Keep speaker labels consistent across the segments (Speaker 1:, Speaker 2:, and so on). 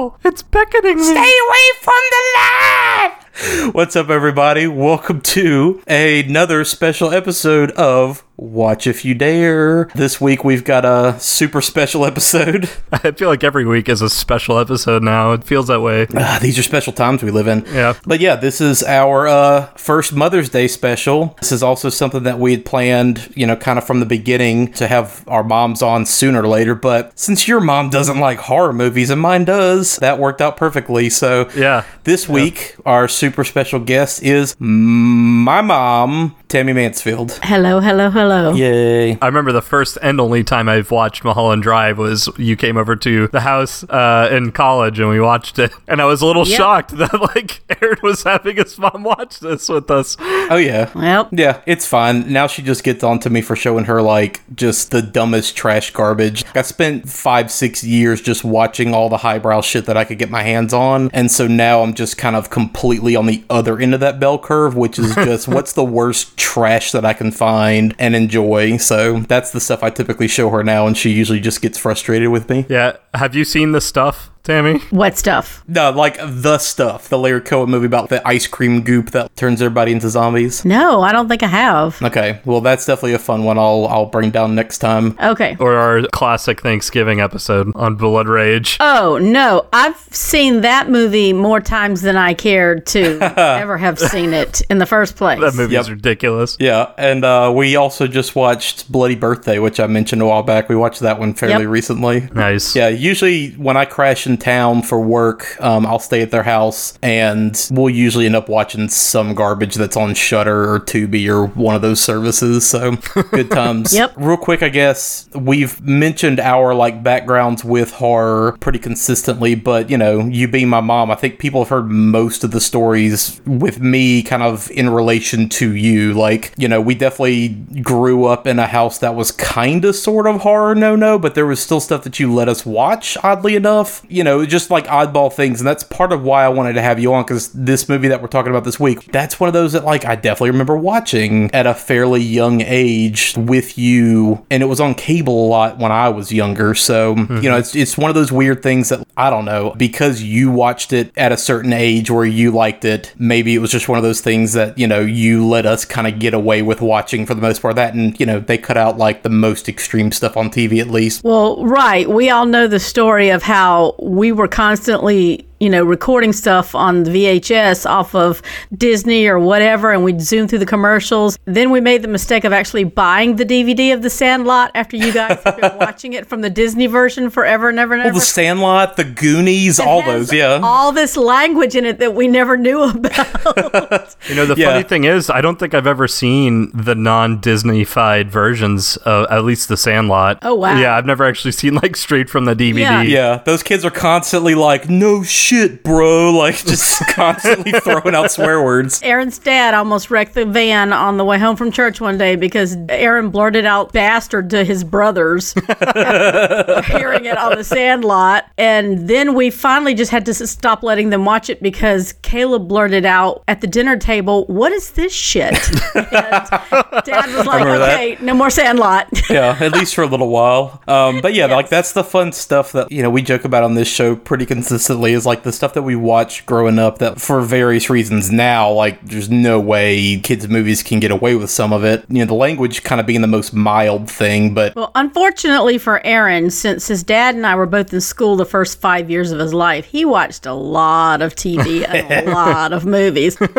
Speaker 1: peaceful. It's beckoning me.
Speaker 2: Stay away from the light.
Speaker 3: What's up, everybody? Welcome to another special episode of Watch If You Dare. This week we've got a super special episode.
Speaker 1: I feel like every week is a special episode now. It feels that way.
Speaker 3: Ah, these are special times we live in.
Speaker 1: Yeah.
Speaker 3: But yeah, this is our uh, first Mother's Day special. This is also something that we had planned, you know, kind of from the beginning to have our moms on sooner or later. But since your mom doesn't like horror movies and mine does, that worked out perfectly. So
Speaker 1: Yeah.
Speaker 3: this week, our super special guest is my mom, Tammy Mansfield.
Speaker 4: Hello, hello, hello.
Speaker 3: Yay.
Speaker 1: I remember the first and only time I've watched Mulholland Drive was you came over to the house uh, in college and we watched it. And I was a little
Speaker 4: Yep.
Speaker 1: shocked that like Aaron was having his mom watch this with us.
Speaker 3: Oh, yeah.
Speaker 4: Well,
Speaker 3: Yeah, it's fine. Now she just gets on to me for showing her like just the dumbest trash garbage. I spent five, six years just watching all the highbrow shit that I could get my hands on. And so now I'm just kind of completely on the other end of that bell curve, which is just what's the worst trash that I can find and enjoy. So that's the stuff I typically show her now, and she usually just gets frustrated with me.
Speaker 1: Yeah. Have you seen the stuff, Tammy?
Speaker 4: what stuff?
Speaker 3: No, like the stuff, the Larry Cohen movie about the ice cream goop that turns everybody into zombies.
Speaker 4: No, I don't think I have.
Speaker 3: Okay, well that's definitely a fun one. I'll I'll bring down next time.
Speaker 4: Okay.
Speaker 1: Or our classic Thanksgiving episode on Blood Rage?
Speaker 4: Oh, no. I've seen that movie more times than I cared to ever have seen it in the first place.
Speaker 1: that movie is
Speaker 3: Yep.
Speaker 1: ridiculous.
Speaker 3: Yeah, and uh, we also just watched Bloody Birthday, which I mentioned a while back. We watched that one fairly
Speaker 4: Yep.
Speaker 3: recently.
Speaker 1: Nice.
Speaker 3: Yeah, usually when I crash in town for work, um, I'll stay at their house, and we'll usually end up watching some garbage that's on Shudder or Tubi or one of those services. So good times.
Speaker 4: Yep.
Speaker 3: Real quick, I guess we've mentioned our like backgrounds with horror pretty consistently, but you know, you being my mom, I think people have heard most of the stories with me kind of in relation to you. Like, you know, we definitely grew up in a house that was kind of sort of horror no no, but there was still stuff that you let us watch, oddly enough. You know, just like oddball things. And that's part of why I wanted to have you on because this movie that we're talking about this week, that's one of those that like I definitely remember watching at a fairly young age with you. And it was on cable a lot when I was younger. So, you know, mm-hmm. it's, it's one of those weird things that I don't know, because you watched it at a certain age where you liked it, maybe it was just one of those things that, you know, you let us kind of get away with watching for the most part. That and, you know, they cut out like the most extreme stuff on TV at least.
Speaker 4: Well, right. We all know the story of how we were constantly, you know, recording stuff on the VHS off of Disney or whatever, and we'd zoom through the commercials. Then we made the mistake of actually buying the DVD of The Sandlot after you guys had been watching it from the Disney version forever and ever and ever.
Speaker 3: Well, the Sandlot, the Goonies, all
Speaker 4: has
Speaker 3: those, yeah.
Speaker 4: All this language in it that we never knew about.
Speaker 1: You know, the
Speaker 3: Yeah.
Speaker 1: funny thing is, I don't think I've ever seen the non-Disney-fied versions of at least The Sandlot.
Speaker 4: Oh, wow.
Speaker 1: Yeah, I've never actually seen like straight from the DVD.
Speaker 4: Yeah.
Speaker 3: Yeah, those kids are constantly like, no shit, bro. Like, just constantly throwing out swear words.
Speaker 4: Aaron's dad almost wrecked the van on the way home from church one day because Aaron blurted out bastard to his brothers hearing it on the sandlot. And then we finally just had to stop letting them watch it because Caleb blurted out at the dinner table, What is this shit? And dad was like,
Speaker 3: remember that.
Speaker 4: Okay, no more sandlot.
Speaker 3: yeah, at least for a little while. Um, but yeah, like that's the fun stuff that you know we joke about on this show pretty consistently. Is like the stuff that we watched growing up that for various reasons now, like there's no way kids movies can get away with some of it. You know, the language kind of being the most mild thing, but
Speaker 4: Well, unfortunately for Aaron, since his dad and I were both in school the first five years of his life, he watched a lot of TV and a lot of movies.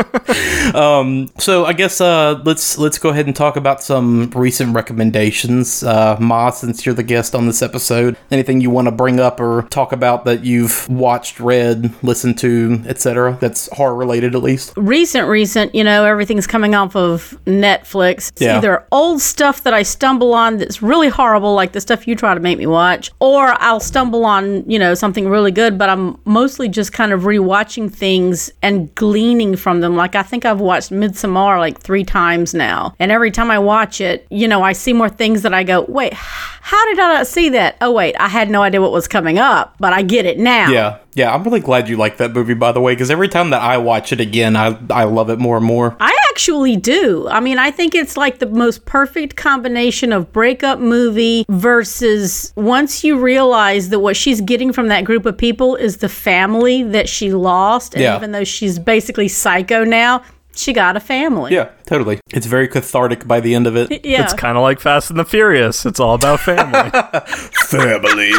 Speaker 3: So I guess uh, let's let's go ahead and talk about some recent recommendations. Uh, Ma, since you're the guest on this episode, anything you want to bring up or talk about that you've watched, read, listened to, etc. That's horror related, at least.
Speaker 4: recent, recent, you know, everything's coming off of Netflix. It's
Speaker 3: Yeah.
Speaker 4: either old stuff that I stumble on that's really horrible, like the stuff you try to make me watch, or I'll stumble on, you know, something really good, but I'm mostly just kind of rewatching things and gleaning from them. Like I think I've watched Midsommar like three times now. And every time I watch it, you know, I see more things that I go, wait, how did I not see that? Oh, wait, I had no idea what was coming up, but I get it now.
Speaker 3: Yeah. Yeah, I'm really glad you like that movie, by the way, because every time that I watch it again, I I love it more and more.
Speaker 4: I actually do. I mean, I think it's like the most perfect combination of breakup movie versus once you realize that what she's getting from that group of people is the family that she lost. And
Speaker 3: Yeah.
Speaker 4: even though she's basically psycho now, she got a family.
Speaker 3: Yeah, totally. It's very cathartic by the end of it.
Speaker 4: Yeah.
Speaker 1: It's kind of like Fast and the Furious. It's all about family.
Speaker 3: Family.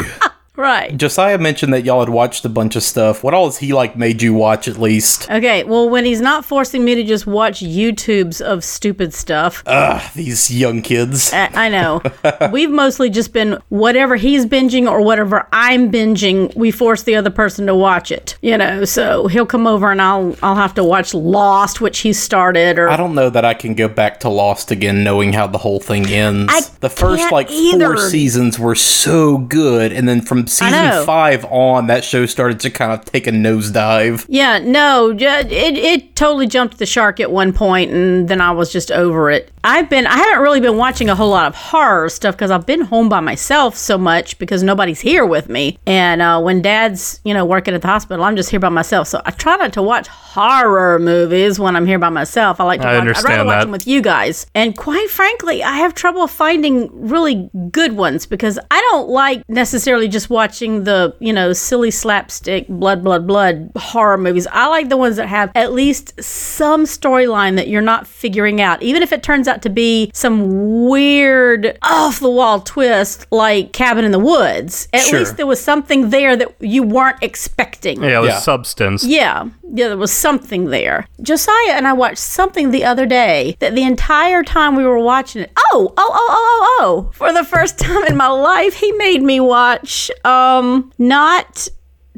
Speaker 4: Right.
Speaker 3: Josiah mentioned that y'all had watched a bunch of stuff. What all has he like made you watch at least?
Speaker 4: Okay, well, when he's not forcing me to just watch YouTubes of stupid stuff,
Speaker 3: Ugh, these young kids.
Speaker 4: I I know. We've mostly just been whatever he's binging or whatever I'm binging, we force the other person to watch it. You know, so he'll come over and I'll I'll have to watch Lost, which he started or
Speaker 3: I don't know that I can go back to Lost again knowing how the whole thing ends.
Speaker 4: I
Speaker 3: the first like
Speaker 4: either.
Speaker 3: four seasons were so good and then from season 5 on that show started to kind of take a nosedive.
Speaker 4: Yeah, no, it it totally jumped the shark at one point, and then I was just over it. I've been I haven't really been watching a whole lot of horror stuff because I've been home by myself so much because nobody's here with me, and uh, when Dad's you know working at the hospital, I'm just here by myself. So I try not to watch horror movies when I'm here by myself. I like to
Speaker 1: I
Speaker 4: watch. I'd
Speaker 1: understand
Speaker 4: rather watch
Speaker 1: that.
Speaker 4: them with you guys, and quite frankly, I have trouble finding really good ones because I don't like necessarily just watching the you know silly slapstick blood blood blood horror movies. I like the ones that have at least some storyline that you're not figuring out, even if it turns out to be some weird off the wall twist like Cabin in the Woods. At
Speaker 3: Sure.
Speaker 4: least there was something there that you weren't expecting.
Speaker 1: yeah, with
Speaker 3: Yeah.
Speaker 1: substance.
Speaker 4: Yeah, yeah, there was something there. Josiah and I watched something the other day that the entire time we were watching it, oh, oh, oh, oh, oh, oh, for the first time in my life, he made me watch, um, not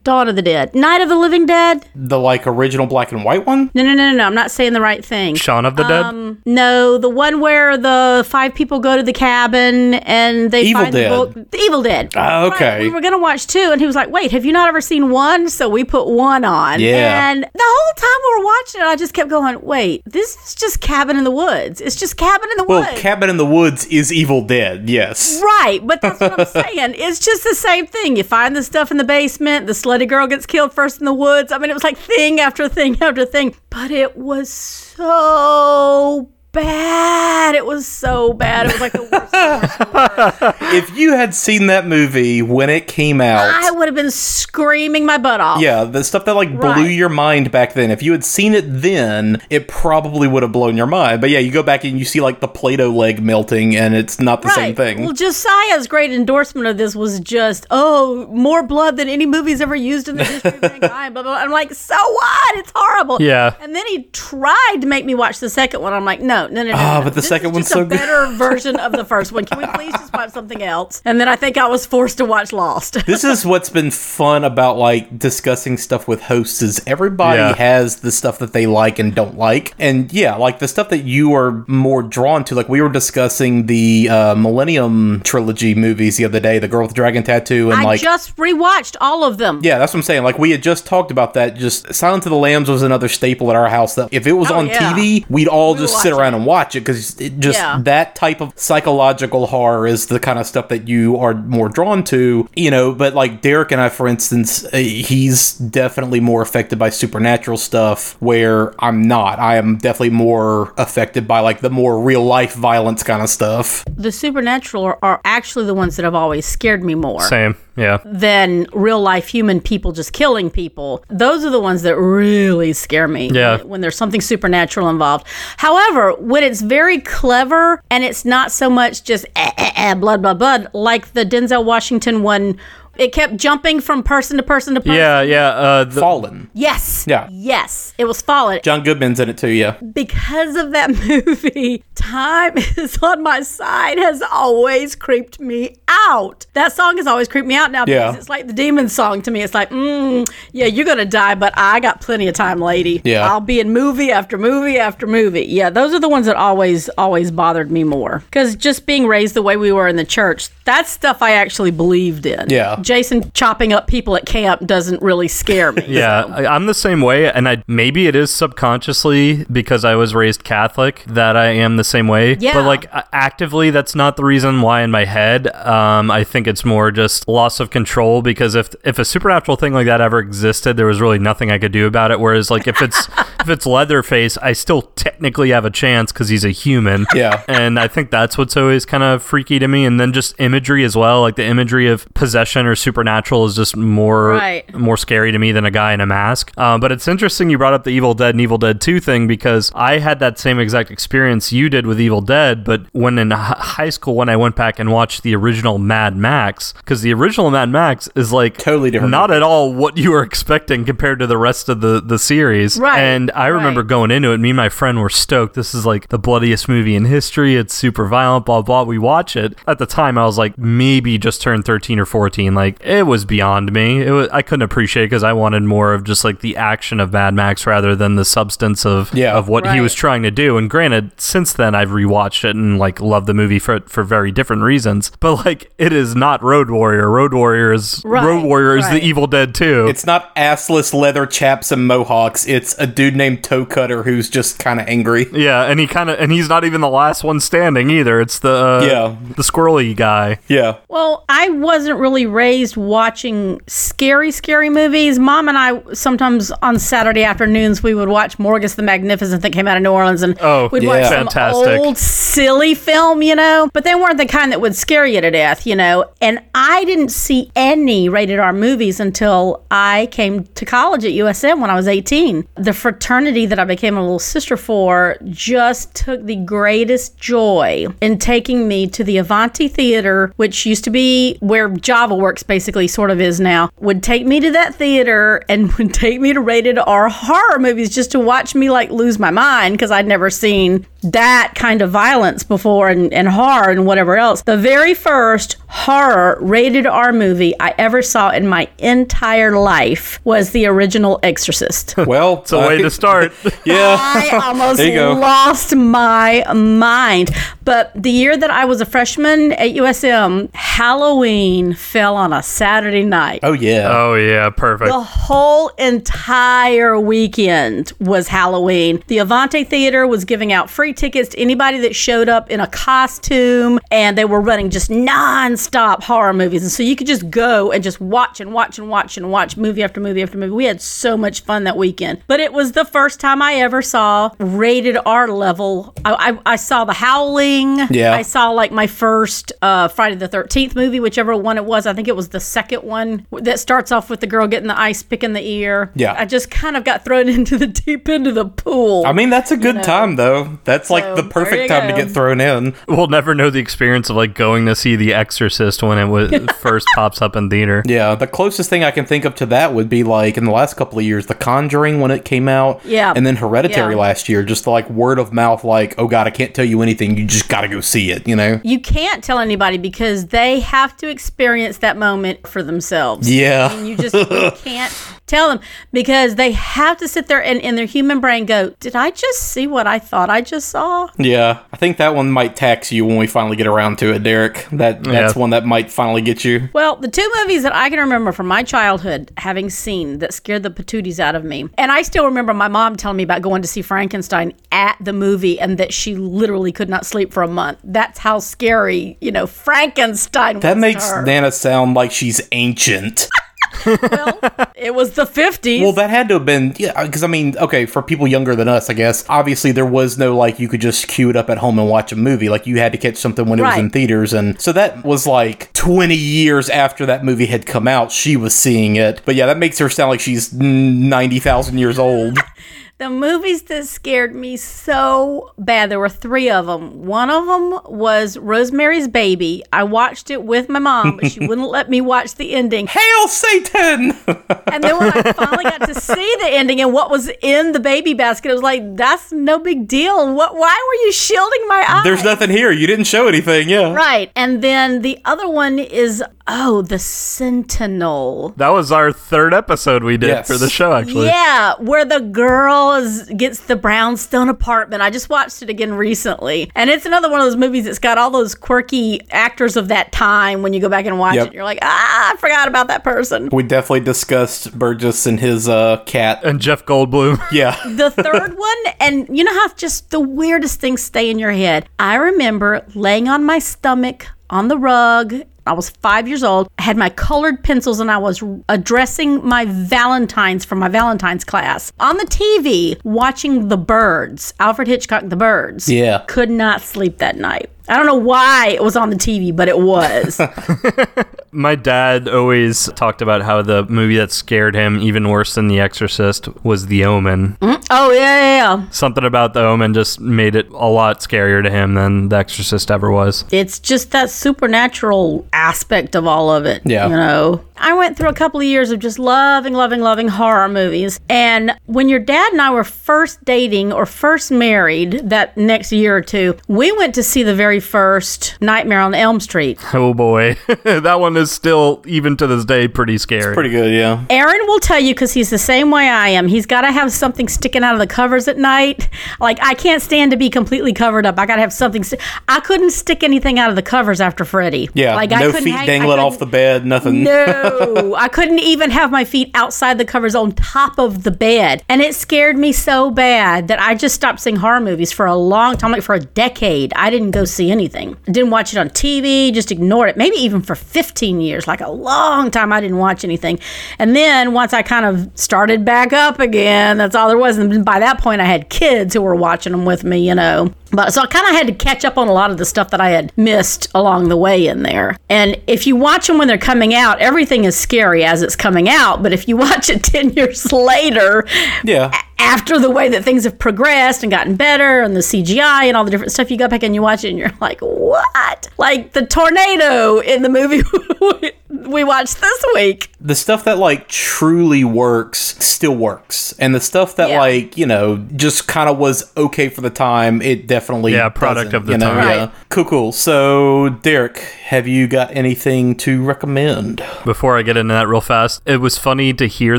Speaker 4: Dawn of the Dead, Night of the Living Dead.
Speaker 3: The like original black and white one?
Speaker 4: No, no, no, no, no, I'm not saying the right thing.
Speaker 1: Shaun of the Dead.
Speaker 4: Um, no, the one where the five people go to the cabin and they
Speaker 3: Evil
Speaker 4: find
Speaker 3: Dead.
Speaker 4: the book. The Evil Dead.
Speaker 3: Ah, okay.
Speaker 4: Right, we were gonna watch two, and he was like, "Wait, have you not ever seen one?" So we put one on.
Speaker 3: Yeah.
Speaker 4: And the whole time we were watching it, I just kept going, "Wait, this is just Cabin in the Woods. It's just Cabin in the
Speaker 3: Well,
Speaker 4: Woods."
Speaker 3: Cabin in the Woods is Evil Dead, yes.
Speaker 4: Right, but that's what I'm saying. It's just the same thing. You find the stuff in the basement, the slutty girl gets killed first in the woods. I mean, it was like thing after thing after thing, but it was so bad. It was so bad. It was like the worst. of worst.
Speaker 3: If you had seen that movie when it came out,
Speaker 4: I would have been screaming my butt off.
Speaker 3: yeah, the stuff that like blew
Speaker 4: Right.
Speaker 3: your mind back then. If you had seen it then, it probably would have blown your mind. But yeah, you go back and you see like the Play-Doh leg melting, and it's not the same thing.
Speaker 4: Well, Josiah's great endorsement of this was just, oh, more blood than any movie's ever used in the history of mankind. Blah, blah, blah. I'm like, so what? It's horrible.
Speaker 1: Yeah.
Speaker 4: And then he tried to make me watch the second one. I'm like, no, no, no, no.
Speaker 3: Ah,
Speaker 4: no.
Speaker 3: but the
Speaker 4: This
Speaker 3: second
Speaker 4: is
Speaker 3: one's
Speaker 4: just
Speaker 3: so
Speaker 4: a
Speaker 3: good.
Speaker 4: better version of the first one. Can we please just watch something else? And then I think I was forced to watch Lost.
Speaker 3: this is what's been fun about like discussing stuff with hosts is everybody
Speaker 1: Yeah.
Speaker 3: has the stuff that they like and don't like and yeah like the stuff that you are more drawn to like we were discussing the uh, millennium trilogy movies the other day the girl with the dragon tattoo and
Speaker 4: I
Speaker 3: like
Speaker 4: just rewatched all of them.
Speaker 3: yeah, that's what I'm saying. Like we had just talked about that. Just Silence of the Lambs was another staple at our house. That if it was
Speaker 4: Oh,
Speaker 3: on
Speaker 4: yeah.
Speaker 3: TV, we'd all
Speaker 4: We
Speaker 3: just sit around
Speaker 4: it.
Speaker 3: and watch it because it just
Speaker 4: Yeah.
Speaker 3: that type of psychological horror is the kind of stuff that you are more drawn to. You know, but like Derek and I, for instance, uh, he's definitely more affected by supernatural stuff, where I'm not. I am definitely more affected by like the more real life violence kind of stuff.
Speaker 4: The supernatural are, are actually the ones that have always scared me more.
Speaker 1: Same. Yeah.
Speaker 4: than real life human people just killing people. Those are the ones that really scare me.
Speaker 1: Yeah.
Speaker 4: When, when there's something supernatural involved. However, when it's very clever and it's not so much just eh, eh, eh, blood, blood, blood, like the Denzel Washington one, it kept jumping from person to person to person.
Speaker 1: Yeah. Yeah. Uh, the,
Speaker 3: Fallen.
Speaker 4: Yes.
Speaker 3: Yeah.
Speaker 4: Yes. It was fallen.
Speaker 3: John Goodman's in it too. Yeah.
Speaker 4: because of that movie, time is on my side has always creeped me out. That song has always creeped me out now because
Speaker 3: Yeah.
Speaker 4: it's like the demon song to me. It's like, mm, yeah, you're gonna die, but I got plenty of time, lady.
Speaker 3: Yeah.
Speaker 4: I'll be in movie after movie after movie. Yeah, those are the ones that always always bothered me more because just being raised the way we were in the church, that's stuff I actually believed in.
Speaker 3: Yeah.
Speaker 4: Jason chopping up people at camp doesn't really scare me.
Speaker 1: Yeah, I, I'm the same way, and I maybe it is subconsciously because I was raised Catholic that I am the same way.
Speaker 4: Yeah.
Speaker 1: But like actively, that's not the reason why in my head. Um, I think it's more just loss of control because if if a supernatural thing like that ever existed, there was really nothing I could do about it. Whereas like if it's if it's Leatherface, I still technically have a chance because he's a human.
Speaker 3: Yeah.
Speaker 1: And I think that's what's always kind of freaky to me. And then just imagery as well. Like the imagery of possession or supernatural is just more
Speaker 4: Right.
Speaker 1: more scary to me than a guy in a mask. Uh, but it's interesting you brought up the Evil Dead and Evil Dead 2 thing because I had that same exact experience you did with Evil Dead. But when in h- high school, when I went back and watched the original Mad Max, because the original Mad Max is like
Speaker 3: Totally different
Speaker 1: not at all what you were expecting compared to the rest of the, the series.
Speaker 4: Right,
Speaker 1: And I remember
Speaker 4: right.
Speaker 1: going into it, me and my friend were stoked. This is like the bloodiest movie in history. It's super violent, blah, blah. We watch it. At the time, I was like maybe just turned 13 or 14. Like it was beyond me. It was, I couldn't appreciate because I wanted more of just like the action of Mad Max rather than the substance of,
Speaker 3: Yeah.
Speaker 1: of what he was trying to do. And granted, since then, I've rewatched it and like loved the movie for, for very different reasons. But like it is not Road Warrior. Road Warrior is,
Speaker 4: Right,
Speaker 1: Road Warrior is the Evil Dead too.
Speaker 3: It's not assless leather chaps and mohawks. It's a dude named Toe Cutter who's just kind of angry.
Speaker 1: Yeah, and he kind of and he's not even the last one standing either. It's the uh,
Speaker 3: Yeah.
Speaker 1: the squirrely guy.
Speaker 3: Yeah.
Speaker 4: Well, I wasn't really raised watching scary, scary movies. Mom and I sometimes on Saturday afternoons we would watch Morgus the Magnificent that came out of New Orleans, and
Speaker 1: Oh,
Speaker 4: we'd
Speaker 3: yeah.
Speaker 4: watch some
Speaker 1: Fantastic.
Speaker 4: old silly film, you know. But they weren't the kind that would scare you to death, you know. And I didn't see any rated R movies until I came to college at USM when I was 18. The fraternity that I became a little sister for just took the greatest joy in taking me to the Avanti Theater, which used to be where Java Works basically sort of is now, would take me to that theater and would take me to rated R horror movies just to watch me like lose my mind because I'd never seen that kind of violence before and, and horror and whatever else. The very first horror rated R movie I ever saw in my entire life was the original Exorcist.
Speaker 3: Well,
Speaker 1: It's a way to start.
Speaker 3: Yeah.
Speaker 4: I almost
Speaker 3: There you go.
Speaker 4: lost my mind. But the year that I was a freshman at USM, Halloween fell on a Saturday night.
Speaker 3: Oh yeah.
Speaker 1: oh yeah, perfect.
Speaker 4: The whole entire weekend was Halloween. The Avante Theater was giving out free tickets to anybody that showed up in a costume, and they were running just non-stop horror movies. And so you could just go and just watch and watch and watch and watch movie after movie after movie. We had so much fun that weekend. But it was the first time I ever saw rated R level. I, I, I saw The Howling.
Speaker 3: Yeah.
Speaker 4: I saw like my first uh, Friday the 13th movie, whichever one it was. I think it was the second one that starts off with the girl getting the ice pick in the ear.
Speaker 3: Yeah.
Speaker 4: I just kind of got thrown into the deep end of the pool.
Speaker 3: I mean, that's a good
Speaker 4: know.
Speaker 3: time though. That's like
Speaker 4: So,
Speaker 3: the perfect
Speaker 4: you
Speaker 3: time to get thrown in.
Speaker 1: we'll never know the experience of like going to see The Exorcist when it was first pops up in theater.
Speaker 3: Yeah, the closest thing I can think of to that would be like in the last couple of years, The Conjuring when it came out.
Speaker 4: Yeah.
Speaker 3: And then Hereditary
Speaker 4: Yeah.
Speaker 3: last year, just like word of mouth, like, oh God, I can't tell you anything. You just got to go see it, you know?
Speaker 4: you can't tell anybody because they have to experience that moment for themselves.
Speaker 3: Yeah.
Speaker 4: And you just you can't tell them because they have to sit there and in their human brain go, Did I just see what I thought I just saw?
Speaker 3: Yeah. I think that one might tax you when we finally get around to it, Derek. That That's
Speaker 1: Yeah.
Speaker 3: one that might finally get you.
Speaker 4: Well, the two movies that I can remember from my childhood having seen that scared the patooties out of me. And I still remember my mom telling me about going to see Frankenstein at the movie and that she literally could not sleep for a month. That's how scary, you know, Frankenstein
Speaker 3: That
Speaker 4: was
Speaker 3: makes
Speaker 4: to her.
Speaker 3: Nana sound like she's ancient.
Speaker 4: Well, it was the 50s.
Speaker 3: Well, that had to have been, yeah, because I mean, okay, for people younger than us, I guess, obviously there was no like you could just queue it up at home and watch a movie. Like you had to catch something when it was in theaters. And so that was like 20 years after that movie had come out, she was seeing it. But yeah, that makes her sound like she's 90,000 years old.
Speaker 4: The movies that scared me so bad, there were three of them. One of them was Rosemary's Baby. I watched it with my mom, but she wouldn't let me watch the ending.
Speaker 3: Hail Satan!
Speaker 4: And then when I finally got to see the ending and what was in the baby basket, it was like, that's no big deal. What? Why were you shielding my eyes?
Speaker 3: There's nothing here. You didn't show anything, yeah.
Speaker 4: Right. And then the other one is, oh, the Sentinel.
Speaker 1: That was our third episode we did
Speaker 3: Yes.
Speaker 1: for the show, actually.
Speaker 4: Yeah, where the girl Goodfellas gets the brownstone apartment. I just watched it again recently, and it's another one of those movies that's got all those quirky actors of that time. When you go back and watch
Speaker 3: Yep.
Speaker 4: it, you're like, ah, I forgot about that person.
Speaker 3: We definitely discussed Burgess and his uh, cat.
Speaker 1: And Jeff Goldblum.
Speaker 3: Yeah.
Speaker 4: the third one, and you know how just the weirdest things stay in your head. I remember laying on my stomach on the rug. I was five years old. I had my colored pencils and I was addressing my Valentine's from my Valentine's class on the TV, watching The Birds, Alfred Hitchcock, The Birds.
Speaker 3: Yeah.
Speaker 4: Could not sleep that night. I don't know why it was on the TV, but it was.
Speaker 1: My dad always talked about how the movie that scared him even worse than The Exorcist was The Omen. Mm-hmm.
Speaker 4: oh, yeah, yeah, yeah.
Speaker 1: Something about The Omen just made it a lot scarier to him than The Exorcist ever was.
Speaker 4: it's just that supernatural aspect of all of it.
Speaker 3: Yeah.
Speaker 4: You know, I went through a couple of years of just loving, loving, loving horror movies. And when your dad and I were first dating or first married that next year or two, we went to see the very first Nightmare on Elm Street.
Speaker 1: Oh boy. that one is still, even to this day, pretty scary.
Speaker 3: Pretty good, yeah.
Speaker 4: Aaron will tell you because he's the same way I am. He's got to have something sticking out of the covers at night. Like I can't stand to be completely covered up. I got to have something. St- I couldn't stick anything out of the covers after Freddy.
Speaker 3: Yeah.
Speaker 4: like
Speaker 3: no
Speaker 4: couldn't
Speaker 3: feet
Speaker 4: hang-
Speaker 3: dangling off
Speaker 4: couldn't-
Speaker 3: the bed, nothing.
Speaker 4: No, I couldn't even have my feet outside the covers on top of the bed. And it scared me so bad that I just stopped seeing horror movies for a long time, like for a decade. I didn't go see anything. Didn't watch it on TV, just ignored it. Maybe even for 15 years, like a long time, I didn't watch anything. And then once I kind of started back up again, that's all there was. And by that point, I had kids who were watching them with me, you know. But so I kind of had to catch up on a lot of the stuff that I had missed along the way in there. And if you watch them when they're coming out, everything is scary as it's coming out. But if you watch it 10 years later,
Speaker 3: Yeah.
Speaker 4: after the way that things have progressed and gotten better and the CGI and all the different stuff, you go back and you watch it and you're like, what? Like the tornado in the movie we watched this week.
Speaker 3: The stuff that like truly works still works and the stuff that
Speaker 4: Yeah.
Speaker 3: like you know just kind of was okay for the time it definitely
Speaker 1: Yeah, product of the
Speaker 3: you know?
Speaker 1: time.
Speaker 3: yeah cool cool so derek have you got anything to recommend
Speaker 1: Before I get into that real fast, it was funny to hear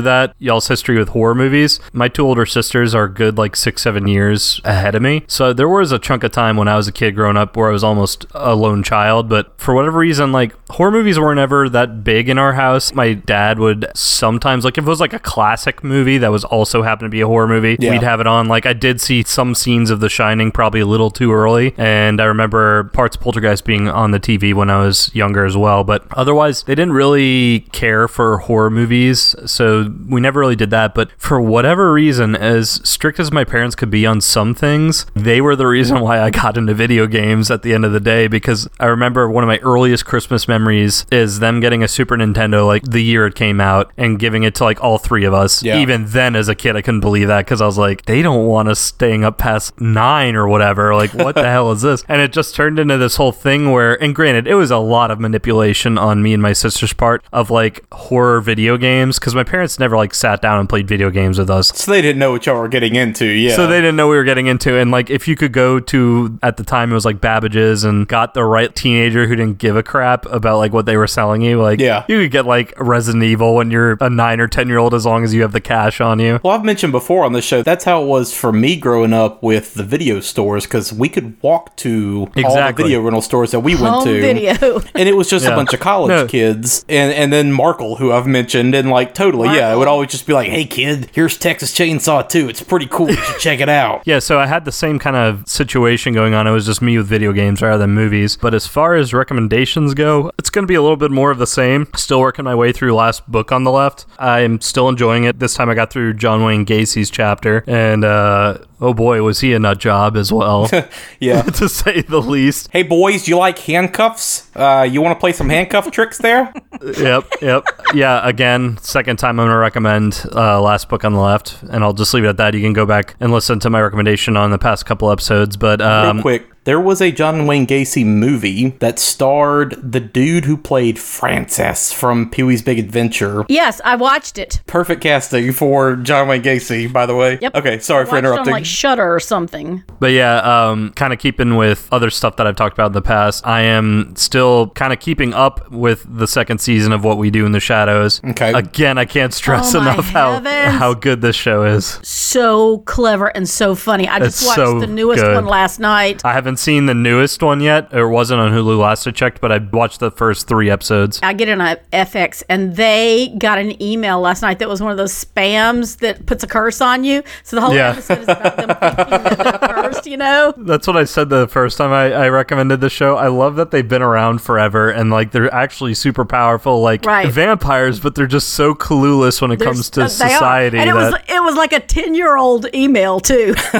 Speaker 1: that y'all's history with horror movies. My two older sisters are good like six, seven years ahead of me. So there was a chunk of time when I was a kid growing up where I was almost a lone child. But for whatever reason, like horror movies weren't ever that big in our house. My dad would sometimes, like if it was like a classic movie that was also happened to be a horror movie,
Speaker 3: Yeah.
Speaker 1: we'd have it on. Like I did see some scenes of The Shining probably a little too early. And I remember parts of Poltergeist being on the TV when I was younger as well. But otherwise, they didn't really care for horror movies. So we never really did that. But for whatever reason, as strict as my parents could be on some things, they were the reason why I got into video games at the end of the day. Because I remember one of my earliest Christmas memories is them getting a Super Nintendo like the year it came out and giving it to like all three of us.
Speaker 3: Yeah.
Speaker 1: Even then, as a kid, I couldn't believe that because I was like, they don't want us staying up past nine or whatever. Like, what the hell is this? And it just turned into this whole thing where, and granted, it was a lot of manipulation on me and my sister's part of like horror video games because my parents never like sat down and played video games with us.
Speaker 3: so they didn't know what y'all were getting into yeah
Speaker 1: So they didn't know we were getting into, and like if you could go to at the time it was like Babbage's and got the right teenager who didn't give a crap about like what they were selling you, like
Speaker 3: Yeah.
Speaker 1: you could get like Resident Evil when you're a nine or ten year old as long as you have the cash on you.
Speaker 3: well, I've mentioned before on the show that's how it was for me growing up with the video stores because we could walk to all the
Speaker 1: Exactly.
Speaker 3: video rental stores that we went to.
Speaker 4: video.
Speaker 3: and it was just a bunch of college
Speaker 1: No.
Speaker 3: kids and and then Markle who I've mentioned and like totally yeah it would always just be like hey kid here's Texas Chainsaw 2 it's pretty cool you should check it out
Speaker 1: Yeah, so I had the same kind of situation going on. It was just me with video games rather than movies. But as far as recommendations go, it's going to be a little bit more of the same. Still working my way through Last Book on the Left. I'm still enjoying it. This time I got through John Wayne Gacy's chapter, and uh, oh boy, was he a nut job as well,
Speaker 3: yeah
Speaker 1: to say the least.
Speaker 3: hey boys you like handcuffs uh you want to play some handcuff tricks there
Speaker 1: yep, yep. Yeah, again, second time I'm going to recommend uh, Last Book on the Left, and I'll just leave it at that. You can go back and listen to my recommendation on the past couple episodes. But
Speaker 3: real
Speaker 1: um,
Speaker 3: quick There was a John Wayne Gacy movie that starred the dude who played Francis from Pee Wee's Big Adventure.
Speaker 4: Yes, I watched it.
Speaker 3: Perfect casting for John Wayne Gacy, by the way.
Speaker 4: Yep.
Speaker 3: Okay, sorry for
Speaker 4: Watched it
Speaker 3: interrupting.
Speaker 4: on like Shudder or something.
Speaker 1: But yeah, um, kind of keeping with other stuff that I've talked about in the past, I am still kind of keeping up with the second season of What We Do in the Shadows.
Speaker 3: Okay.
Speaker 1: Again, I can't stress
Speaker 4: Oh my
Speaker 1: enough how how good this show is.
Speaker 4: So clever and so funny. I just
Speaker 1: It's
Speaker 4: watched
Speaker 1: so
Speaker 4: the newest
Speaker 1: good.
Speaker 4: one last night.
Speaker 1: I haven't seen the newest one yet. It wasn't on Hulu last I checked, but I watched the first three episodes.
Speaker 4: I get it on FX, and they got an email last night that was one of those spams that puts a curse on you. So the whole
Speaker 1: Yeah.
Speaker 4: episode is about them that cursed, you know?
Speaker 1: That's what I said the first time I, I recommended the show. I love that they've been around forever and like they're actually super powerful, like
Speaker 4: Right.
Speaker 1: vampires, but they're just so clueless when it comes to
Speaker 4: uh,
Speaker 1: society.
Speaker 4: and it was it was like a ten year old email too.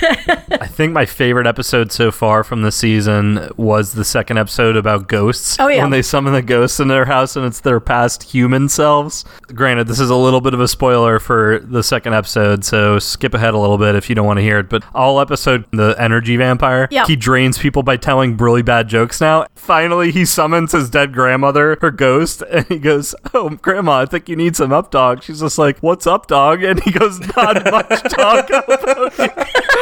Speaker 1: I think my favorite episode so far from the season was the second episode about ghosts.
Speaker 4: Oh, yeah.
Speaker 1: When they summon the ghosts in their house and it's their past human selves. Granted, this is a little bit of a spoiler for the second episode, so skip ahead a little bit if you don't want to hear it. But all episode, the energy vampire,
Speaker 4: Yeah.
Speaker 1: he drains people by telling really bad jokes now. Finally, he summons his dead grandmother, her ghost, and he goes, Oh, Grandma, I think you need some up dog. She's just like, What's up, dog? And he goes, Not much, dog.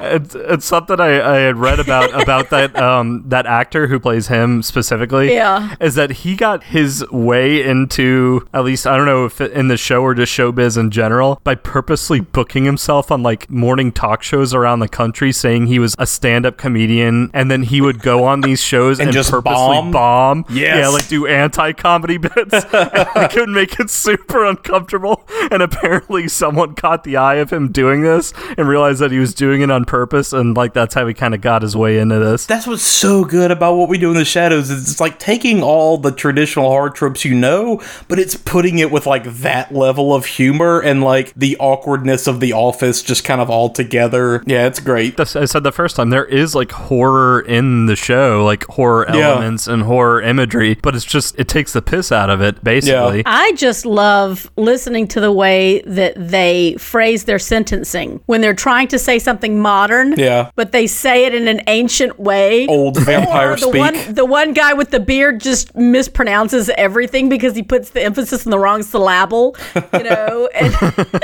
Speaker 1: it's, it's something I, I had read about about that um that actor who plays him specifically.
Speaker 4: Yeah.
Speaker 1: is that he got his way into at least I don't know if in the show or just showbiz in general by purposely booking himself on like morning talk shows around the country, saying he was a stand-up comedian, and then he would go on these shows and,
Speaker 3: And just
Speaker 1: purposely
Speaker 3: bomb?
Speaker 1: bomb.
Speaker 3: Yes.
Speaker 1: yeah, like do anti-comedy bits. and I could make it super uncomfortable, and apparently someone caught the eye of him doing this and realized that he was doing it on purpose, and like that's how he kind of got his way into this.
Speaker 3: That's what's so good about what we do in the shadows. Is it's like taking all the traditional horror tropes you know, but it's putting it with like that level of humor and like the awkwardness of the office just kind of all together. Yeah, it's great.
Speaker 1: That's- I said the first time there is like horror in the show, like horror
Speaker 3: Yeah.
Speaker 1: elements and horror imagery, but it's just it takes the piss out of it basically.
Speaker 4: I just love listening to the way that they phrase their sentencing when they're trying to say something modern.
Speaker 3: Yeah.
Speaker 4: But they say it in an ancient way.
Speaker 3: Old vampire
Speaker 4: Or the
Speaker 3: speak.
Speaker 4: one the one guy with the beard just mispronounces everything because he puts the emphasis on the wrong syllable, you know. and,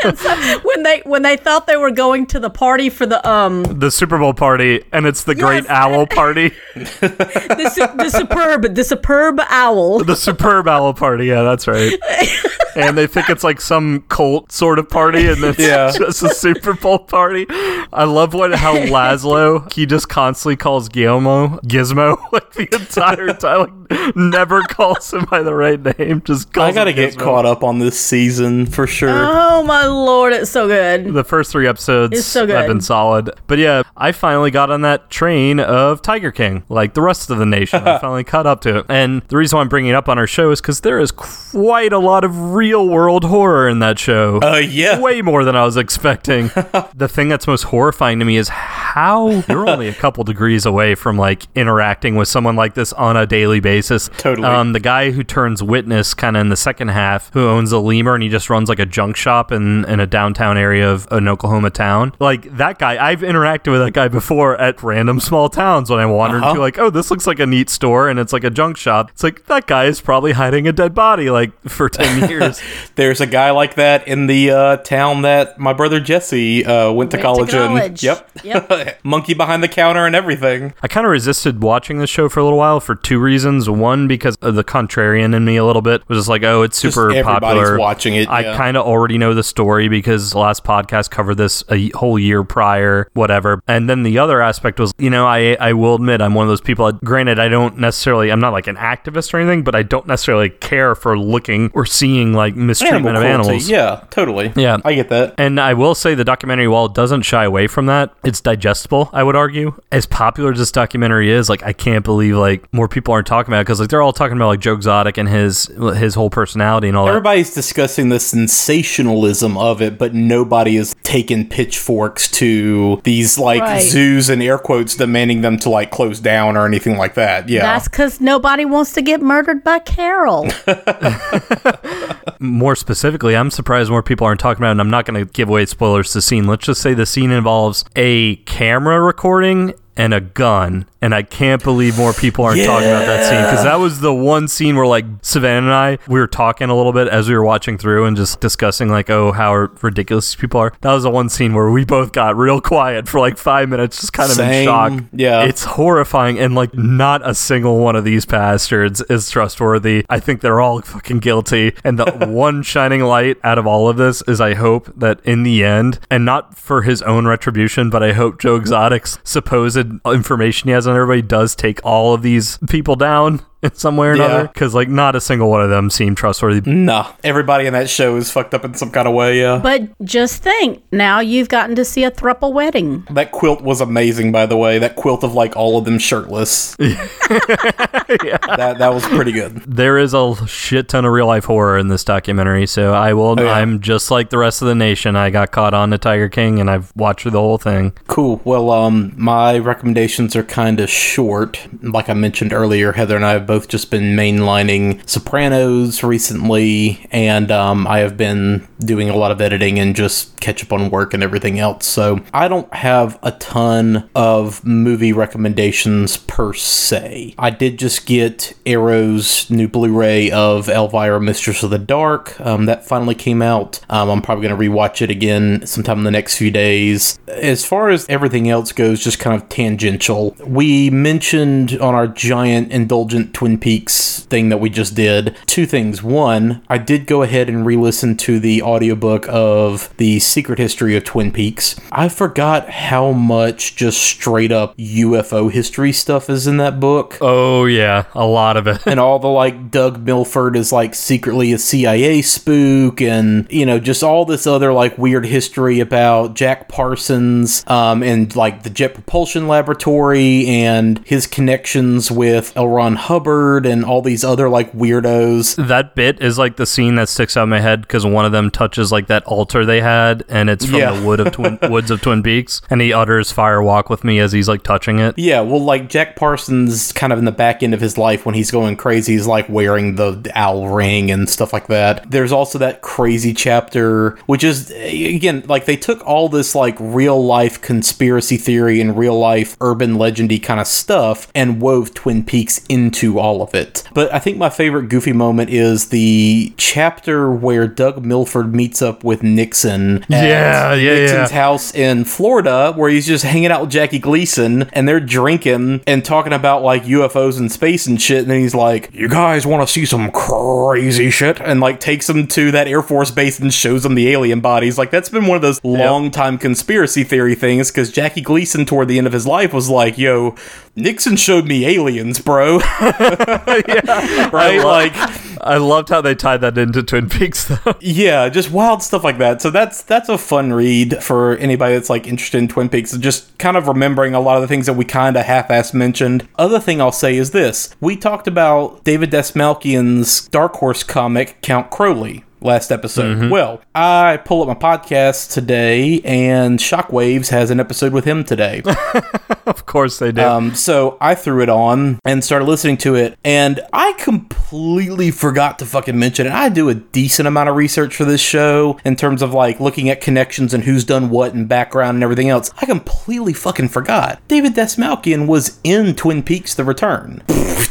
Speaker 4: and so when they when they thought they were going to the party for the um
Speaker 1: The Super Bowl party, and it's the Great Owl Party,
Speaker 4: the, su- the superb the superb owl.
Speaker 1: the Superb Owl Party. Yeah, that's right. and they think it's like some cult sort of party, and it's
Speaker 3: Yeah.
Speaker 1: just a Super Bowl party. I love what how Laszlo he just constantly calls Guillermo Gizmo like the entire time, like never calls him by the right name. Just calls
Speaker 3: I gotta
Speaker 1: him
Speaker 3: get
Speaker 1: Gizmo.
Speaker 3: caught up on this season for sure.
Speaker 4: Oh my lord, it's so good.
Speaker 1: The first three episodes
Speaker 4: It's so
Speaker 1: have been solid. But yeah, I finally got on that train of Tiger King, like the rest of the nation. I finally caught up to it. And the reason why I'm bringing it up on our show is because there is quite a lot of real world horror in that show.
Speaker 3: Uh, yeah.
Speaker 1: Way more than I was expecting. the thing that's most horrifying to me is how you're only a couple degrees away from like interacting with someone like this on a daily basis.
Speaker 3: Totally.
Speaker 1: Um, the guy who turns witness kind of in the second half, who owns a lemur and he just runs like a junk shop in, in a downtown area of an Oklahoma town. Like that guy, I've interacted with that guy before at random small towns when I wander
Speaker 3: Uh-huh.
Speaker 1: into like, oh, this looks like a neat store and it's like a junk shop. It's like that guy is probably hiding a dead body like for 10 years.
Speaker 3: There's a guy like that in the uh, town that my brother Jesse uh, went to
Speaker 4: Went to
Speaker 3: college in.
Speaker 4: college.
Speaker 3: Yep.
Speaker 4: Yep.
Speaker 3: Monkey behind the counter and everything.
Speaker 1: I kind of resisted watching the show for a little while for two reasons. One, because of the contrarian in me a little bit was just like, oh, it's
Speaker 3: Just
Speaker 1: super
Speaker 3: everybody's
Speaker 1: popular.
Speaker 3: watching it,
Speaker 1: I
Speaker 3: yeah.
Speaker 1: kind of already know the story because the last podcast covered this a whole year prior, whatever. And then the other aspect was, you know, I I will admit I'm one of those people. Granted, I don't necessarily, I'm not like an activist or anything, but I don't necessarily care for looking or seeing like mistreatment
Speaker 3: Animal
Speaker 1: of
Speaker 3: cruelty.
Speaker 1: animals.
Speaker 3: Yeah, totally.
Speaker 1: Yeah.
Speaker 3: I get that.
Speaker 1: And I will say the documentary, while it doesn't shy away from that, it's digestible, I would argue. As popular as this documentary is, like I can't believe like more people aren't talking about it because like they're all talking about like Joe Exotic and his his whole personality and all that.
Speaker 3: Everybody's discussing the sensationalism of it, but nobody is taking pitchforks to these like
Speaker 4: Right.
Speaker 3: zoos and air quotes demanding them to like close down or anything like that. Yeah.
Speaker 4: That's because nobody wants to get murdered by Carol.
Speaker 1: more specifically, I'm surprised more people aren't talking about it, and I'm not going to give away spoilers to the scene. Let's just say the scene involves a camera recording and a gun. And I can't believe more people aren't talking about that scene because that was the one scene where, like, Savannah and I, we were talking a little bit as we were watching through and just discussing, like, oh, how ridiculous these people are. That was the one scene where we both got real quiet for like five minutes, just kind of in shock.
Speaker 3: Yeah.
Speaker 1: It's horrifying. And, like, not a single one of these bastards is trustworthy. I think they're all fucking guilty. And the one shining light out of all of this is I hope that in the end, and not for his own retribution, but I hope Joe Exotic's supposed information he has on everybody does take all of these people down in some way or
Speaker 3: Yeah.
Speaker 1: another. Because, like, not a single one of them seemed trustworthy.
Speaker 3: Nah, everybody in that show is fucked up in some kind of way. Yeah,
Speaker 4: But just think, now you've gotten to see a thruple wedding.
Speaker 3: that quilt was amazing, by the way. That quilt of like all of them shirtless. yeah. That that was pretty good.
Speaker 1: There is a shit ton of real life horror in this documentary, so I will.
Speaker 3: Oh, yeah.
Speaker 1: I'm just like the rest of the nation. I got caught on to Tiger King, and I've watched the whole thing.
Speaker 3: Cool. Well, um, my recommendations are kind of short. Like I mentioned earlier, Heather and I have both just been mainlining Sopranos recently, and um, I have been doing a lot of editing and just catch up on work and everything else. So I don't have a ton of movie recommendations per se. I did just get Arrow's new Blu-ray of Elvira, Mistress of the Dark. Um, that finally came out. Um, I'm probably going to rewatch it again sometime in the next few days. As far as everything else goes, just kind of tangential. We mentioned on our giant indulgent Twin Peaks thing that we just did two things. One, I did go ahead and re-listen to the audiobook of the Secret History of Twin Peaks. I forgot how much just straight up UFO history stuff is in that book
Speaker 1: Oh yeah, a lot of it.
Speaker 3: and all the like Doug Milford is like secretly a CIA spook, and you know just all this other like weird history about Jack Parsons, um, and like the Jet Propulsion Laboratory and his connections with L. Ron Hubbard and all these other like weirdos.
Speaker 1: that bit is like the scene that sticks out in my head because one of them touches like that altar they had, and it's from
Speaker 3: Yeah.
Speaker 1: the wood of Twin woods of Twin Peaks, and he utters "Fire Walk with Me" as he's like touching it.
Speaker 3: Yeah, well, like Jack Parsons, kind of in the back end of his life when he's going crazy, he's like wearing the owl ring and stuff like that. There's also that crazy chapter, which is, again, like they took all this like real life conspiracy theory and real life urban legendy kind of stuff and wove Twin Peaks into all of it. But I think my favorite goofy moment is the chapter where Doug Milford meets up with Nixon. at
Speaker 1: Yeah, yeah,
Speaker 3: Nixon's
Speaker 1: yeah.
Speaker 3: house in Florida where he's just hanging out with Jackie Gleason and they're drinking and talking about like UFOs and space and shit. And then he's like, You guys want to see some crazy shit? And like takes them to that Air Force base and shows them the alien bodies. Like, that's been one of those long time conspiracy theory things because Jackie Gleason, toward the end of his life, was like, Yo, Nixon showed me aliens, bro. right? Like,
Speaker 1: I loved how they tied that into Twin Peaks though.
Speaker 3: yeah, just wild stuff like that. So that's that's a fun read for anybody that's like interested in Twin Peaks. Just kind of remembering a lot of the things that we kind of half-ass mentioned. Other thing I'll say is this: we talked about David Dastmalchian's Dark Horse comic Count Crowley last episode. Mm-hmm. Well, I pull up my podcast today, and Shockwaves has an episode with him today.
Speaker 1: of course they do.
Speaker 3: Um, so I threw it on and started listening to it, and I completely forgot to fucking mention it. I do a decent amount of research for this show in terms of like looking at connections and who's done what and background and everything else. I completely fucking forgot. David Dastmalchian was in Twin Peaks: The Return.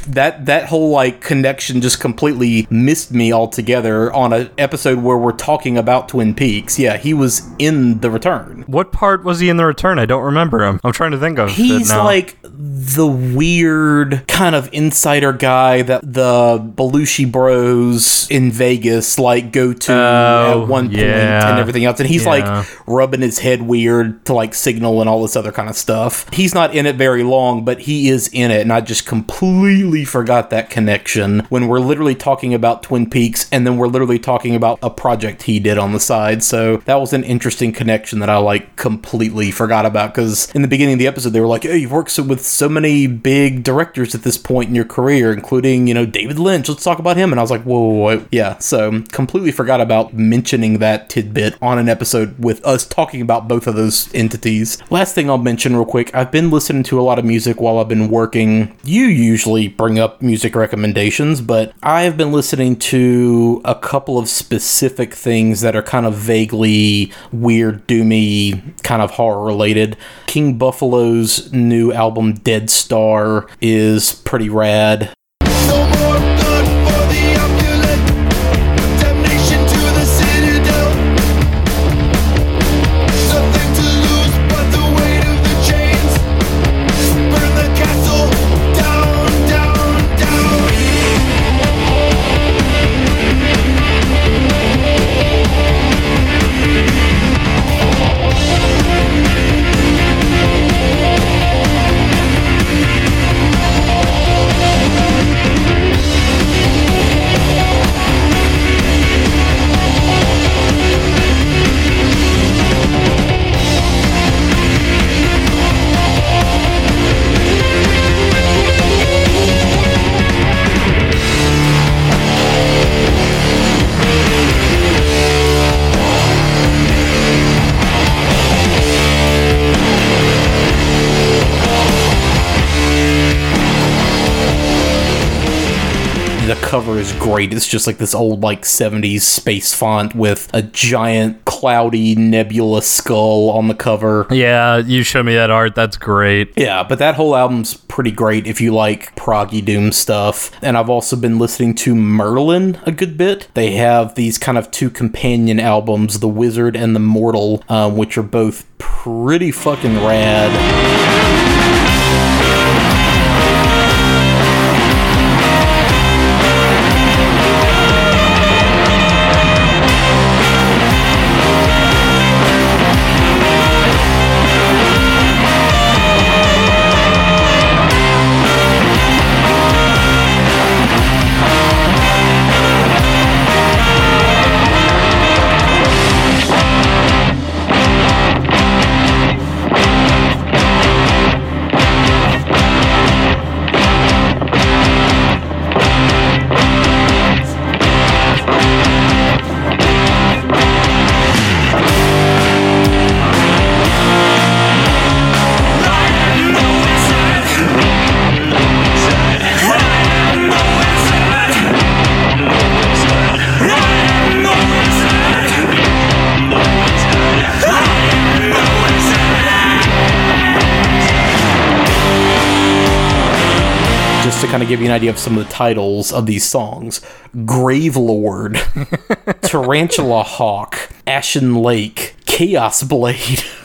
Speaker 3: that that whole like connection just completely missed me altogether on an episode where we're talking about Twin Peaks. Yeah, he was in The Return.
Speaker 1: what part was he in the return? I don't remember him. I'm trying to think of
Speaker 3: He's
Speaker 1: now.
Speaker 3: like the weird kind of insider guy that the Belushi Bros in Vegas like go to
Speaker 1: Oh,
Speaker 3: at one point
Speaker 1: yeah.
Speaker 3: and everything else, and he's
Speaker 1: Yeah.
Speaker 3: like rubbing his head weird to like signal and all this other kind of stuff. He's not in it very long, but he is in it, and I just completely forgot that connection when we're literally talking about Twin Peaks, and then we're literally talking about a project he did on the side. So that was an interesting connection that I like completely forgot about because in the beginning of the episode they were like, "Hey, you've worked so- with so many big directors at this point in your career, including you know David Lynch. Let's talk about him." And I was like, "Whoa, whoa, whoa. yeah." So completely forgot about mentioning that tidbit on an episode with us talking about both of those entities. Last thing I'll mention real quick: I've been listening to a lot of music while I've been working. You usually usually bring up music recommendations, but I have been listening to a couple of specific things that are kind of vaguely weird, doomy, kind of horror related. King Buffalo's new album, Dead Star, is pretty rad. Cover is great. It's just like this old like 70s space font with a giant cloudy nebula skull on the cover.
Speaker 1: Yeah, you show me that art. That's great.
Speaker 3: Yeah, but that whole album's pretty great if you like proggy doom stuff. And I've also been listening to Merlin a good bit. They have these kind of two companion albums, The Wizard and The Mortal, um, which are both pretty fucking rad. Give you an idea of some of the titles of these songs Grave Lord, Tarantula Hawk, Ashen Lake, Chaos Blade.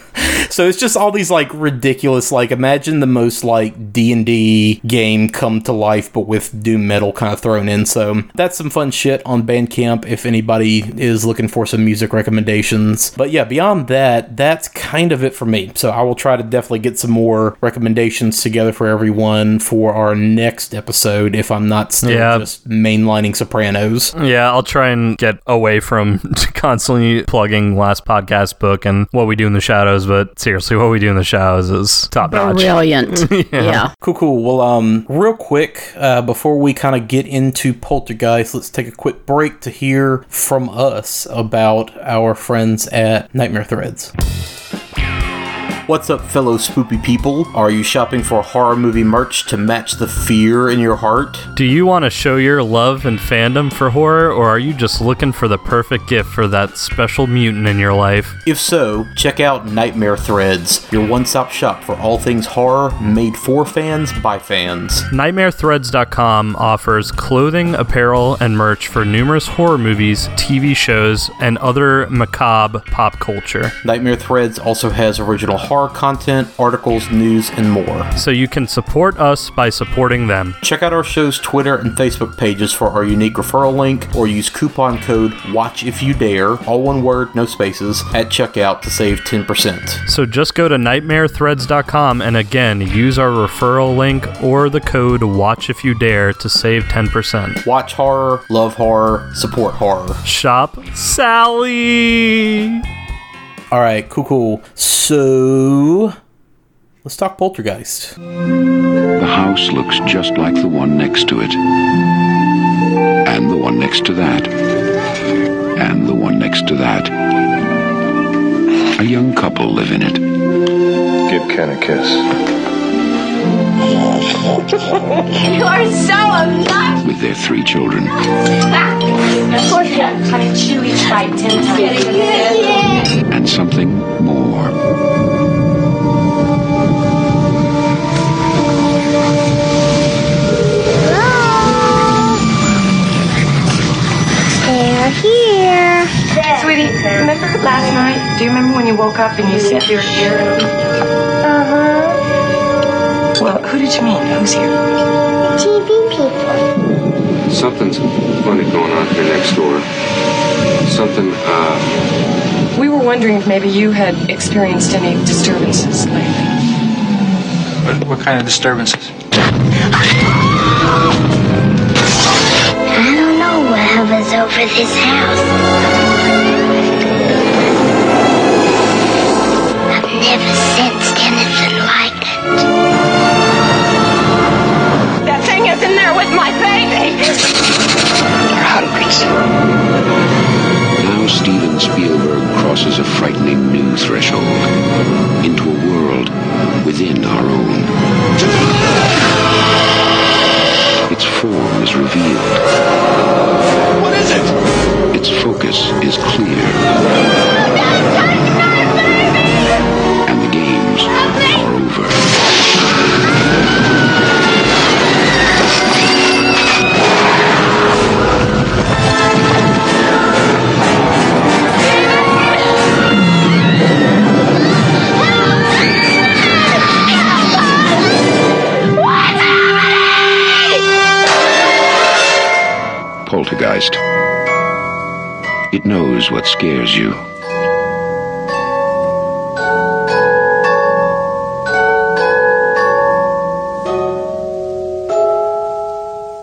Speaker 3: So it's just all these like ridiculous like imagine the most like D&D game come to life but with doom metal kind of thrown in. So that's some fun shit on Bandcamp if anybody is looking for some music recommendations. But yeah, beyond that, that's kind of it for me. So I will try to definitely get some more recommendations together for everyone for our next episode if I'm not still
Speaker 1: Yeah.
Speaker 3: just mainlining Sopranos.
Speaker 1: Yeah, I'll try and get away from constantly plugging last podcast book and what we do in the shadows, but seriously, what we do in the shadows is top notch.
Speaker 4: Brilliant. yeah.
Speaker 3: Cool, cool. Well, um, real quick, uh, before we kind of get into Poltergeist, let's take a quick break to hear from us about our friends at Nightmare Threads. What's up, fellow spoopy people? Are you shopping for horror movie merch to match the fear in your heart?
Speaker 1: Do you want to show your love and fandom for horror, or are you just looking for the perfect gift for that special mutant in your life?
Speaker 3: If so, check out Nightmare Threads, your one stop shop for all things horror made for fans by fans.
Speaker 1: NightmareThreads.com offers clothing, apparel, and merch for numerous horror movies, TV shows, and other macabre pop culture.
Speaker 3: Nightmare Threads also has original horror content, articles, news, and more.
Speaker 1: So you can support us by supporting them.
Speaker 3: Check out our show's Twitter and Facebook pages for our unique referral link or use coupon code WATCH IF YOU DARE, all one word, no spaces, at checkout to save 10%.
Speaker 1: So just go to nightmarethreads.com and again use our referral link or the code watch if you dare to save 10%.
Speaker 3: Watch horror, love horror, support horror.
Speaker 1: Shop Sally.
Speaker 3: All right, cool, cool. So, let's talk Poltergeist.
Speaker 5: The house looks just like the one next to it. And the one next to that. And the one next to that. A young couple live in it.
Speaker 6: Give Ken a kiss. You are so obnoxious.
Speaker 5: with their three children.
Speaker 6: Honey, chew each bite ten times.
Speaker 5: and something more.
Speaker 6: They're here. Sweetie, remember last night? Do you remember when you woke up and you said you were here?
Speaker 7: Uh-huh.
Speaker 6: Well, who did you mean? Who's here?
Speaker 7: TV people.
Speaker 8: Something's funny going on here next door. Something, uh,
Speaker 6: We were wondering if maybe you had experienced any disturbances lately.
Speaker 9: What, what kind of disturbances?
Speaker 7: I don't know what hovers over this house. I've never sensed anything like it.
Speaker 6: In there with my baby.
Speaker 5: Now Steven Spielberg crosses a frightening new threshold into a world within our own. Its form is revealed.
Speaker 10: What is it?
Speaker 5: Its focus is clear. It knows what scares you.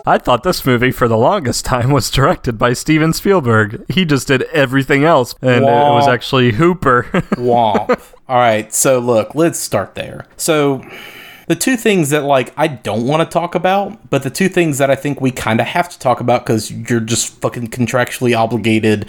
Speaker 1: I thought this movie for the longest time was directed by Steven Spielberg. He just did everything else, and it was actually Hooper.
Speaker 3: Womp. All right, so look, let's start there. So, the two things that like I don't want to talk about, but the two things that I think we kind of have to talk about because you're just fucking contractually obligated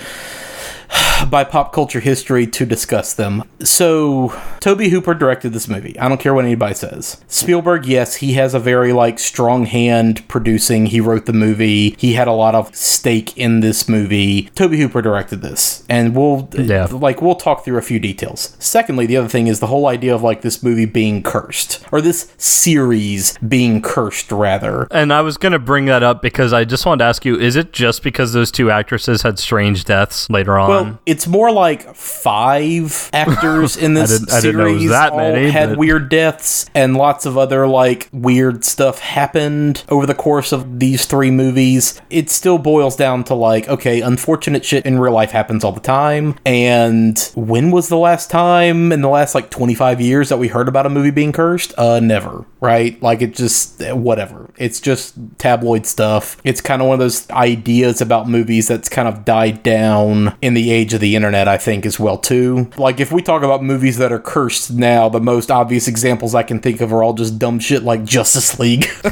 Speaker 3: by pop culture history to discuss them. So, Tobe Hooper directed this movie. I don't care what anybody says. Spielberg, yes, he has a very like strong hand producing. He wrote the movie. He had a lot of stake in this movie. Tobe Hooper directed this. And we'll
Speaker 1: Yeah.
Speaker 3: like we'll talk through a few details. Secondly, the other thing is the whole idea of like this movie being cursed or this series being cursed rather.
Speaker 1: and I was going to bring that up because I just wanted to ask you is it just because those two actresses had strange deaths later on?
Speaker 3: Well, it's more like five actors in this
Speaker 1: didn't- I
Speaker 3: series
Speaker 1: didn't was that
Speaker 3: all
Speaker 1: many,
Speaker 3: had
Speaker 1: but-
Speaker 3: weird deaths, and lots of other like weird stuff happened over the course of these three movies. It still boils down to like, okay, unfortunate shit in real life happens all the time. And when was the last time in the last like twenty five years that we heard about a movie being cursed? Uh, never. Right? Like it just whatever. It's just tabloid stuff. It's kind of one of those ideas about movies that's kind of died down in the age of the internet, I think, as well too. Like if we talk about movies that are cursed now, the most obvious examples I can think of are all just dumb shit like Justice League.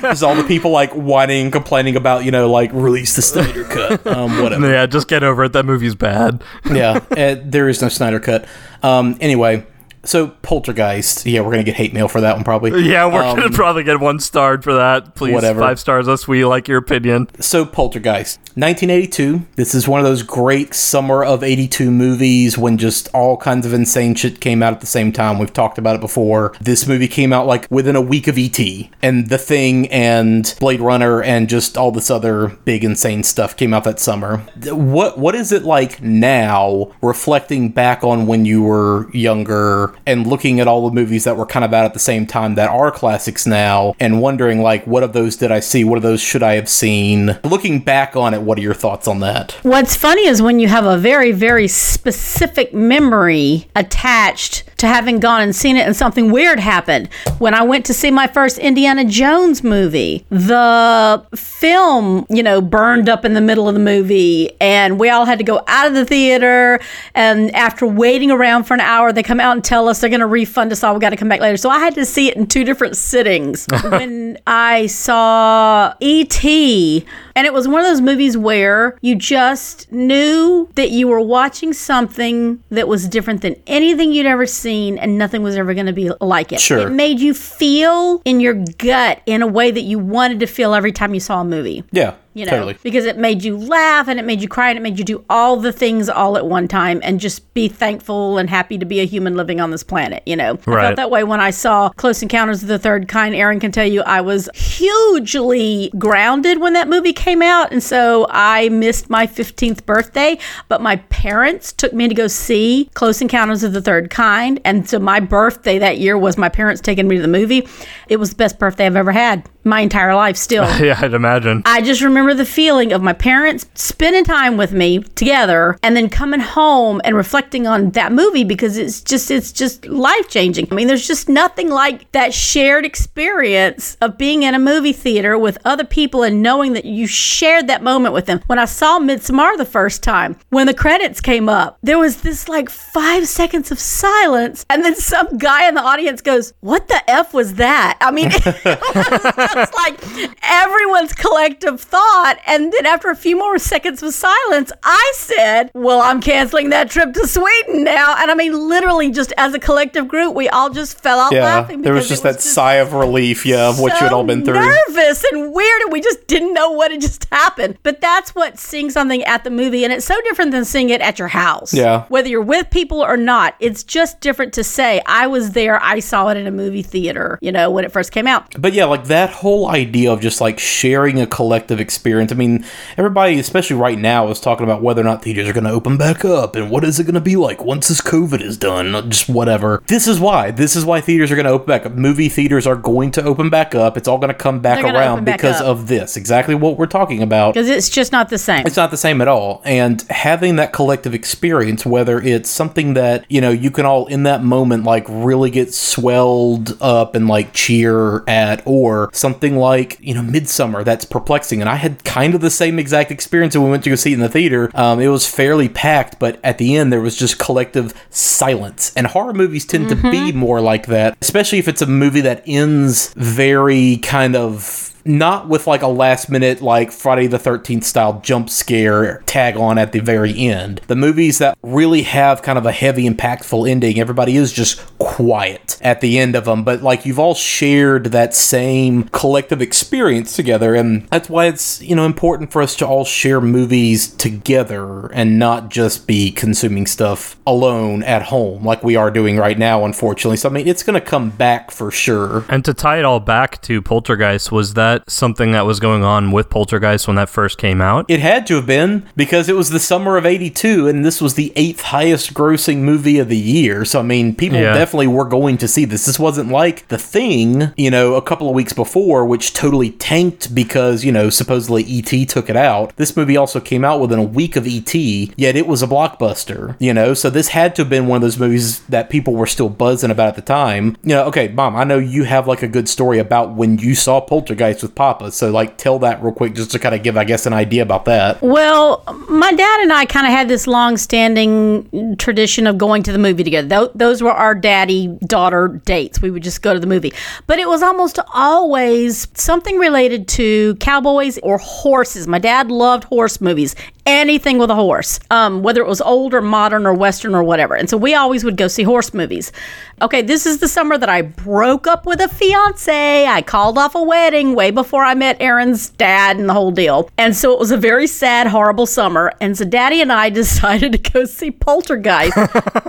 Speaker 3: Just all the people like whining complaining about, you know, like release the Snyder cut. Um, whatever
Speaker 1: yeah, just get over it. That movie's bad.
Speaker 3: yeah, uh, there is no Snyder cut. Um, anyway, so Poltergeist. Yeah, we're gonna get hate mail for that one probably.
Speaker 1: Yeah, we're
Speaker 3: Um,
Speaker 1: gonna probably get one starred for that. Please,
Speaker 3: whatever.
Speaker 1: five stars us. We like your opinion.
Speaker 3: So Poltergeist, 1982. This is one of those great summer of 82 movies when just all kinds of insane shit came out at the same time. We've talked about it before. This movie came out like within a week of ET, and The Thing and Blade Runner and just all this other big insane stuff came out that summer. What what is it like now, reflecting back on when you were younger and looking at all the movies that were kind of out at the same time that are classics now, and wondering like, what of those did I see? What of those should I have seen? Looking back on it, what are your thoughts on that?
Speaker 4: What's funny is when you have a very, very specific memory attached to having gone and seen it and something weird happened. When I went to see my first Indiana Jones movie, the film, you know, burned up in the middle of the movie and we all had to go out of the theater. And after waiting around for an hour, they come out and tell us they're going to refund us all. We got to come back later. So I had to see it in two different sittings. when I saw E.T., And it was one of those movies where you just knew that you were watching something that was different than anything you'd ever seen and nothing was ever going to be like it.
Speaker 3: Sure.
Speaker 4: It made you feel in your gut in a way that you wanted to feel every time you saw a movie
Speaker 3: Yeah.
Speaker 4: You know,
Speaker 3: totally.
Speaker 4: because it made you laugh and it made you cry and it made you do all the things all at one time and just be thankful and happy to be a human living on this planet, you know. I felt that way when I saw Close Encounters of the Third Kind. Aaron can tell you I was hugely grounded when that movie came out and so I missed my 15th birthday, but my parents took me to go see Close Encounters of the Third Kind and so my birthday that year was my parents taking me to the movie. It was the best birthday I've ever had my entire life still.
Speaker 1: Yeah, I'd imagine.
Speaker 4: I just remember the feeling of my parents spending time with me together and then coming home and reflecting on that movie because it's just it's just life changing. I mean, there's just nothing like that shared experience of being in a movie theater with other people and knowing that you shared that moment with them. When I saw Midsommar the first time, when the credits came up, there was this like 5 seconds of silence and then some guy in the audience goes, "What the f was that?" I mean, it's like everyone's collective thought. And then after a few more seconds of silence, I said, Well, I'm canceling that trip to Sweden now. And I mean, literally, just as a collective group, we all just fell out
Speaker 3: Yeah.
Speaker 4: laughing.
Speaker 3: There was just
Speaker 4: it
Speaker 3: that sigh of relief, yeah, of what you had all been through.
Speaker 4: Nervous and weird, and we just didn't know what had just happened. But that's what seeing something at the movie, and it's so different than seeing it at your house.
Speaker 3: Yeah.
Speaker 4: Whether you're with people or not, it's just different to say, I was there, I saw it in a movie theater, you know, when it first came out.
Speaker 3: But yeah, like that whole idea of just like sharing a collective experience. I mean, everybody, especially right now, is talking about whether or not theaters are going to open back up and what is it going to be like once this COVID is done, just whatever. This is why. This is why theaters are going to open back up. Movie theaters are going to open back up. It's all going to come back around
Speaker 4: back
Speaker 3: because
Speaker 4: up.
Speaker 3: of this. Exactly what we're talking about.
Speaker 4: Because it's just not the same.
Speaker 3: It's not the same at all. And having that collective experience, whether it's something that, you know, you can all in that moment like really get swelled up and like cheer at, or something like, you know, Midsommar that's perplexing. And I had kind of the same exact experience when we went to go see it in the theater. Um, it was fairly packed, but at the end there was just collective silence. And horror movies tend to be more like that, especially if it's a movie that ends very kind of not with like a last minute like Friday the 13th style jump scare tag on at the very end. The movies that really have kind of a heavy impactful ending, everybody is just quiet at the end of them, but like you've all shared that same collective experience together and that's why it's, you know, important for us to all share movies together and not just be consuming stuff alone at home like we are doing right now unfortunately. So I mean, it's going to come back for sure.
Speaker 1: And to tie it all back to Poltergeist, was that something that was going on with Poltergeist when that first came out?
Speaker 3: It had to have been because it was the summer of 82 and this was the eighth highest grossing movie of the year. So, I mean, people
Speaker 1: Yeah.
Speaker 3: definitely were going to see this. This wasn't like The Thing, you know, a couple of weeks before, which totally tanked because, you know, supposedly E.T. took it out. This movie also came out within a week of E.T., yet it was a blockbuster, you know? So, this had to have been one of those movies that people were still buzzing about at the time. You know, okay, Mom, I know you have like a good story about when you saw Poltergeist with Papa. So, like, tell that real quick just to kind of give, I guess, an idea about that.
Speaker 4: Well, my dad and I kind of had this long-standing tradition of going to the movie together. Tho- those were our daddy-daughter dates. We would just go to the movie, but it was almost always something related to cowboys or horses. My dad loved horse movies, anything with a horse, um, whether it was old or modern or western or whatever. And so we always would go see horse movies. Okay, this is the summer that I broke up with a fiance. I called off a wedding way before I met Aaron's dad and the whole deal. And so it was a very sad, horrible summer. And so daddy and I decided to go see Poltergeist.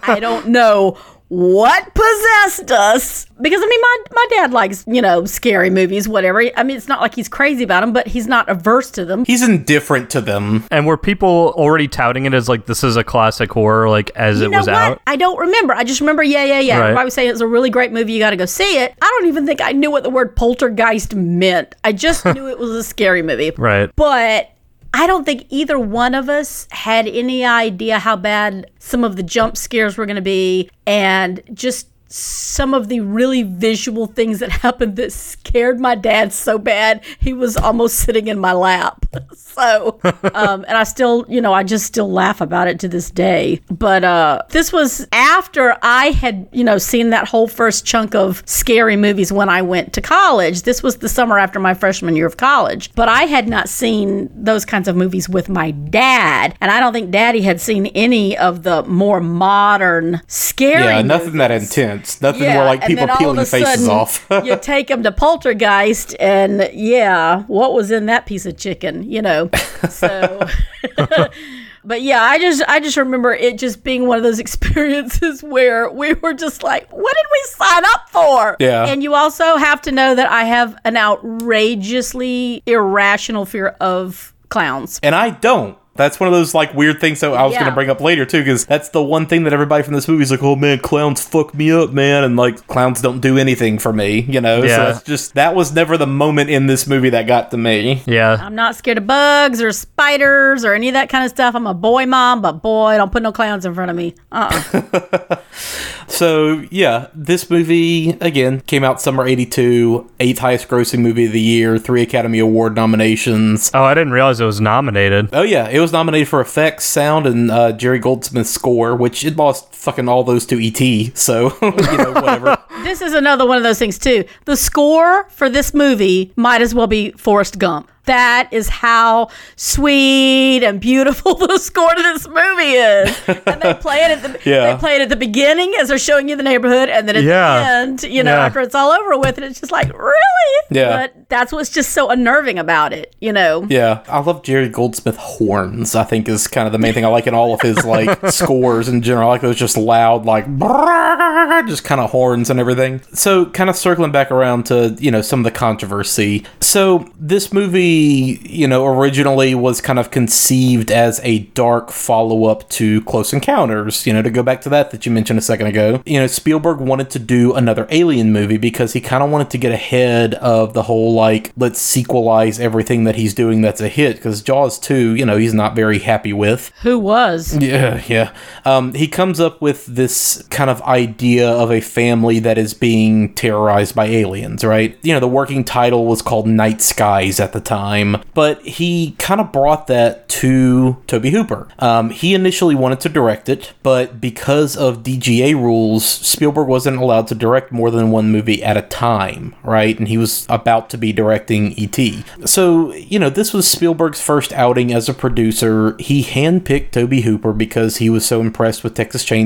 Speaker 4: I don't know what possessed us because i mean my, my dad likes you know scary movies whatever i mean it's not like he's crazy about them but he's not averse to them
Speaker 3: He's indifferent to them.
Speaker 1: And were people already touting it as like this is a classic horror, like as
Speaker 4: you
Speaker 1: it
Speaker 4: know
Speaker 1: was
Speaker 4: what?
Speaker 1: out?
Speaker 4: I don't remember. I just remember, yeah, yeah, yeah.
Speaker 1: Right.
Speaker 4: Everybody was saying it's a really great movie. You got to go see it. I don't even think I knew what the word poltergeist meant. I just knew it was a scary movie.
Speaker 1: Right.
Speaker 4: But I don't think either one of us had any idea how bad some of the jump scares were going to be and just some of the really visual things that happened that scared my dad so bad he was almost sitting in my lap. so, um, and I still, you know, I just still laugh about it to this day. But uh, this was after I had, you know, seen that whole first chunk of scary movies when I went to college. This was the summer after my freshman year of college. But I had not seen those kinds of movies with my dad, and I don't think Daddy had seen any of the more modern scary.
Speaker 3: Yeah, nothing
Speaker 4: movies.
Speaker 3: that intense. Nothing where like people peeling
Speaker 4: of
Speaker 3: faces
Speaker 4: sudden,
Speaker 3: off.
Speaker 4: you take him to Poltergeist, and yeah, what was in that piece of chicken? You know, so. But yeah, I just I just remember it just being one of those experiences where we were just like, what did we sign up for?
Speaker 3: Yeah.
Speaker 4: And you also have to know that I have an outrageously irrational fear of clowns.
Speaker 3: and I don't. That's one of those like weird things that I was
Speaker 4: Yeah.
Speaker 3: going to bring up later too, because that's the one thing that everybody from this movie is like, "Oh man, clowns fuck me up, man," and like clowns don't do anything for me, you know. So
Speaker 1: Yeah.
Speaker 3: it's just that was never the moment in this movie that got to me.
Speaker 1: Yeah.
Speaker 4: I'm not scared of bugs or spiders or any of that kind of stuff. I'm a boy mom, but boy, don't put no clowns in front of me. Uh-uh.
Speaker 3: So yeah, this movie again came out summer '82, eighth highest grossing movie of the year, three Academy Award nominations.
Speaker 1: Oh, I didn't realize it was nominated.
Speaker 3: Oh yeah, it was nominated for effects, sound, and uh, Jerry Goldsmith's score, which it lost fucking all those to ET. So you know whatever.
Speaker 4: this is another one of those things too. The score for this movie might as well be Forrest Gump. That is how sweet and beautiful the score to this movie is. And they play it at the
Speaker 3: Yeah.
Speaker 4: they play it at the beginning as they're showing you the neighborhood, and then at
Speaker 1: Yeah.
Speaker 4: the end, you know,
Speaker 1: Yeah.
Speaker 4: after it's all over with, and it's just like really.
Speaker 3: Yeah.
Speaker 4: But that's what's just so unnerving about it, you know.
Speaker 3: Yeah, I love Jerry Goldsmith horns. I think is kind of the main thing I like in all of his like scores in general. I like those just loud, like just kind of horns and everything. So, kind of circling back around to you know some of the controversy. So, this movie, you know, originally was kind of conceived as a dark follow up to Close Encounters. You know, to go back to that that you mentioned a second ago. You know, Spielberg wanted to do another Alien movie because he kind of wanted to get ahead of the whole like let's sequelize everything that he's doing that's a hit because Jaws 2, you know, he's not very happy with.
Speaker 4: Who was?
Speaker 3: Yeah, yeah. Um, he comes up with this kind of idea of a family that is being terrorized by aliens, right? You know, the working title was called Night Skies at the time, but he kind of brought that to Tobe Hooper. Um, he initially wanted to direct it, but because of DGA rules, Spielberg wasn't allowed to direct more than one movie at a time, right? And he was about to be directing E.T. So, you know, this was Spielberg's first outing as a producer. He handpicked Tobe Hooper because he was so impressed with Texas Chainsaw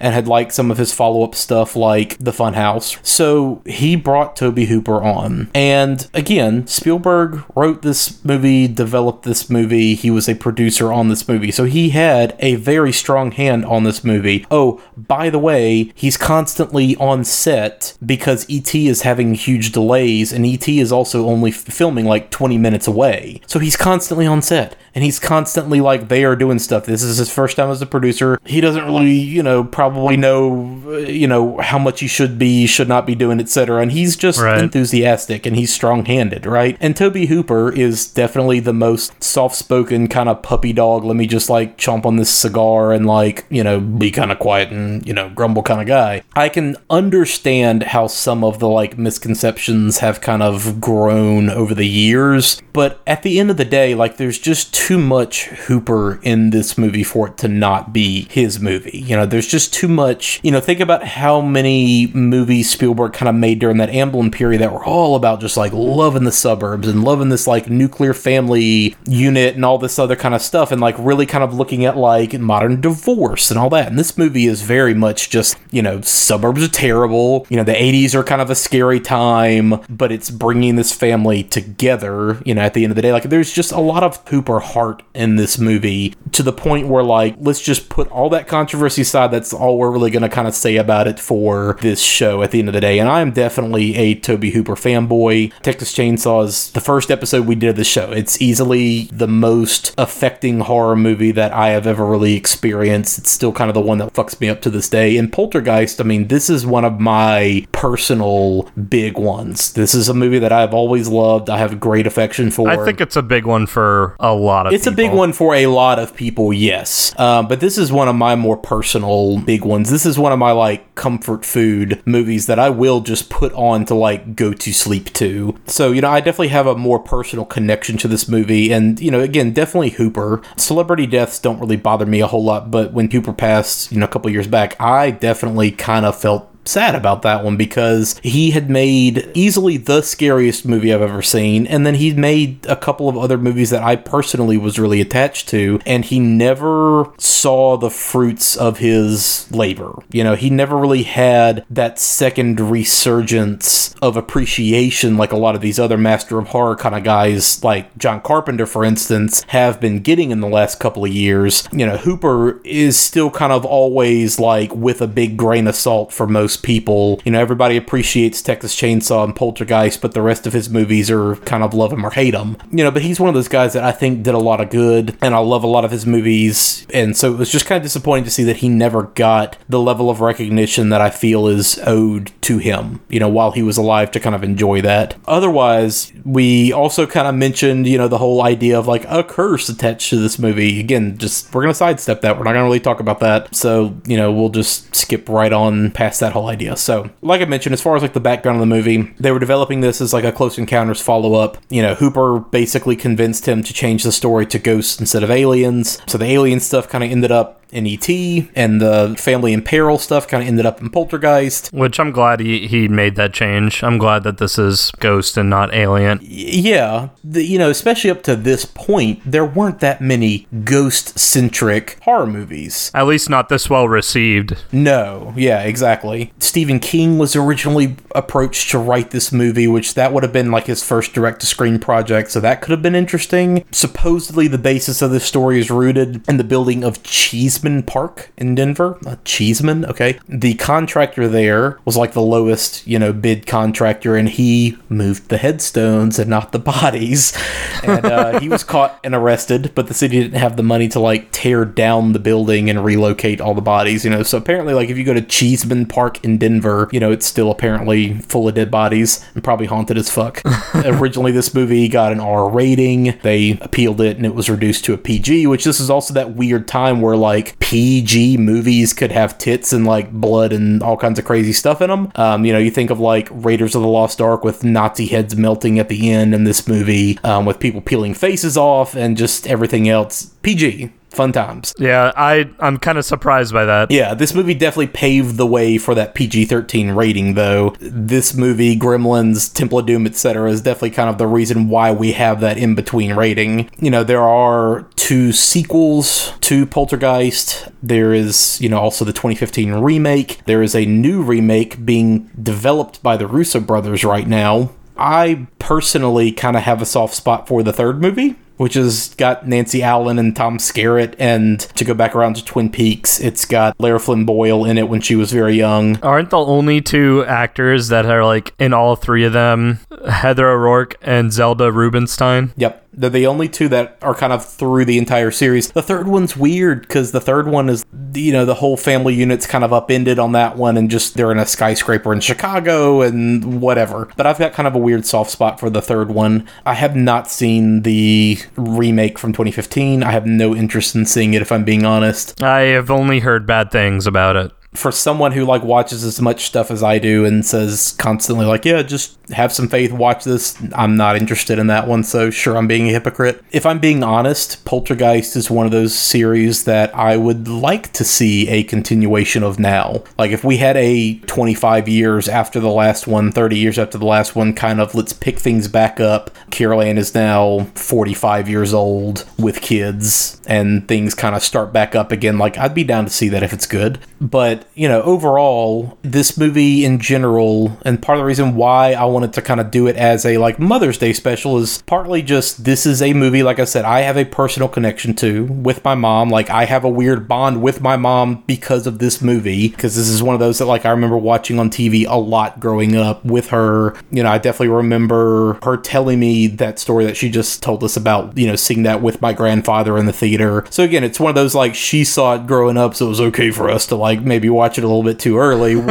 Speaker 3: and had liked some of his follow up stuff like The Funhouse. So he brought Tobe Hooper on. And again, Spielberg wrote this movie, developed this movie. He was a producer on this movie. So he had a very strong hand on this movie. Oh, by the way, he's constantly on set because ET is having huge delays and ET is also only filming like 20 minutes away. So he's constantly on set and he's constantly like they are doing stuff. This is his first time as a producer. He doesn't really, you know, probably know, uh, you know, how much he should be, should not be doing, etc. And he's just
Speaker 1: Right.
Speaker 3: enthusiastic and he's strong-handed, right? And Tobe Hooper is definitely the most soft-spoken kind of puppy dog. Let me just like chomp on this cigar and like, you know, be kind of quiet and, you know, grumble kind of guy. I can understand how some of the like misconceptions have kind of grown over the years, but at the end of the day, like there's just too much Hooper in this movie for it to not be his movie. You know, there's just too much, you know, think about how many movies Spielberg kind of made during that Amblin period that were all about just like loving the suburbs and loving this like nuclear family unit and all this other kind of stuff and like really kind of looking at like modern divorce and all that. And this movie is very much just, you know, suburbs are terrible. You know, the 80s are kind of a scary time, but it's bringing this family together, you know, at the end of the day. Like there's just a lot of Hooper heart in this movie to the point where like let's just put all that controversy aside. That's all we're really going to kind of say about it for this show at the end of the day. And I am definitely a Tobe Hooper fanboy. Texas Chainsaw is the first episode we did of the show. It's easily the most affecting horror movie that I have ever really experienced. It's still kind of the one that fucks me up to this day. And Poltergeist, I mean, this is one of my personal big ones. This is a movie that I've always loved. I have a great affection for.
Speaker 1: I think it's a big one for a lot lot of
Speaker 3: it's a big one for a lot of people, yes. Um, but this is one of my more personal big ones. This is one of my like comfort food movies that I will just put on to like go to sleep to. So, you know, I definitely have a more personal connection to this movie. And, you know, again, definitely Hooper. Celebrity deaths don't really bother me a whole lot, but when Hooper passed, you know, a couple years back, I definitely kind of felt sad about that one because he had made easily the scariest movie I've ever seen, and then he made a couple of other movies that I personally was really attached to, and he never saw the fruits of his labor. You know, he never really had that second resurgence of appreciation like a lot of these other master of horror kind of guys, like John Carpenter, for instance, have been getting in the last couple of years. You know, Hooper is still kind of always like with a big grain of salt for most people. You know, everybody appreciates Texas Chainsaw and Poltergeist, but the rest of his movies are kind of love him or hate him. You know, but he's one of those guys that I think did a lot of good, and I love a lot of his movies. And so it was just kind of disappointing to see that he never got the level of recognition that I feel is owed to him, you know, while he was alive to kind of enjoy that. Otherwise, we also kind of mentioned, you know, the whole idea of like a curse attached to this movie. Again, just we're going to sidestep that. We're not going to really talk about that. So, you know, we'll just skip right on past that whole idea. So, like I mentioned, as far as like the background of the movie, they were developing this as like a Close Encounters follow up. You know, Hooper basically convinced him to change the story to ghosts instead of aliens. So the alien stuff kind of ended up in ET, and the family in peril stuff kind of ended up in Poltergeist.
Speaker 1: Which I'm glad he, he made that change. I'm glad that this is Ghost and not Alien.
Speaker 3: Yeah, the, you know, especially up to this point, there weren't that many ghost centric horror movies.
Speaker 1: At least not this well received.
Speaker 3: No, yeah, exactly. Stephen King was originally approached to write this movie, which that would have been like his first direct to screen project, so that could have been interesting. Supposedly, the basis of this story is rooted in the building of Cheesman Park in Denver. Uh, Cheesman, okay. The contractor there was like the lowest, you know, bid contractor, and he moved the headstones and not the bodies. And uh, he was caught and arrested, but the city didn't have the money to like tear down the building and relocate all the bodies, you know. So apparently, like if you go to Cheesman Park in Denver, you know, it's still apparently full of dead bodies and probably haunted as fuck. Originally, this movie got an R rating. They appealed it and it was reduced to a PG, which this is also that weird time where like PG movies could have tits and like blood and all kinds of crazy stuff in them. Um, you know, you think of like Raiders of the Lost Ark with Nazi heads melting at the end in this movie, um, with people peeling faces off and just everything else. PG. Fun times.
Speaker 1: Yeah, I I'm kind of surprised by that.
Speaker 3: Yeah, this movie definitely paved the way for that PG 13 rating, though. This movie, Gremlins, Temple of Doom, etc., is definitely kind of the reason why we have that in between rating. You know, there are two sequels to Poltergeist. There is, you know, also the 2015 remake. There is a new remake being developed by the Russo brothers right now. I personally kind of have a soft spot for the third movie which has got Nancy Allen and Tom Skerritt. And to go back around to Twin Peaks, it's got Lara Flynn Boyle in it when she was very young.
Speaker 1: Aren't the only two actors that are like in all three of them Heather O'Rourke and Zelda Rubinstein?
Speaker 3: Yep. They're the only two that are kind of through the entire series. The third one's weird because the third one is, you know, the whole family unit's kind of upended on that one and just they're in a skyscraper in Chicago and whatever. But I've got kind of a weird soft spot for the third one. I have not seen the remake from 2015. I have no interest in seeing it if I'm being honest.
Speaker 1: I have only heard bad things about it.
Speaker 3: For someone who like watches as much stuff as I do and says constantly like, yeah, just have some faith, watch this. I'm not interested in that one, so sure I'm being a hypocrite. If I'm being honest, Poltergeist is one of those series that I would like to see a continuation of now. Like if we had a 25 years after the last one, 30 years after the last one, kind of let's pick things back up. Carol is now 45 years old with kids and things kind of start back up again. Like I'd be down to see that if it's good. But, you know, overall, this movie in general, and part of the reason why I wanted to kind of do it as a like Mother's Day special is partly just this is a movie, like I said, I have a personal connection to with my mom. Like I have a weird bond with my mom because of this movie, because this is one of those that like I remember watching on TV a lot growing up with her. You know, I definitely remember her telling me that story that she just told us about, you know, seeing that with my grandfather in the theater. So again, it's one of those like she saw it growing up, so it was okay for us to like maybe watch it a little bit too early.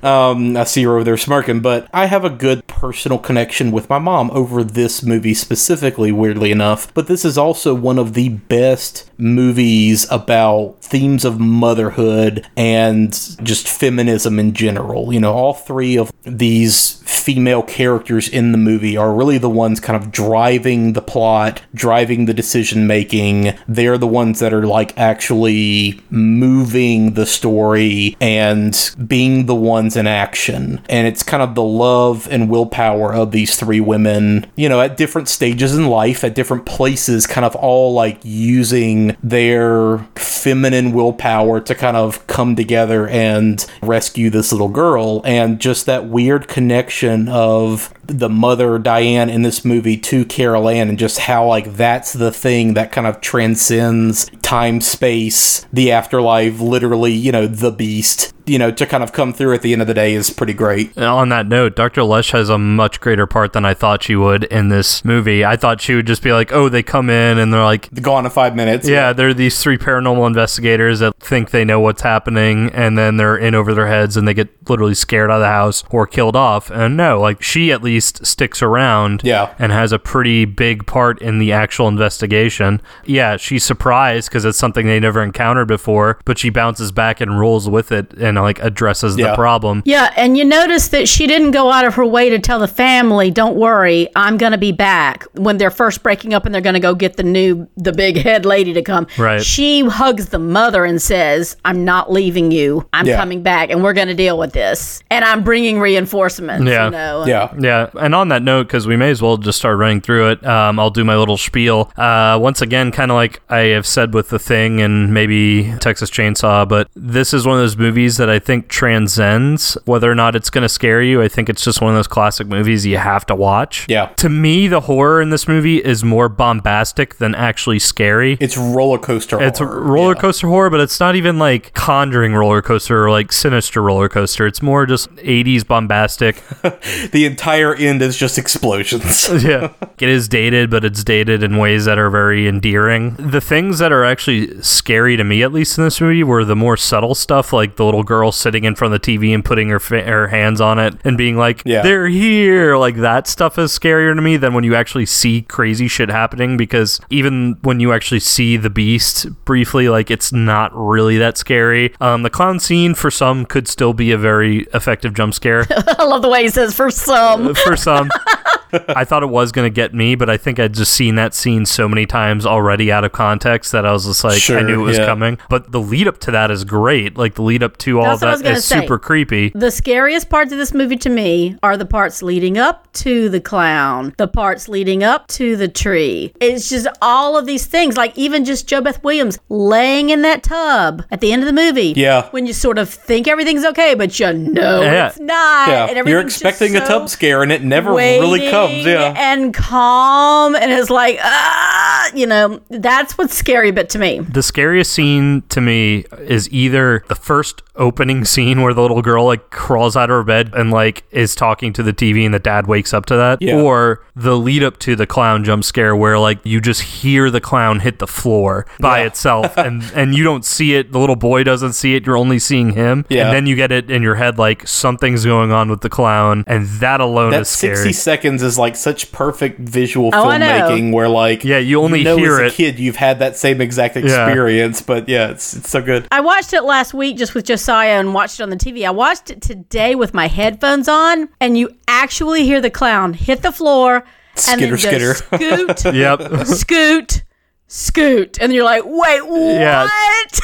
Speaker 3: Um, I see her over there smirking, but I have a good personal connection with my mom over this movie specifically, weirdly enough. But this is also one of the best movies about themes of motherhood and just feminism in general. You know, all three of these female characters in the movie are really the ones kind of driving the plot, driving the decision making. They're the ones that are like actually moving the story and being the ones in action. And it's kind of the love and willpower of these three women, you know, at different stages in life, at different places, kind of all like using their feminine willpower to kind of come together and rescue this little girl. And just that weird connection of the mother Diane in this movie to Carol Anne and just how like that's the thing that kind of transcends time space the afterlife literally you know the beast you know to kind of come through at the end of the day is pretty great
Speaker 1: And on that note, Dr. Lesh has a much greater part than I thought she would in this movie. I thought she would just be like, oh, they come in and they're like,
Speaker 3: gone in five minutes
Speaker 1: yeah, they're these three paranormal investigators that think they know what's happening, and then they're in over their heads and they get literally scared out of the house or killed off. And no, like she at least sticks around
Speaker 3: Yeah.
Speaker 1: and has a pretty big part in the actual investigation. Yeah, she's surprised because it's something they never encountered before, but she bounces back and rolls with it and like addresses the problem.
Speaker 4: Yeah, and you notice that she didn't go out of her way to tell the family, "Don't worry, I'm going to be back." When they're first breaking up and they're going to go get the new the big head lady to come.
Speaker 1: Right.
Speaker 4: She hugs the mother and says, "I'm not leaving you. I'm
Speaker 3: Yeah.
Speaker 4: coming back and we're going to deal with this. And I'm bringing reinforcements."
Speaker 1: Yeah.
Speaker 4: You know?
Speaker 3: yeah
Speaker 1: Yeah, and on that note, because we may as well just start running through it, um, I'll do my little spiel. Uh, once again, kind of like I have said with The Thing and maybe Texas Chainsaw, but this is one of those movies that I think transcends whether or not it's going to scare you. I think it's just one of those classic movies you have to watch.
Speaker 3: Yeah.
Speaker 1: To me, the horror in this movie is more bombastic than actually scary.
Speaker 3: it's roller coaster
Speaker 1: It's
Speaker 3: horror.
Speaker 1: roller
Speaker 3: Yeah.
Speaker 1: coaster horror, but it's not even like Conjuring roller coaster or like Sinister roller coaster. It's more just 80s bombastic.
Speaker 3: the entire end is just explosions
Speaker 1: yeah. It is dated, but it's dated in ways that are very endearing. The things that are actually scary to me, at least in this movie, were the more subtle stuff, like the little girl sitting in front of the TV and putting her, fa- her hands on it and being like,
Speaker 3: Yeah.
Speaker 1: they're here. Like that stuff is scarier to me than when you actually see crazy shit happening because even when you actually see the beast briefly, like it's not really that scary. Um, the clown scene for some could still be a very effective jump scare.
Speaker 4: I love the way he says for some.
Speaker 1: for some. I thought it was going to get me, but I think I'd just seen that scene so many times already out of context that I was just like, I knew it was
Speaker 3: yeah.
Speaker 1: coming. But the lead up to that is great. Like the lead up to all
Speaker 4: That's what I was
Speaker 1: that
Speaker 4: gonna
Speaker 1: is
Speaker 4: say.
Speaker 1: super creepy.
Speaker 4: The scariest parts of this movie to me are the parts leading up to the clown, the parts leading up to the tree. It's just all of these things, like even just JoBeth Williams laying in that tub at the end of the movie.
Speaker 3: Yeah.
Speaker 4: When you sort of think everything's okay, but you know
Speaker 1: Yeah.
Speaker 4: it's not.
Speaker 3: yeah
Speaker 4: And
Speaker 3: you're expecting
Speaker 4: just
Speaker 3: a tub scare and it never really comes
Speaker 4: waiting
Speaker 3: yeah
Speaker 4: And calm, and it's like, ah, you know, that's what's scary, but to me.
Speaker 1: The scariest scene to me is either the first opening scene where the little girl like crawls out of her bed and like is talking to the TV and the dad wakes up to that,
Speaker 3: Yeah.
Speaker 1: or the lead up to the clown jump scare where like you just hear the clown hit the floor by
Speaker 3: Yeah.
Speaker 1: itself and and you don't see it. The little boy doesn't see it. You're only seeing him,
Speaker 3: Yeah.
Speaker 1: and then you get it in your head like something's going on with the clown, and that alone
Speaker 3: that
Speaker 1: is scary.
Speaker 3: 60 seconds is like such perfect visual
Speaker 4: Oh,
Speaker 3: filmmaking where like
Speaker 1: Yeah, you only
Speaker 3: know
Speaker 1: hear
Speaker 3: as a
Speaker 1: it.
Speaker 3: kid you've had that same exact experience but yeah it's it's so good
Speaker 4: I watched it last week just with Josiah and watched it on the TV. I watched it today with my headphones on, and you actually hear the clown hit the floor and then
Speaker 3: Skitter,
Speaker 4: just scoot,
Speaker 1: Yep.
Speaker 4: scoot, scoot, and you're like, wait, what?
Speaker 1: Yeah,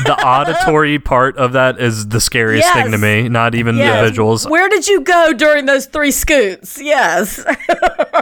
Speaker 1: the auditory part of that is the scariest thing to me. Not even
Speaker 4: Yes.
Speaker 1: the visuals.
Speaker 4: Where did you go during those three scoots? Yes.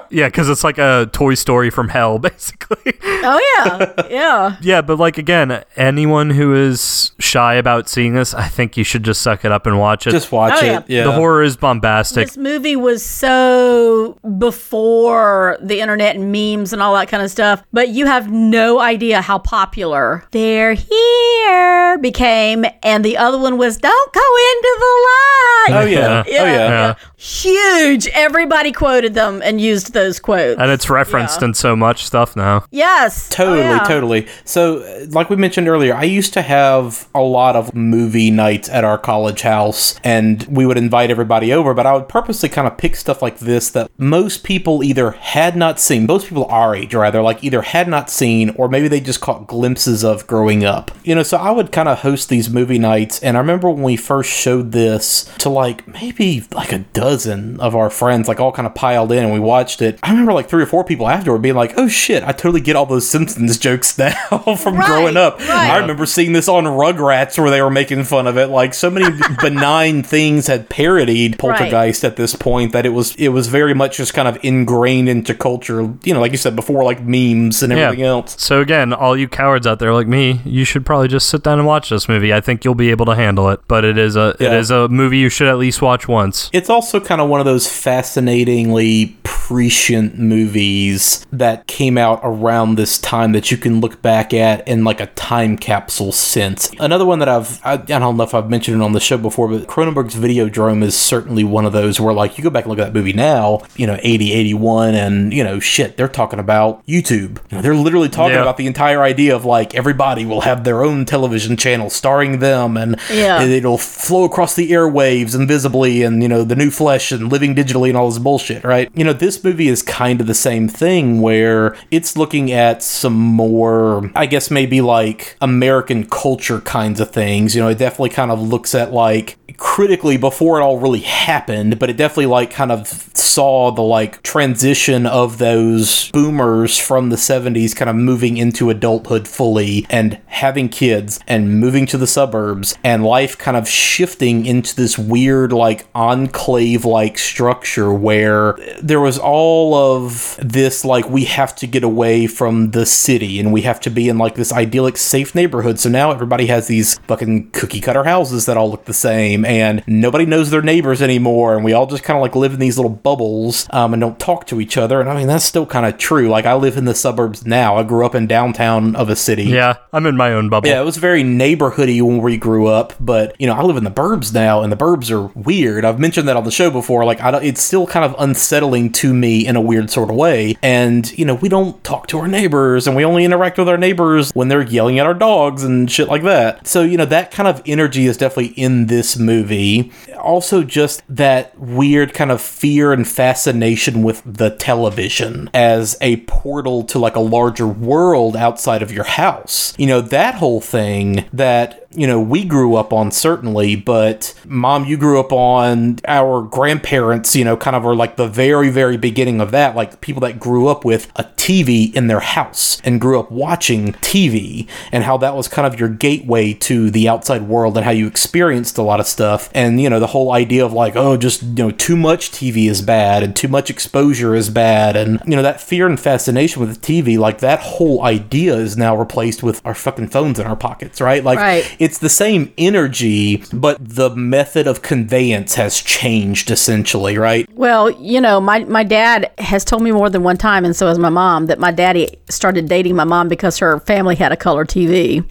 Speaker 1: Yeah, because it's like a Toy Story from hell, basically.
Speaker 4: oh yeah, yeah.
Speaker 1: yeah, but like again, anyone who is shy about seeing this, I think you should just suck it up and watch it.
Speaker 3: just watch
Speaker 4: Oh,
Speaker 3: it
Speaker 4: yeah.
Speaker 3: yeah
Speaker 1: The horror is bombastic.
Speaker 4: This movie was so before the internet and memes and all that kind of stuff, but you have no idea how popular They're Here became. And the other one was Don't Go Into the Light.
Speaker 3: oh yeah
Speaker 4: Yeah,
Speaker 3: oh yeah
Speaker 1: Yeah.
Speaker 4: Huge. Everybody quoted them and used used those quotes.
Speaker 1: And it's referenced
Speaker 4: Yeah.
Speaker 1: in so much stuff now.
Speaker 4: Yes.
Speaker 3: Totally,
Speaker 4: Oh, yeah.
Speaker 3: totally. So, uh, like we mentioned earlier, I used to have a lot of movie nights at our college house, and we would invite everybody over, but I would purposely kind of pick stuff like this that most people either had not seen, most people our age, rather, like either had not seen, or maybe they just caught glimpses of growing up. You know, so I would kind of host these movie nights, and I remember when we first showed this to like maybe like a dozen of our friends, like all kind of piled in, and we watched it. I remember like three or four people afterward being like, oh shit, I totally get all those Simpsons jokes now from
Speaker 4: Right,
Speaker 3: growing up.
Speaker 4: right.
Speaker 3: I remember seeing this on Rugrats where they were making fun of it. Like so many benign things had parodied Poltergeist at this point that it was it was very much just kind of ingrained into culture. You know, like you said before, like memes and everything else.
Speaker 1: So again, all you cowards out there like me, you should probably just sit down and watch this movie. I think you'll be able to handle it. But it is a it
Speaker 3: Yeah.
Speaker 1: is a movie you should at least watch once.
Speaker 3: It's also kind of one of those fascinatingly prescient movies that came out around this time that you can look back at in like a time capsule sense. Another one that I've, I, I don't know if I've mentioned it on the show before, but Cronenberg's Videodrome is certainly one of those where like you go back and look at that movie now, you know, 80, 81, and you know, shit, they're talking about YouTube. They're literally talking
Speaker 1: Yeah.
Speaker 3: about the entire idea of like everybody will have their own television channel starring them and
Speaker 4: Yeah.
Speaker 3: it'll flow across the airwaves invisibly and you know the new flesh and living digitally and all this bullshit right you know this movie is kind of the same thing where it's looking at some more i guess maybe like american culture kinds of things. You know it definitely kind of looks at like critically before it all really happened but it definitely like kind of saw the like transition of those boomers from the 70s kind of moving into adulthood fully and having kids and moving to the suburbs and life kind of shifting into this weird like enclave like structure where there was all of this like we have to get away from the city and we have to be in like this idyllic safe neighborhood so now everybody has these fucking cookie cutter houses that all look the same and nobody knows their neighbors anymore and we all just kind of like live in these little bubbles um, and don't talk to each other and i mean that's still kind of true like i live in the suburbs now i grew up in downtown of a city
Speaker 1: Yeah, I'm in my own bubble.
Speaker 3: yeah, it was very neighborhoody when we grew up, but you know, I live in the burbs now, and the burbs are weird. I've mentioned that on the show before. Like, I don't, it's still kind of unsettling to me in a weird sort of way. And you know, we don't talk to our neighbors, and we only interact with our neighbors when they're yelling at our dogs and shit like that. So you know, that kind of energy is definitely in this movie. Also, just that weird kind of fear and fascination with the television as a portal to like a larger world outside of your house. You know, that whole thing that you know, we grew up on certainly, but mom, you grew up on our grandparents, you know, kind of are like the very, very beginning of that, like people that grew up with a TV in their house and grew up watching TV and how that was kind of your gateway to the outside world and how you experienced a lot of stuff. And, you know, the whole idea of like, oh, just, you know, too much TV is bad and too much exposure is bad. And, you know, that fear and fascination with the TV, like that whole idea is now replaced with our fucking phones in our pockets, right? Like,
Speaker 4: Right.
Speaker 3: it's the same energy, but the method of conveyance has changed essentially, right?
Speaker 4: Well, you know, my, my dad has told me more than one time, and so has my mom, that my daddy started dating my mom because her family had a color TV.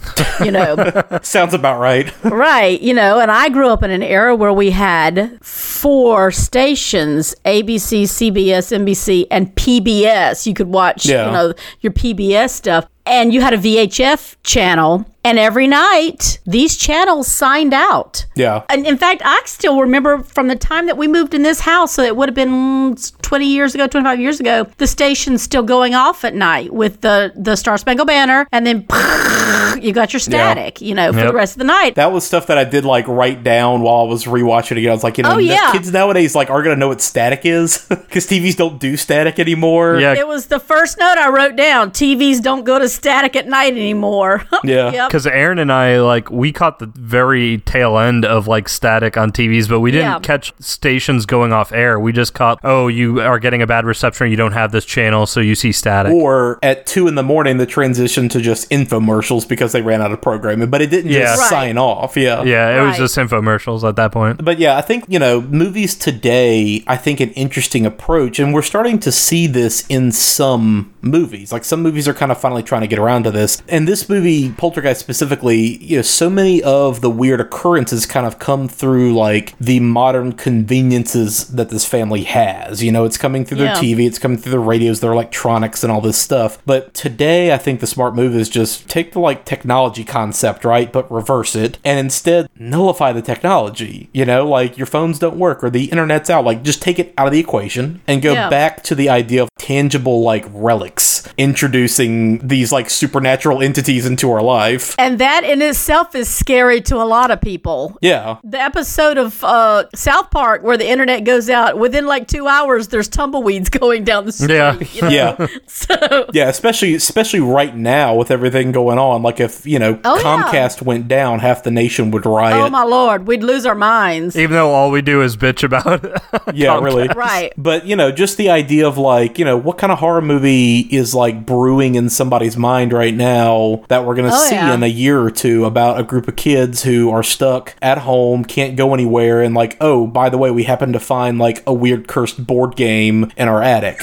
Speaker 4: You know,
Speaker 3: Sounds about right.
Speaker 4: right. You know, and I grew up in an era where we had four stations ABC, CBS, NBC, and PBS. You could watch,
Speaker 3: Yeah.
Speaker 4: you know, your PBS stuff. And you had a VHF channel. And every night, these channels signed out.
Speaker 3: Yeah.
Speaker 4: And in fact, I still remember from the time that we moved in this house, so it would have been 20 years ago, 25 years ago, the station's still going off at night with the, the Star Spangled Banner, and then you got your static, you know, for
Speaker 1: Yep.
Speaker 4: the rest of the night.
Speaker 3: That was stuff that I did like write down while I was rewatching it again. I was like, you know,
Speaker 4: Oh, yeah.
Speaker 3: kids nowadays like are gonna know what static is because TVs don't do static anymore.
Speaker 1: Yeah,
Speaker 4: it was the first note I wrote down. TVs don't go to static at night anymore.
Speaker 3: Yeah.
Speaker 4: yep.
Speaker 1: Because Aaron and I like we caught the very tail end of like static on TVs, but we didn't
Speaker 4: Yeah.
Speaker 1: catch stations going off air. We just caught oh you are getting a bad reception, you don't have this channel, so you see static.
Speaker 3: Or at two in the morning, the transition to just infomercials because they ran out of programming, but it didn't
Speaker 1: Yeah.
Speaker 3: just
Speaker 4: Right.
Speaker 3: sign off. Yeah.
Speaker 1: yeah, it was just infomercials at that point.
Speaker 3: But yeah, I think, you know, movies today, I think an interesting approach, and we're starting to see this in some movies. Like some movies are kind of finally trying to get around to this. And this movie, Poltergeist specifically, you know, so many of the weird occurrences kind of come through like the modern conveniences that this family has. You know, it's coming through
Speaker 4: Yeah.
Speaker 3: their TV, it's coming through their radios, their electronics, and all this stuff. But today, I think the smart move is just take the like technology concept, right, but reverse it, and instead nullify the technology. You know, like your phones don't work or the internet's out. Like, just take it out of the equation and go
Speaker 4: Yeah.
Speaker 3: back to the idea of tangible like relics, introducing these like supernatural entities into our life.
Speaker 4: And that in itself is scary to a lot of people.
Speaker 3: Yeah.
Speaker 4: The episode of uh, South Park where the internet goes out within like two hours, there's tumbleweeds going down the street.
Speaker 1: Yeah.
Speaker 4: you know?
Speaker 3: Yeah.
Speaker 4: So
Speaker 3: Yeah, especially especially right now with everything going on. Like if, you know,
Speaker 4: Oh, yeah.
Speaker 3: Comcast went down, half the nation would riot.
Speaker 4: Oh my lord, we'd lose our minds.
Speaker 1: Even though all we do is bitch about it.
Speaker 3: yeah, really.
Speaker 4: Right.
Speaker 3: But, you know, just the idea of like, you know, what kind of horror movie is like brewing in somebody's mind right now that we're going to
Speaker 4: Oh,
Speaker 3: see
Speaker 4: yeah.
Speaker 3: in a year or two about a group of kids who are stuck at home, can't go anywhere, and like, oh, by the way, we happen to find like a weird cursed board game in our attic.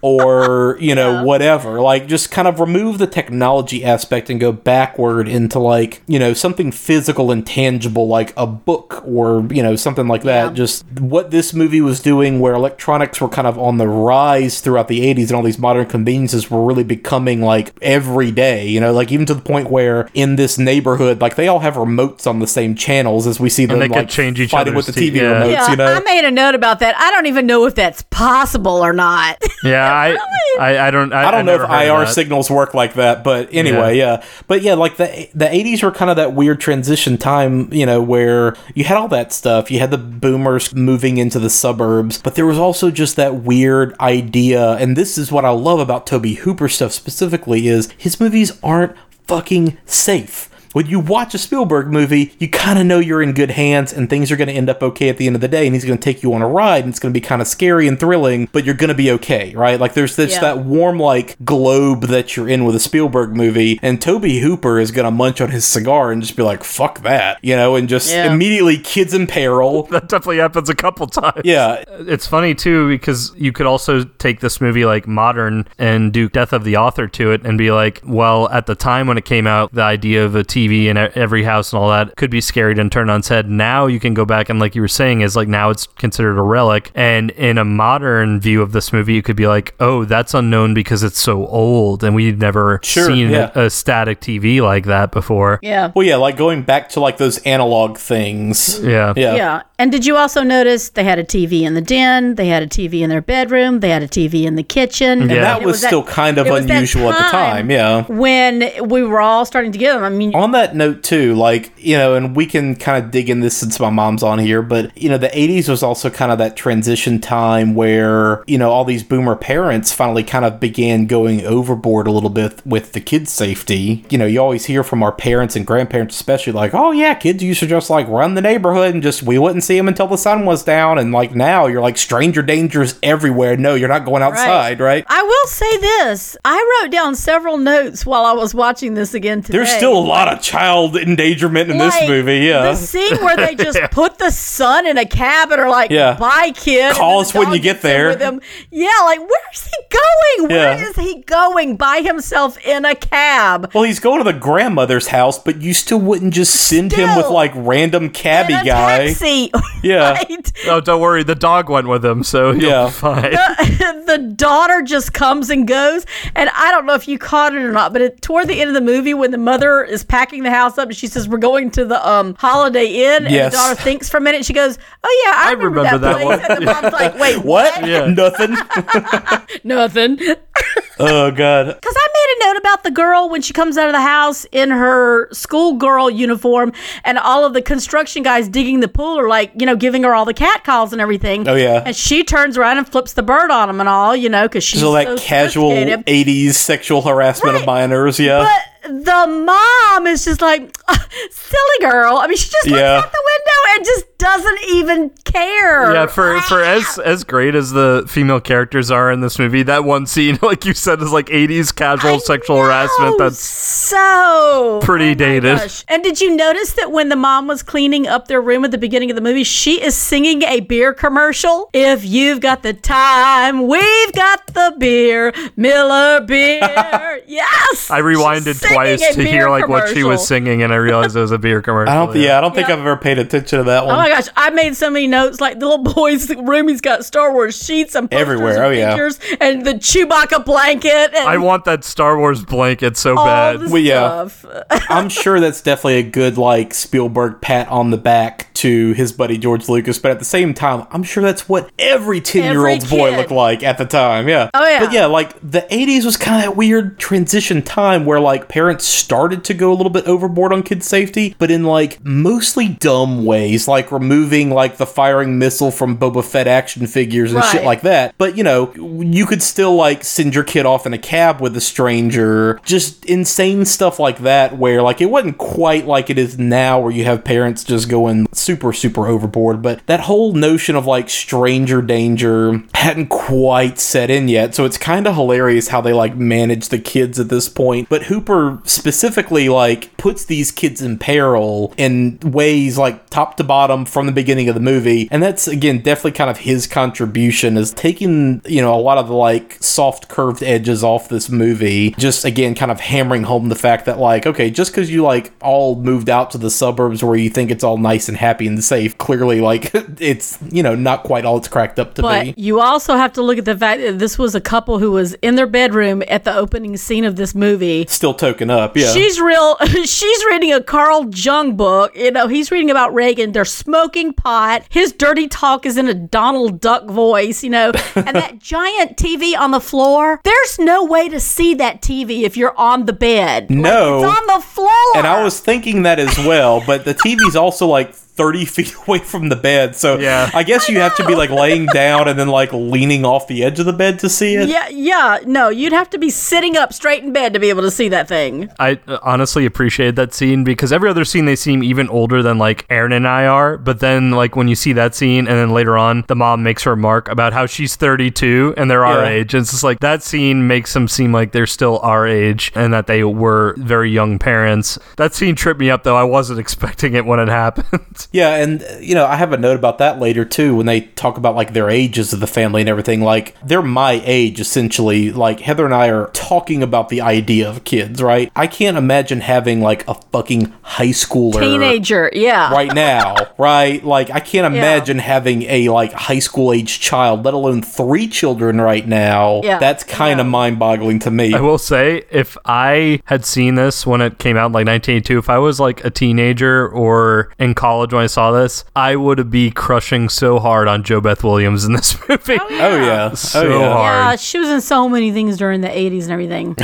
Speaker 3: Or you know whatever like just kind of remove the technology aspect and go backward into like you know something physical and tangible like a book or you know something like that just what this movie was doing where electronics were kind of on the rise throughout the 80s and all these modern conveniences were really becoming like every day you know like even to the point where in this neighborhood like they all have remotes on the same channels as we see them
Speaker 1: they could
Speaker 3: like
Speaker 1: change each
Speaker 3: fighting with the TV
Speaker 1: t- yeah.
Speaker 3: remotes
Speaker 4: yeah,
Speaker 3: you know
Speaker 4: I made a note about that. I don't even know if that's possible or not.
Speaker 1: yeah, I, I, I don't. I,
Speaker 3: I don't know if IR signals work like that, but anyway, yeah. But yeah, like the the eighties were kind of that weird transition time, you know, where you had all that stuff. You had the boomers moving into the suburbs, but there was also just that weird idea, and this is what I love about Tobe Hooper stuff specifically is his movies aren't fucking safe. When you watch a Spielberg movie, you kind of know you're in good hands and things are going to end up okay at the end of the day. And he's going to take you on a ride and it's going to be kind of scary and thrilling, but you're going to be okay, right? Like there's this
Speaker 4: Yeah.
Speaker 3: that warm like globe that you're in with a Spielberg movie, and Tobe Hooper is going to munch on his cigar and just be like, "Fuck that," you know, and just
Speaker 4: Yeah.
Speaker 3: immediately kids in peril.
Speaker 1: That definitely happens a couple times.
Speaker 3: Yeah, uh,
Speaker 1: It's funny too because you could also take this movie like modern and do Death of the Author to it and be like, well, at the time when it came out, the idea of a TV in e- every house and all that could be scary and turned on its head. Now you can go back and like you were saying is like now it's considered a relic. And in a modern view of this movie, you could be like, oh, that's unknown because it's so old and we've never
Speaker 3: Sure,
Speaker 1: seen
Speaker 3: yeah.
Speaker 1: a, a static TV like that before.
Speaker 4: yeah.
Speaker 3: well, yeah, like going back to like those analog things.
Speaker 1: Yeah.
Speaker 3: Yeah,
Speaker 4: Yeah. And did you also notice they had a TV in the den, they had a TV in their bedroom, they had a TV in the kitchen.
Speaker 3: and
Speaker 1: Yeah.
Speaker 3: that
Speaker 4: It
Speaker 3: was, still kind of
Speaker 4: it was that
Speaker 3: unusual at the time. Yeah.
Speaker 4: When we were all starting to get them. I mean,
Speaker 3: on that note too like you know and we can kind of dig in this since my mom's on here but you know the 80s was also kind of that transition time where you know all these boomer parents finally kind of began going overboard a little bit with the kids safety you know you always hear from our parents and grandparents especially like oh yeah kids used to just like run the neighborhood and just we wouldn't see them until the sun was down and like now you're like stranger dangers everywhere no you're not going outside right,
Speaker 4: I will say this. I wrote down several notes while I was watching this again today.
Speaker 3: there's still a lot of child endangerment in this movie yeah
Speaker 4: The scene where they just put the son in a cab and are like,
Speaker 3: Yeah.
Speaker 4: bye, kid.
Speaker 3: Call us when you get there.
Speaker 4: Yeah, like, where's he going? Where
Speaker 3: Yeah.
Speaker 4: is he going by himself in a cab?
Speaker 3: Well, he's going to the grandmother's house, but you still wouldn't just send him with like random cabbie guy.
Speaker 4: taxi.
Speaker 3: Yeah.
Speaker 4: right?
Speaker 1: Oh, don't worry. The dog went with him, so he'll
Speaker 3: Yeah.
Speaker 1: be fine.
Speaker 4: the daughter just comes and goes. And I don't know if you caught it or not, but it, toward the end of the movie, when the mother is packing the house up and she says, We're going to the um, Holiday Inn, and
Speaker 3: Yes.
Speaker 4: the daughter thinks for a minute, she goes, Oh, yeah, I,
Speaker 1: I
Speaker 4: remember,
Speaker 1: remember
Speaker 4: that,
Speaker 1: that
Speaker 4: place.
Speaker 1: one.
Speaker 4: And the mom's like, Wait,
Speaker 3: What?
Speaker 1: Yeah.
Speaker 3: Nothing.
Speaker 4: Nothing.
Speaker 3: Oh god.
Speaker 4: Because I made a note about the girl when she comes out of the house in her schoolgirl uniform, and all of the construction guys digging the pool are like, you know, giving her all the cat calls and everything.
Speaker 3: Oh, yeah.
Speaker 4: And she turns around and flips the bird on them and all, you know, because she's
Speaker 3: So that
Speaker 4: so
Speaker 3: casual '80s sexual harassment of
Speaker 4: Right.
Speaker 3: minors. Yeah.
Speaker 4: But the mom is just like, silly girl. I mean, she just looks
Speaker 3: Yeah.
Speaker 4: out the window and just doesn't even care.
Speaker 1: Yeah, for for as as great as the female characters are in this movie, that one scene, like you said, is like '80s casual
Speaker 4: I
Speaker 1: sexual harassment. That's
Speaker 4: so
Speaker 1: pretty
Speaker 4: oh
Speaker 1: dated.
Speaker 4: gosh. And did you notice that when the mom was cleaning up their room at the beginning of the movie, she is singing a beer commercial? If you've got the time, we've got the beer, Miller beer. yes,
Speaker 1: I rewinded
Speaker 4: She's singing
Speaker 1: twice to hear
Speaker 4: beer
Speaker 1: like what she was singing, and I realized it was a beer commercial.
Speaker 3: I don't. Yeah, I don't think
Speaker 4: Yeah.
Speaker 3: I've ever paid attention to that
Speaker 4: Oh
Speaker 3: one.
Speaker 4: my gosh, I made so many notes. Like the little boy's room, he's got Star Wars sheets and posters
Speaker 3: Everywhere.
Speaker 4: and
Speaker 3: Oh, yeah.
Speaker 4: pictures, and the Chewbacca blanket. And
Speaker 1: I want that Star Wars blanket so
Speaker 4: all
Speaker 1: bad.
Speaker 4: the
Speaker 3: Well, yeah. I'm sure that's definitely a good like Spielberg pat on the back to his buddy George Lucas, but at the same time, I'm sure that's what every 10 year old's boy looked like at the time. Yeah.
Speaker 4: Oh, yeah.
Speaker 3: But yeah, like the 80s was kind of that weird transition time where like parents started to go a little bit overboard on kid safety, but in like mostly dumb ways, like removing like the firing missile from Boba Fett action figures and shit like that. But you know, you could still like send your kid off in a cab with a stranger, just insane stuff like that, where like it wasn't quite like it is now, where you have parents just going super, super overboard. But that whole notion of like stranger danger hadn't quite set in yet. So it's kind of hilarious how they like manage the kids at this point. But Hooper specifically like puts these kids in peril in ways like top to bottom from the beginning of the movie. And that's again definitely kind of his contribution is taking, you know, a lot of the like soft curved edges off this movie. Just again kind of hammering home the fact that like, okay, just because you like all moved out to the suburbs where you think it's all nice and happy and safe, clearly like it's, you know, not quite all it's cracked up to
Speaker 4: But
Speaker 3: be.
Speaker 4: you also have to look at the fact that this was a couple who was in their bedroom at the opening scene of this movie.
Speaker 3: Still token up, yeah.
Speaker 4: She's real. She's reading a Carl Jung book. You know, he's reading about Reagan. They're smoking pot. His dirty talk is in a Donald Duck voice. You know, and that giant TV on the floor. There's no way to see that TV if you're on the bed. Like,
Speaker 3: No.
Speaker 4: it's on the floor.
Speaker 3: And I was thinking that as well, but the TV's also like 30 feet away from the bed. So
Speaker 1: Yeah.
Speaker 3: I guess you have to be like laying down and then like leaning off the edge of the bed to see it.
Speaker 4: Yeah, yeah. No, you'd have to be sitting up straight in bed to be able to see that thing.
Speaker 1: I uh, honestly appreciated that scene because every other scene they seem even older than like Aaron and I are. But then like when you see that scene and then later on the mom makes her remark about how she's 32 and they're our age. And it's just like that scene makes them seem like they're still our age and that they were very young parents. That scene tripped me up though. I wasn't expecting it when it happened.
Speaker 3: Yeah, and uh, you know, I have a note about that later too when they talk about like their ages of the family and everything. Like they're my age essentially. Like Heather and I are talking about the idea of kids, right? I can't imagine having like a fucking high schooler
Speaker 4: Teenager, yeah.
Speaker 3: right now, right? Like I can't imagine having a like high school age child, let alone three children right now.
Speaker 4: Yeah.
Speaker 3: That's kind of mind-boggling to me.
Speaker 1: I will say, if I had seen this when it came out in like 1982, if I was like a teenager or in college when I saw this, I would be crushing so hard on JoBeth Williams in this movie.
Speaker 3: Oh, oh yeah.
Speaker 1: So
Speaker 3: oh yeah.
Speaker 1: hard.
Speaker 4: Yeah, she was in so many things during the 80s and everything.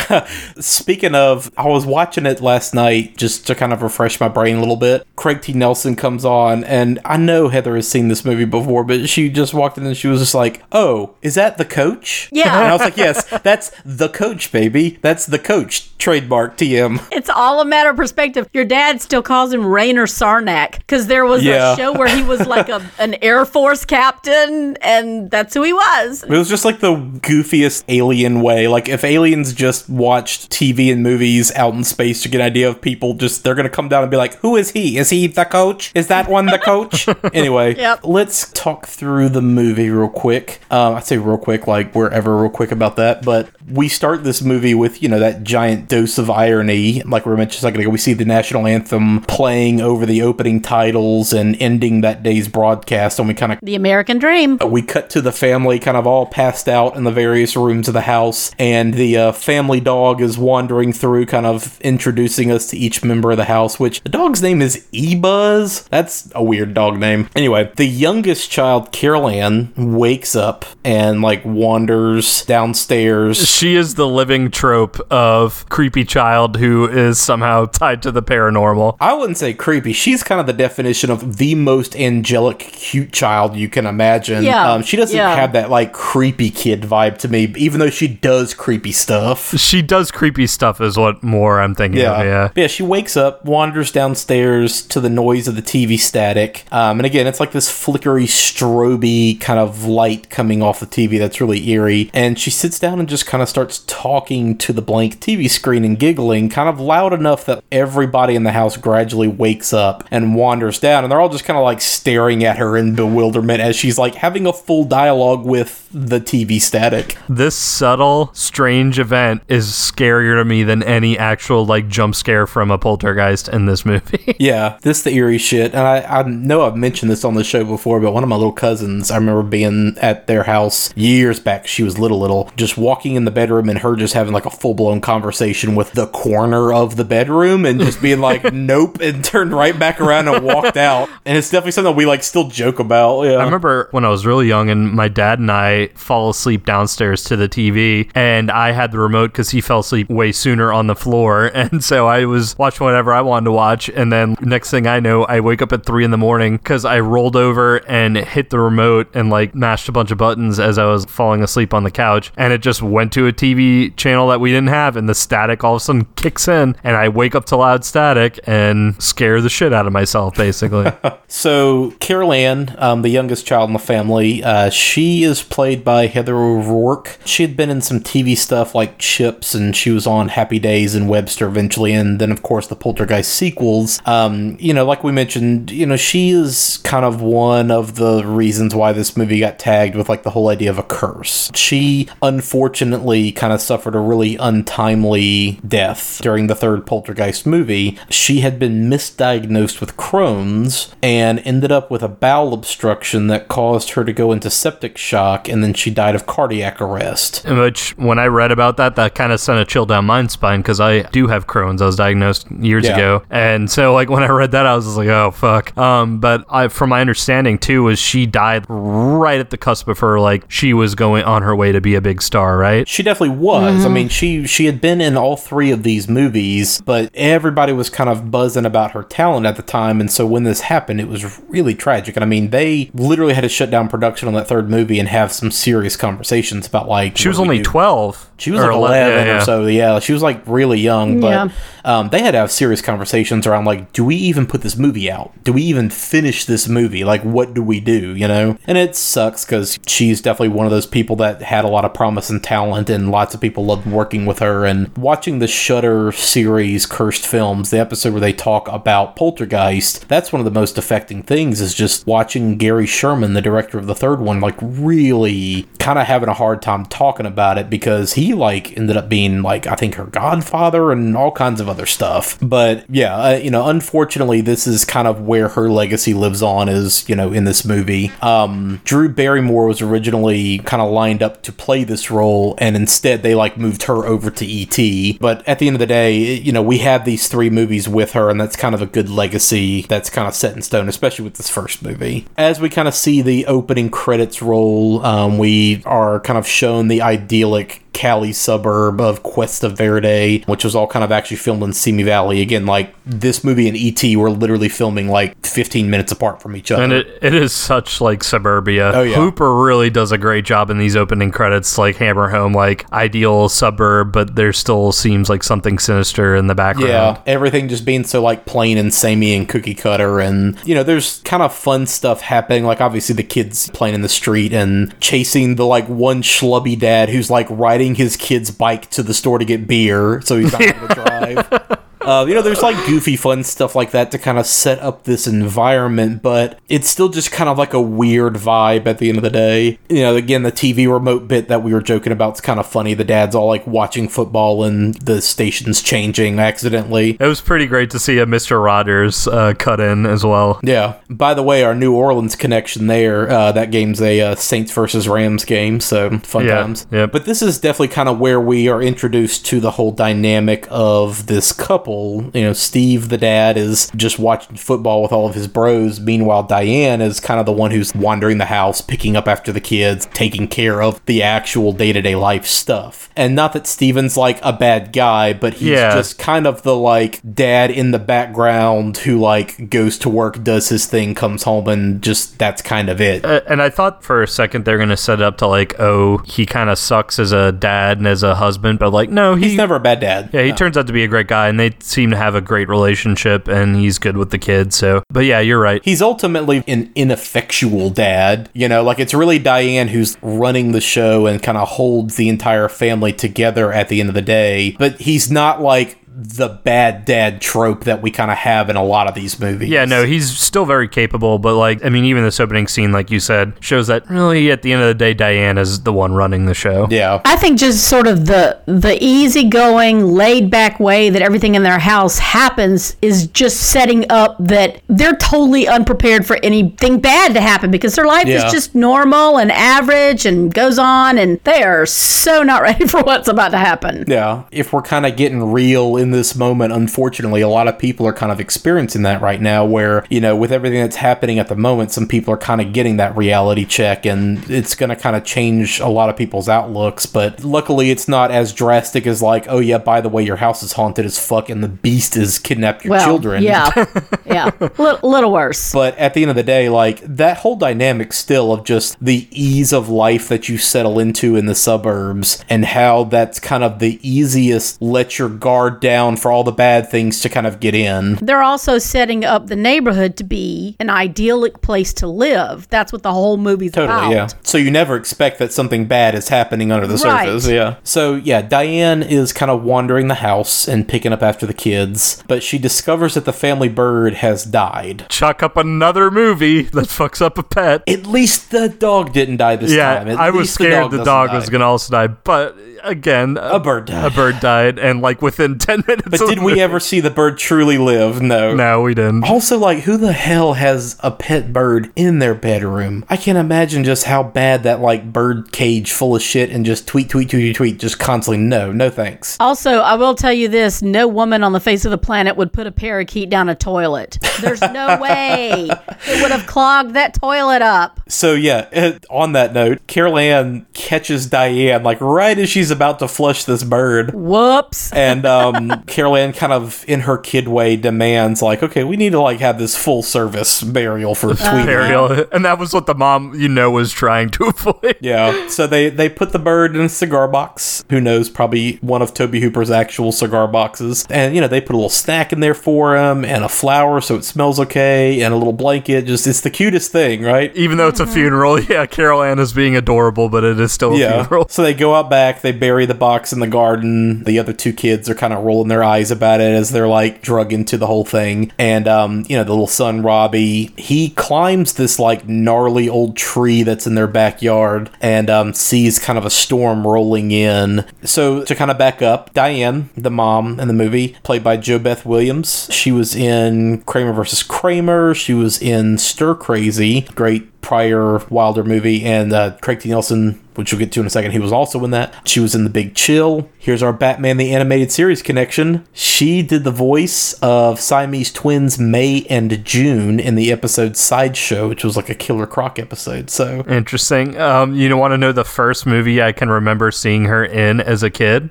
Speaker 3: Speaking of, I was watching it last night just to kind of refresh my brain a little bit. Craig T. Nelson comes on, and I know Heather has seen this movie before, but she just walked in and she was just like, "Oh, is that the coach?"
Speaker 4: Yeah.
Speaker 3: and I was like, "Yes, that's the coach, baby. That's the coach." Trademark TM.
Speaker 4: It's all a matter of perspective. Your dad still calls him Raynor Sarnac because there was
Speaker 3: Yeah.
Speaker 4: a show where he was like a, an Air Force captain, and that's who he was.
Speaker 3: It was just like the goofiest alien way. Like if aliens just watched TV and movies out in space to get an idea of people, just they're gonna come down and be like, "Who is he? Is he the coach? Is that one the coach?" anyway,
Speaker 4: Yep.
Speaker 3: let's talk through the movie real quick. Um, I say real quick, like we're ever real quick about that, but we start this movie with you know that giant dose of irony. Like we mentioned a second ago, we see the national anthem playing over the opening titles and ending that day's broadcast, and we kind of
Speaker 4: The American Dream.
Speaker 3: we cut to the family kind of all passed out in the various rooms of the house and the uh, family dog is wandering through kind of introducing us to each member of the house which the dog's name is ebuzz that's a weird dog name anyway the youngest child carol anne wakes up and like wanders downstairs
Speaker 1: She is the living trope of creepy child who is somehow tied to the paranormal.
Speaker 3: I wouldn't say creepy. She's kind of the definition of the most angelic, cute child you can imagine.
Speaker 4: Yeah,
Speaker 3: Um, she doesn't
Speaker 4: yeah.
Speaker 3: have that like creepy kid vibe to me, even though she does creepy stuff.
Speaker 1: She does creepy stuff, is what more I'm thinking
Speaker 3: Yeah.
Speaker 1: of. Yeah.
Speaker 3: Yeah, she wakes up, wanders downstairs to the noise of the TV static. Um, and again, it's like this flickery, stroby kind of light coming off the TV that's really eerie. And she sits down and just kind of starts talking to the blank TV screen and giggling, kind of loud enough that everybody in the house gradually wakes up and wanders down and they're all just kind of like staring at her in bewilderment as she's like having a full dialogue with the TV static.
Speaker 1: This subtle, strange event is scarier to me than any actual like jump scare from a poltergeist in this movie.
Speaker 3: Yeah, this the eerie shit. And I, I know I've mentioned this on the show before, but one of my little cousins, I remember being at their house years back. She was little, little, just walking in the bedroom and her just having like a full blown conversation with the corner of the bedroom and just being like, nope, and turned right back around and walked out. And it's definitely something we like still joke about. Yeah.
Speaker 1: I remember when I was really young and my dad and I fall asleep downstairs to the TV and I had the remote because he fell asleep way sooner on the floor. And so I was watching whatever I wanted to watch. And then next thing I know, I wake up at three in the morning because I rolled over and hit the remote and like mashed a bunch of buttons as I was falling asleep on the couch. And it just went to a TV channel that we didn't have. And the static all of a sudden kicks in. And I wake up to loud static and scare the shit out of myself, basically.
Speaker 3: So Carol Anne, um, the youngest child in the family, uh, she is played by Heather O'Rourke. She had been in some TV stuff like Chips, and she was on Happy Days and Webster eventually, and then of course the Poltergeist sequels. Um, you know, like we mentioned, you know, she is kind of one of the reasons why this movie got tagged with like the whole idea of a curse. She unfortunately kind of suffered a really untimely death during the third Poltergeist movie. She had been misdiagnosed with Crohn's and ended up with a bowel obstruction that caused her to go into septic shock, and then she died of cardiac arrest.
Speaker 1: Which, when I read about that, that kind of sent a chill down my spine because I do have Crohn's. I was diagnosed years
Speaker 3: Yeah.
Speaker 1: ago, and so like when I read that, I was just like, oh fuck. Um, but I, from my understanding too, was she died right at the cusp of her like she was going on her way to be a big star, right?
Speaker 3: She definitely was. I mean, she she had been in all three of these movies, but everybody was kind of buzzing about her talent at the time, and so when this happened, it was really tragic. And I mean, they literally had to shut down production on that third movie and have some serious conversations about like
Speaker 1: She was
Speaker 3: what do we
Speaker 1: only
Speaker 3: do?
Speaker 1: twelve.
Speaker 3: She was
Speaker 1: or
Speaker 3: like
Speaker 1: 11,
Speaker 3: 11
Speaker 1: yeah,
Speaker 3: or so. Yeah, she was like really young, but
Speaker 4: Yeah.
Speaker 3: um, they had to have serious conversations around like, do we even put this movie out? Do we even finish this movie? Like, what do we do? You know? And it sucks because she's definitely one of those people that had a lot of promise and talent, and lots of people loved working with her. And watching the Shudder series, Cursed Films, the episode where they talk about Poltergeist, that's one of the most affecting things is just watching Gary Sherman, the director of the third one, like really kind of having a hard time talking about it because he like ended up being like I think her godfather and all kinds of other stuff. But yeah, uh, you know, unfortunately, this is kind of where her legacy lives on is you know in this movie. Um, Drew Barrymore was originally kind of lined up to play this role, and instead they like moved her over to ET. But at the end of the day, you know, we have these three movies with her, and that's kind of a good legacy that's kind of set in stone, especially with this first movie. As we kind of see the opening credits roll, um, we are kind of shown the idyllic Cali suburb of Cuesta Verde, which was all kind of actually filmed in Simi Valley. Again, like this movie and ET were literally filming like 15 minutes apart from each other.
Speaker 1: And it, it is such like suburbia.
Speaker 3: Oh, yeah.
Speaker 1: Hooper really does a great job in these opening credits, like hammer home like ideal suburb, but there still seems like something sinister in the background.
Speaker 3: Yeah, everything just being so like plain and samey and cookie cutter, and you know, there's kind of fun stuff happening. Like obviously the kids playing in the street and chasing the like one schlubby dad who's like riding his kid's bike to the store to get beer, so he's not able to drive. Uh, you know, there's like goofy, fun stuff like that to kind of set up this environment, but it's still just kind of like a weird vibe at the end of the day. You know, again, the TV remote bit that we were joking about is kind of funny. The dad's all like watching football and the station's changing accidentally.
Speaker 1: It was pretty great to see a Mr. Rogers uh, cut in as well.
Speaker 3: Yeah. By the way, our New Orleans connection there, uh, that game's a uh, Saints versus Rams game, so fun
Speaker 1: Yeah,
Speaker 3: times.
Speaker 1: yep.
Speaker 3: But this is definitely kind of where we are introduced to the whole dynamic of this couple. You know, Steve, the dad, is just watching football with all of his bros. Meanwhile, Diane is kind of the one who's wandering the house, picking up after the kids, taking care of the actual day to day life stuff. And not that Steven's like a bad guy, but he's
Speaker 1: Yeah.
Speaker 3: just kind of the like dad in the background who like goes to work, does his thing, comes home, and just that's kind of it.
Speaker 1: Uh, and I thought for a second they're gonna set it up to like, oh, he kind of sucks as a dad and as a husband, but like, no, he,
Speaker 3: He's never a bad dad.
Speaker 1: Yeah, he turns out to be a great guy, and they seem to have a great relationship, and he's good with the kids. So, but yeah, you're right.
Speaker 3: He's ultimately an ineffectual dad. You know, like it's really Diane who's running the show and kind of holds the entire family together at the end of the day. But he's not like the bad dad trope that we kind of have in a lot of these movies.
Speaker 1: Yeah, no, he's still very capable, but like, I mean, even this opening scene, like you said, shows that really at the end of the day, Diane is the one running the show.
Speaker 3: Yeah.
Speaker 4: I think just sort of the the easygoing, laid back way that everything in their house happens is just setting up that they're totally unprepared for anything bad to happen because their life
Speaker 3: Yeah.
Speaker 4: is just normal and average and goes on and they are so not ready for what's about to happen.
Speaker 3: Yeah. If we're kind of getting real in this moment, unfortunately, a lot of people are kind of experiencing that right now where, you know, with everything that's happening at the moment, some people are kind of getting that reality check and it's going to kind of change a lot of people's outlooks. But luckily, it's not as drastic as like, oh, yeah, by the way, your house is haunted as fuck and the beast has kidnapped your
Speaker 4: Well,
Speaker 3: children.
Speaker 4: yeah, yeah, Li- little worse.
Speaker 3: But at the end of the day, like that whole dynamic still of just the ease of life that you settle into in the suburbs and how that's kind of the easiest let your guard down for all the bad things to kind of get in.
Speaker 4: They're also setting up the neighborhood to be an idyllic place to live. That's what the whole movie's
Speaker 3: Totally,
Speaker 4: about.
Speaker 3: yeah. So you never expect that something bad is happening under the
Speaker 4: Right.
Speaker 3: surface, yeah. So yeah, Diane is kind of wandering the house and picking up after the kids, but she discovers that the family bird has died.
Speaker 1: Chuck up another movie that fucks up a pet.
Speaker 3: At least the dog didn't die this
Speaker 1: yeah,
Speaker 3: time. At
Speaker 1: I was scared the
Speaker 3: doesn't
Speaker 1: dog was gonna also die, but again,
Speaker 3: A bird died.
Speaker 1: A bird died, and like within ten minutes.
Speaker 3: But did we ever see the bird truly live? No.
Speaker 1: No, we didn't.
Speaker 3: Also, like, who the hell has a pet bird in their bedroom? I can't imagine just how bad that, like, bird cage full of shit and just tweet, tweet, tweet, tweet, just constantly. No, no thanks.
Speaker 4: Also, I will tell you this no woman on the face of the planet would put a parakeet down a toilet. There's no way it would have clogged that toilet up.
Speaker 3: So, yeah, on that note, Carol Anne catches Diane, like, right as she's about to flush this bird.
Speaker 4: Whoops.
Speaker 3: And um, Carol Anne kind of, in her kid way, demands, like, okay, we need to, like, have this full service burial for Tweety.
Speaker 1: Burial, and that was what the mom, you know, was trying to avoid.
Speaker 3: Yeah. So they they put the bird in a cigar box. Who knows? Probably one of Tobe Hooper's actual cigar boxes. And you know they put a little snack in there for him and a flower so it smells okay and a little blanket. Just it's the cutest thing, right?
Speaker 1: Even though it's a funeral, yeah, Carol Anne is being adorable, but it is still a
Speaker 3: Yeah.
Speaker 1: funeral.
Speaker 3: So they go out back, they bury the box in the garden. The other two kids are kind of rolling their eyes about it as they're like drug into the whole thing. And um, you know, the little son Robbie, he climbs this like gnarly old tree that's in their backyard and um, sees kind of a storm rolling in. So to kind of back up, Diane, the mom in the movie, played by JoBeth Williams, she was in Kramer versus Kramer. She was in Stir Crazy, great Pryor Wilder movie, and uh, Craig T. Nelson, which we'll get to in a second, he was also in that. She was in The Big Chill. Here's our Batman the Animated Series connection. She did the voice of Siamese twins May and June in the episode Sideshow, which was like a Killer Croc episode. So
Speaker 1: Interesting. Um, you want to know the first movie I can remember seeing her in as a kid?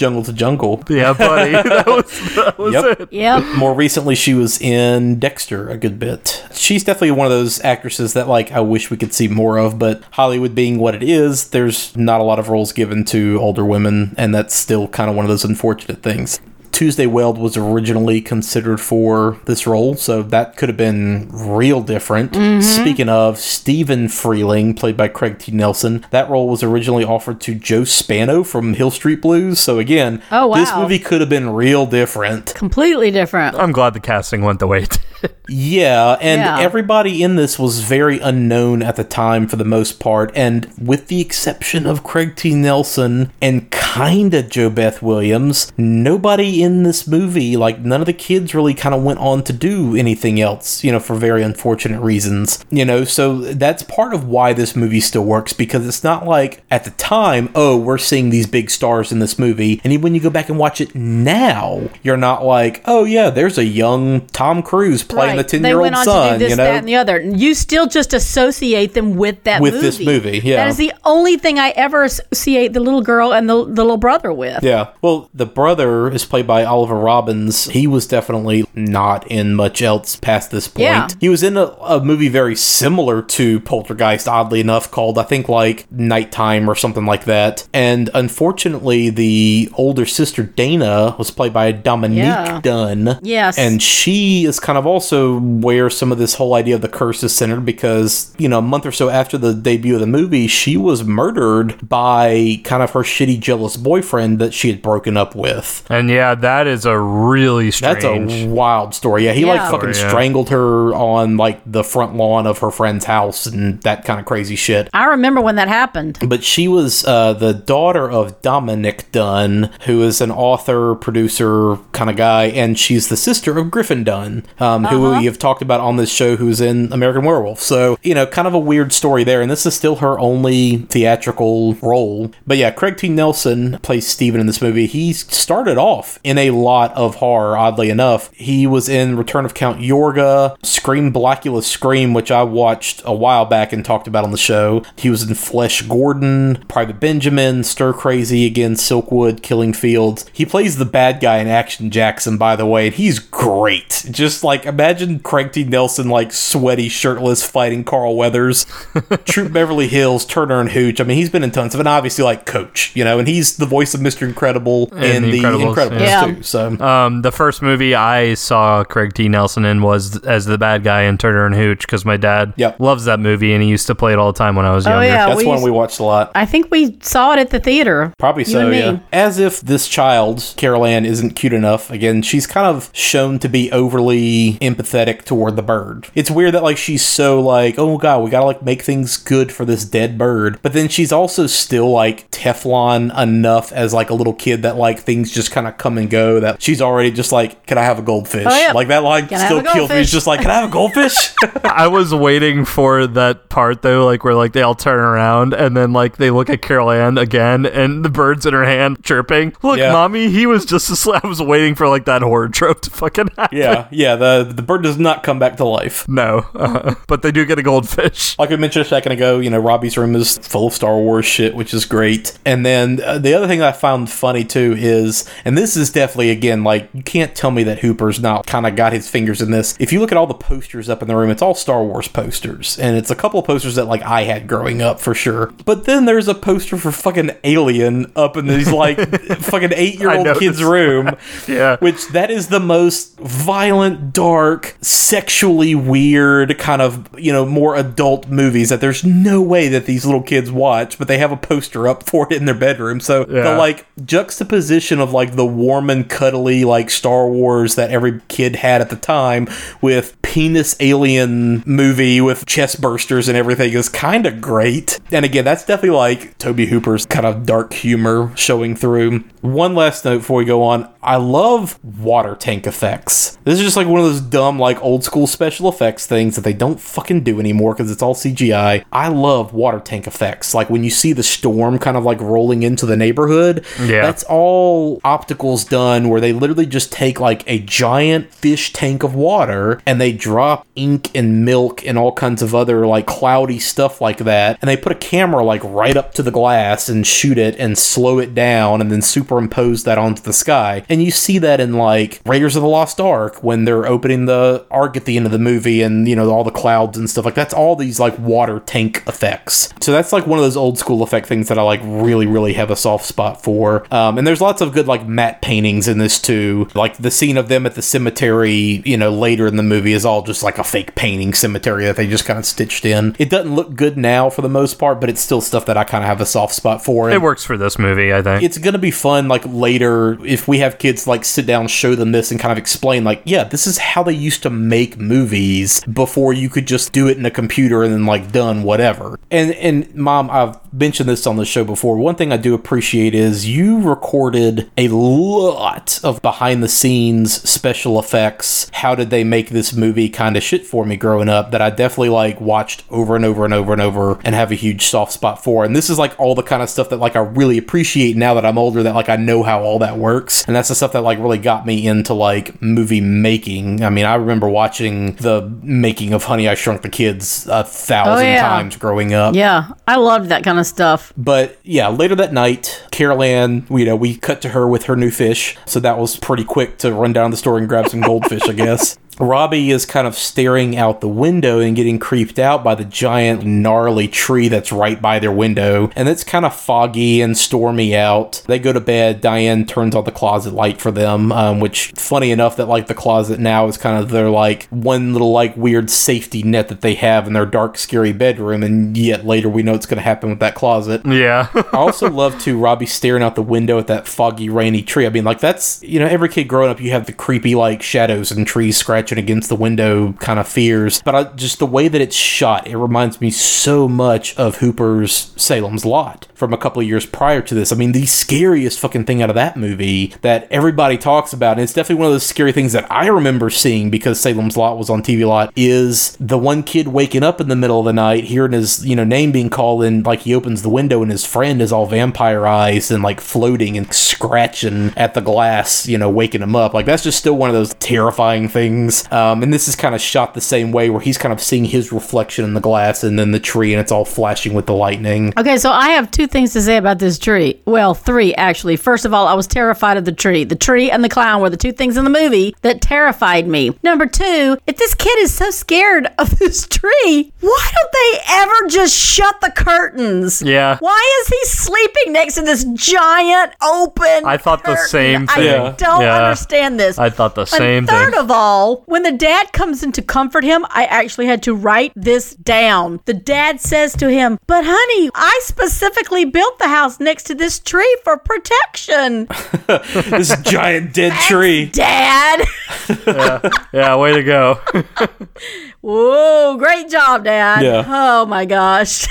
Speaker 3: Jungle to Jungle.
Speaker 1: Yeah, buddy, that was that was
Speaker 3: Yep.
Speaker 1: it.
Speaker 4: Yep.
Speaker 3: More recently, she was in Dexter a good bit. She's definitely one of those actresses that, like, I wish we could see more of, but Hollywood being what it is, there's not a lot of roles given to older women, and that's still kind of one of those unfortunate things. Tuesday Weld was originally considered for this role, so that could have been real different. Mm-hmm. Speaking of, Stephen Freeling, played by Craig T. Nelson, that role was originally offered to Joe Spano from Hill Street Blues. So again,
Speaker 4: Oh,
Speaker 3: this movie could have been real different.
Speaker 4: Completely different.
Speaker 1: I'm glad the casting went the way it did.
Speaker 3: Yeah, and
Speaker 4: Yeah.
Speaker 3: everybody in this was very unknown at the time for the most part, and with the exception of Craig T. Nelson and kinda JoBeth Williams, nobody in this movie, like none of the kids really kind of went on to do anything else, you know, for very unfortunate reasons. You know, so that's part of why this movie still works because it's not like at the time, oh, we're seeing these big stars in this movie, and even when you go back and watch it now, you're not like, oh yeah, there's a young Tom Cruise playing the ten year old son,
Speaker 4: this,
Speaker 3: you know.
Speaker 4: that, and the other. You still just associate them with that
Speaker 3: With
Speaker 4: movie.
Speaker 3: this movie, yeah.
Speaker 4: That is the only thing I ever associate the little girl and the, the little brother with.
Speaker 3: Yeah. Well, the brother is played by Oliver Robins. He was definitely not in much else past this point.
Speaker 4: Yeah.
Speaker 3: He was in a, a movie very similar to Poltergeist, oddly enough, called, I think, like Nighttime or something like that. And unfortunately, the older sister Dana was played by Dominique
Speaker 4: Yeah.
Speaker 3: Dunne.
Speaker 4: Yes.
Speaker 3: And she is kind of also where some of this whole idea of the curse is centered because, you know, a month or so after the debut of the movie, she was murdered by kind of her shitty, jealous boyfriend that she had broken up with.
Speaker 1: And yeah, that is a really strange.
Speaker 3: That's a wild story. Yeah, he like fucking
Speaker 1: Story, yeah.
Speaker 3: strangled her on like the front lawn of her friend's house and that kind of crazy shit.
Speaker 4: I remember when that happened.
Speaker 3: But she was uh, the daughter of Dominick Dunne, who is an author, producer kind of guy, and she's the sister of Griffin Dunne, um, who we have talked about on this show, who's in American Werewolf. So, you know, kind of a weird story there. And this is still her only theatrical role. But yeah, Craig T. Nelson plays Stephen in this movie. He started off in a lot of horror, oddly enough. He was in Return of Count Yorga, Scream Blacula Scream, which I watched a while back and talked about on the show. He was in Flesh Gordon, Private Benjamin, Stir Crazy again, Silkwood, Killing Fields. He plays the bad guy in Action Jackson, by the way, and he's great. Just like imagine Craig T. Nelson like sweaty, shirtless, fighting Carl Weathers. Troop Beverly Hills, Turner and Hooch. I mean, he's been in tons of, and obviously like Coach, you know, and he's the voice of Mr. Incredible in
Speaker 1: The
Speaker 3: the
Speaker 1: Incredibles,
Speaker 3: Incredibles,
Speaker 4: yeah.
Speaker 3: Too. So
Speaker 1: Um, the first movie I saw Craig T. Nelson in was as the bad guy in Turner and Hooch because my dad
Speaker 3: Yep.
Speaker 1: loves that movie and he used to play it all the time when I was
Speaker 4: Oh,
Speaker 1: younger.
Speaker 4: yeah.
Speaker 3: that's
Speaker 4: we
Speaker 3: one
Speaker 4: used-
Speaker 3: we watched a lot.
Speaker 4: I think we saw it at the theater.
Speaker 3: Probably so, yeah. As if this child, Carol Anne, isn't cute enough. Again, she's kind of shown to be overly empathetic toward the bird. It's weird that like she's so like, oh god, we gotta like make things good for this dead bird. But then she's also still like Teflon enough as like a little kid that like things just kind of come and go. That she's already just like, can I have a goldfish?
Speaker 4: Oh, yeah.
Speaker 3: Like that line
Speaker 4: Can
Speaker 3: still
Speaker 4: a
Speaker 3: kills me.
Speaker 4: goldfish?
Speaker 3: It's just like, can I have a goldfish?
Speaker 1: I was waiting for that part though, like where like they all turn around and then like they look at Carol Anne again and the bird's in her hand chirping. Look,
Speaker 3: Yeah.
Speaker 1: mommy, he was just asleep. I was waiting for like that horror trope to fucking happen.
Speaker 3: yeah, yeah. The the bird does not come back to life.
Speaker 1: No, uh, but they do get a goldfish.
Speaker 3: like we mentioned a second ago, you know, Robbie's room is full of Star Wars shit, which is great. And then uh, the other thing I found funny too is, and this is definitely again like you can't tell me that Hooper's not kind of got his fingers in this. If you look at all the posters up in the room, it's all Star Wars posters, and it's a couple of posters that like I had growing up for sure. But then there's a poster for fucking Alien up in these like fucking eight year old kid's room.
Speaker 1: Yeah.
Speaker 3: Which that is the most violent, dark, sexually weird kind of, you know, more adult movies that there's no way that these little kids watch, but they have a poster up for it in their bedroom. So the like juxtaposition of like the warm and cuddly like Star Wars that every kid had at the time with penis alien movie with chest bursters and everything is kind of great. And again, that's definitely like Tobe Hooper's kind of dark humor showing through. One last note before we go on. I love water tank effects. This is just like one of those dumb, like old school special effects things that they don't fucking do anymore because it's all CGI. I love water tank effects. Like when you see the storm kind of like rolling into the neighborhood.
Speaker 1: Yeah.
Speaker 3: That's all opticals done where they literally just take like a giant fish tank of water and they drop ink and milk and all kinds of other like cloudy stuff like that. And they put a camera like right up to the glass and shoot it and slow it down and then superimpose that onto the sky. And you see that in like Raiders of the Lost Ark when they're opening the Ark at the end of the movie and you know all the clouds and stuff like that's all these like water tank effects. So that's like one of those old school effect things that I like really really have a soft spot for. Um, and there's lots of good like matte paintings in this too. Like the scene of them at the cemetery, you know, later in the movie is all just like a fake painting cemetery that they just kind of stitched in. It doesn't look good now for the most part, but it's still stuff that I kind of have a soft spot for.
Speaker 1: It works for this movie, I think.
Speaker 3: it's gonna be fun like later if we have kids like sit down show them this and kind of explain like yeah this is how they used to make movies before you could just do it in a computer and then like done whatever. And and mom i've mentioned this on the show before. One thing i do appreciate is you recorded a lot of behind the scenes special effects. How did they make this movie kind of shit for me growing up that i definitely like watched over and over and over and over and have a huge soft spot for. And this is like all the kind of stuff that like i really appreciate now that i'm older that like i know how all that works. And that's the stuff that like really got me into like movie making i mean i remember watching the making of honey i shrunk the kids a thousand
Speaker 4: Oh, yeah.
Speaker 3: times growing up
Speaker 4: Yeah, I loved that kind of stuff.
Speaker 3: but yeah, later that night, Carol Anne, you know, we cut to her with her new fish. So that was pretty quick to run down the store and grab some goldfish, I guess. Robbie is kind of staring out the window and getting creeped out by the giant, gnarly tree that's right by their window. And it's kind of foggy and stormy out. They go to bed. Diane turns on the closet light for them, um, which, funny enough, that like the closet now is kind of their like one little like weird safety net that they have in their dark, scary bedroom. And yet later we know it's going to happen with that closet.
Speaker 1: Yeah.
Speaker 3: I also love to Robbie staring out the window at that foggy, rainy tree. I mean, like that's you know, every kid growing up, you have the creepy like shadows and trees scratching against the window kind of fears. But I, just the way that it's shot, it reminds me so much of Hooper's Salem's Lot from a couple of years prior to this. I mean, the scariest fucking thing out of that movie that everybody talks about, and it's definitely one of those scary things that I remember seeing because Salem's Lot was on TV a lot, is the one kid waking up in the middle of the night, hearing his you know name being called, and like he opens the window and his friend is all vampirized and like floating and scratching at the glass, you know, waking him up. Like that's just still one of those terrifying things. Um, and this is kind of shot the same way where he's kind of seeing his reflection in the glass and then the tree and it's all flashing with the lightning.
Speaker 4: Okay, so I have two things to say about this tree. Well, three actually. First of all, I was terrified of the tree. The tree and the clown were the two things in the movie that terrified me. Number two, if this kid is so scared of this tree, why don't they ever just shut the curtains?
Speaker 1: Yeah.
Speaker 4: Why is he sleeping next to this giant open?
Speaker 1: I thought the
Speaker 4: curtain?
Speaker 1: same
Speaker 4: I
Speaker 1: thing.
Speaker 4: don't
Speaker 1: Yeah.
Speaker 4: understand this.
Speaker 1: I thought the same
Speaker 4: and third
Speaker 1: thing.
Speaker 4: of all, when the dad comes in to comfort him, I actually had to write this down. The dad says to him, But honey, I specifically built the house next to this tree for protection.
Speaker 3: this giant dead tree.
Speaker 4: Dad!
Speaker 1: Yeah, way to go.
Speaker 4: Whoa, great job, Dad.
Speaker 3: Yeah.
Speaker 4: Oh my gosh.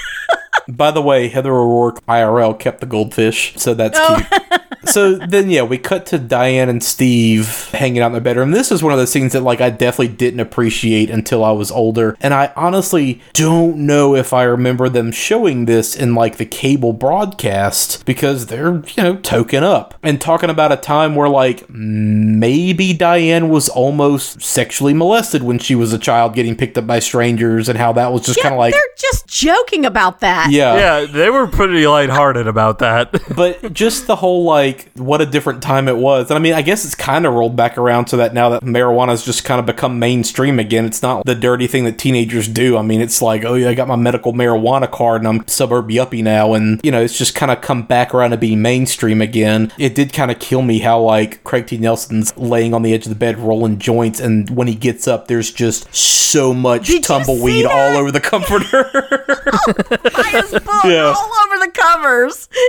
Speaker 3: By the way, Heather O'Rourke IRL kept the goldfish, so that's
Speaker 4: Oh.
Speaker 3: cute. So then, yeah, we cut to Diane and Steve hanging out in their bedroom. This is one of those scenes that, like, I definitely didn't appreciate until I was older, and I honestly don't know if I remember them showing this in like the cable broadcast because they're you know token up and talking about a time where like maybe Diane was almost sexually molested when she was a child, getting picked up by strangers, and how that was just
Speaker 4: yeah,
Speaker 3: kind of like
Speaker 4: they're just joking about that.
Speaker 3: yeah.
Speaker 1: yeah, they were pretty lighthearted about that.
Speaker 3: but just the whole like what a different time it was. And i mean i guess it's kind of rolled back around to that now that marijuana's just kind of become mainstream again. It's not the dirty thing that teenagers do. I mean it's like oh yeah i got my medical marijuana card and i'm suburb yuppie now. And you know it's just kind of come back around to being mainstream again. It did kind of kill me how like craig t. Nelson's laying on the edge of the bed rolling joints and when he gets up there's just so much
Speaker 4: Did
Speaker 3: tumbleweed all over the comforter.
Speaker 4: Oh, Book
Speaker 3: Yeah.
Speaker 4: all over the covers.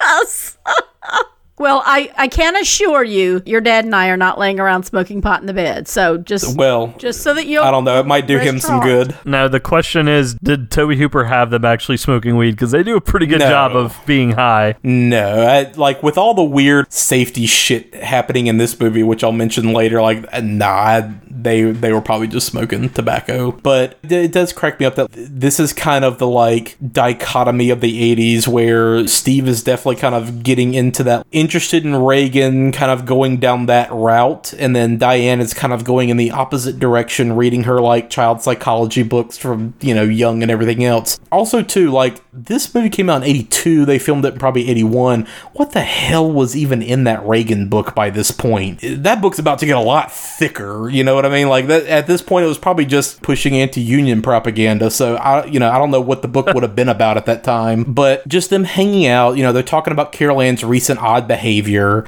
Speaker 4: Yes. Well, I, I can assure you, your dad and I are not laying around smoking pot in the bed. So just
Speaker 3: well
Speaker 4: just so that you
Speaker 3: i don't know it might do him some good
Speaker 1: now the question is, did Tobe Hooper have them actually smoking weed? Because they do a pretty good
Speaker 3: No.
Speaker 1: job of being high.
Speaker 3: No, I, like with all the weird safety shit happening in this movie, which I'll mention later, like uh, nah, I- they they were probably just smoking tobacco. But it, it does crack me up that this is kind of the like dichotomy of the '80s, where Steve is definitely kind of getting into that, interested in Reagan, kind of going down that route, and then Diane is kind of going in the opposite direction, reading her like child psychology books from you know Young and everything else. Also, too, like this movie came out in 82 they filmed it in probably 81 what the hell was even in that reagan book by this point? That book's about to get a lot thicker you know what i mean? Like that at this point it was probably just pushing anti-union propaganda so i you know i don't know what the book would have been about at that time. But just them hanging out you know they're talking about carol anne's recent odd behavior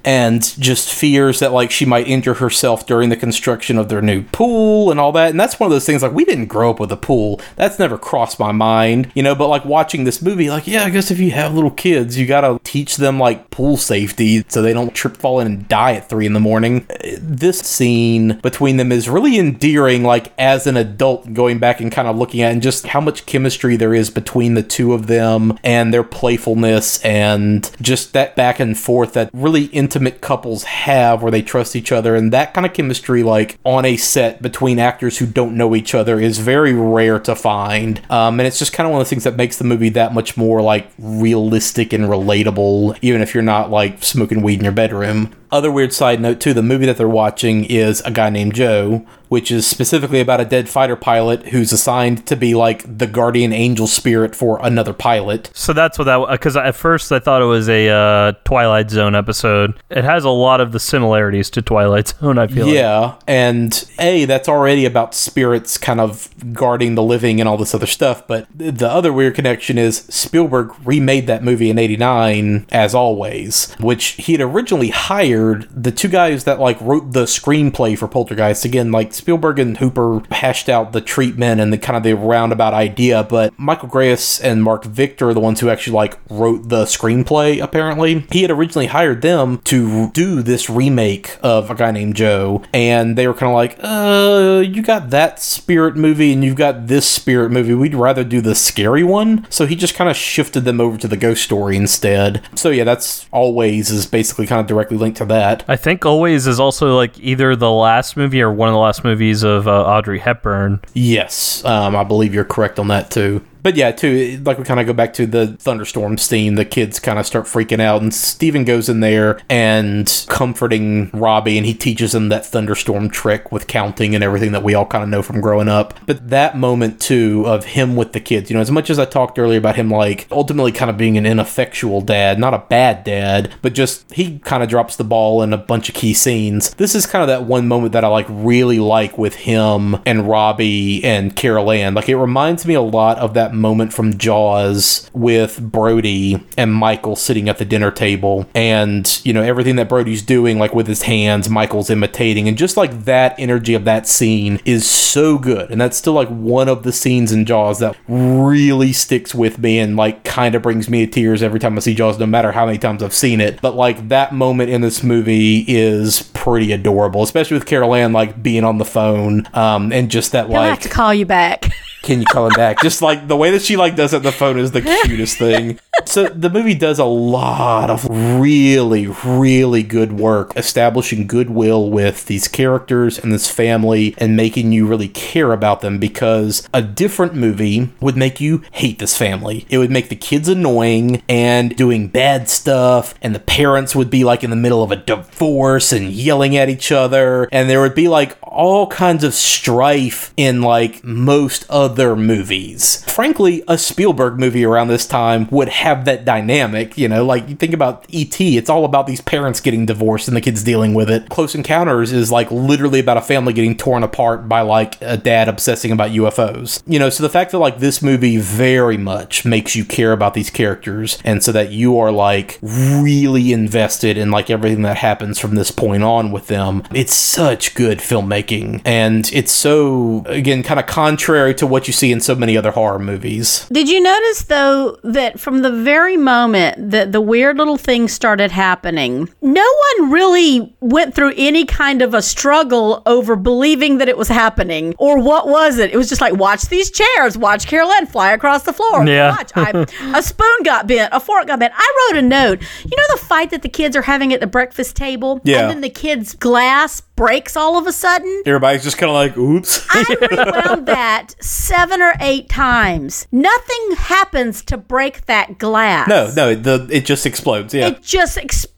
Speaker 3: and just fears that like she might injure herself during the construction of their new pool and all that. And that's one of those things like we didn't grow up with a pool. That's never crossed my mind you know but like watching this movie like yeah i guess if you have little kids you gotta teach them like pool safety so they don't trip fall in and die at three in the morning. This scene between them is really endearing like as an adult going back and kind of looking at and just how much chemistry there is between the two of them and their playfulness and just that back and forth that really intimate couples have where they trust each other. And that kind of chemistry like on a set between actors who don't know each other is very rare to find. Um, and it's just kind of one of the things that makes the movie that much more like realistic and relatable even if you're not like smoking weed in your bedroom Other weird side note too, the movie that they're watching is a guy named Joe, which is specifically about a dead fighter pilot who's assigned to be like the guardian angel spirit for another pilot.
Speaker 1: So that's what that because at first I thought it was a uh, Twilight Zone episode. It has a lot of the similarities to Twilight Zone. I feel like.
Speaker 3: Yeah, and A, that's already about spirits kind of guarding the living and all this other stuff, but the other weird connection is Spielberg remade that movie in 89 as always, which he had originally hired the two guys that like wrote the screenplay for Poltergeist. Again, like Spielberg and Hooper hashed out the treatment and the kind of the roundabout idea, but Michael Grais and Mark Victor are the ones who actually like wrote the screenplay apparently. He had originally hired them to do this remake of a guy named Joe, and they were kind of like, uh, you got that spirit movie and you've got this spirit movie. We'd rather do the scary one. So he just kind of shifted them over to the ghost story instead. So yeah, that's always is basically kind of directly linked to that.
Speaker 1: I think Always is also like either the last movie or one of the last movies of uh, Audrey Hepburn.
Speaker 3: Yes, um, I believe you're correct on that too. But yeah, too, like we kind of go back to the thunderstorm scene, the kids kind of start freaking out, and Steven goes in there and comforting Robbie, and he teaches him that thunderstorm trick with counting and everything that we all kind of know from growing up. But that moment, too, of him with the kids, you know, as much as I talked earlier about him, like, ultimately kind of being an ineffectual dad, not a bad dad, but just he kind of drops the ball in a bunch of key scenes. This is kind of that one moment that I like really like with him and Robbie and Carol Anne. Like, it reminds me a lot of that moment from Jaws with Brody and Michael sitting at the dinner table, and you know everything that Brody's doing, like with his hands, Michael's imitating, and just like that energy of that scene is so good, and that's still like one of the scenes in Jaws that really sticks with me and like kind of brings me to tears every time I see Jaws, no matter how many times I've seen it. But like that moment in this movie is pretty adorable, especially with Carol Anne like being on the phone, um, and just that
Speaker 4: He'll have
Speaker 3: like
Speaker 4: to call you back.
Speaker 3: can you call him back? Just like the way that she like does it the phone is the cutest thing. So the movie does a lot of really, really good work establishing goodwill with these characters and this family and making you really care about them because a different movie would make you hate this family. It would make the kids annoying and doing bad stuff, and the parents would be like in the middle of a divorce and yelling at each other, and there would be like all kinds of strife in like most other movies. Frankly, a Spielberg movie around this time would have that dynamic, you know, like you think about E.T., it's all about these parents getting divorced and the kids dealing with it. Close Encounters is like literally about a family getting torn apart by like a dad obsessing about UFOs. You know, so the fact that like this movie very much makes you care about these characters and so that you are like really invested in like everything that happens from this point on with them. It's such good filmmaking and it's so again kind of contrary to what you see in so many other horror movies.
Speaker 4: Did you notice though that from the very moment that the weird little things started happening, no one really went through any kind of a struggle over believing that it was happening or what was it? It was just like watch these chairs, watch Carol Anne fly across the floor.
Speaker 1: Yeah.
Speaker 4: Watch, I, a spoon got bent, a fork got bent. I wrote a note. You know the fight that the kids are having at the breakfast table,
Speaker 3: Yeah.
Speaker 4: and then the kids' glass breaks all of a sudden.
Speaker 3: Everybody's just kind of like, oops.
Speaker 4: I rewound that seven or eight times. Nothing happens to break that glass.
Speaker 3: no, no, the it just explodes. Yeah.
Speaker 4: It just explodes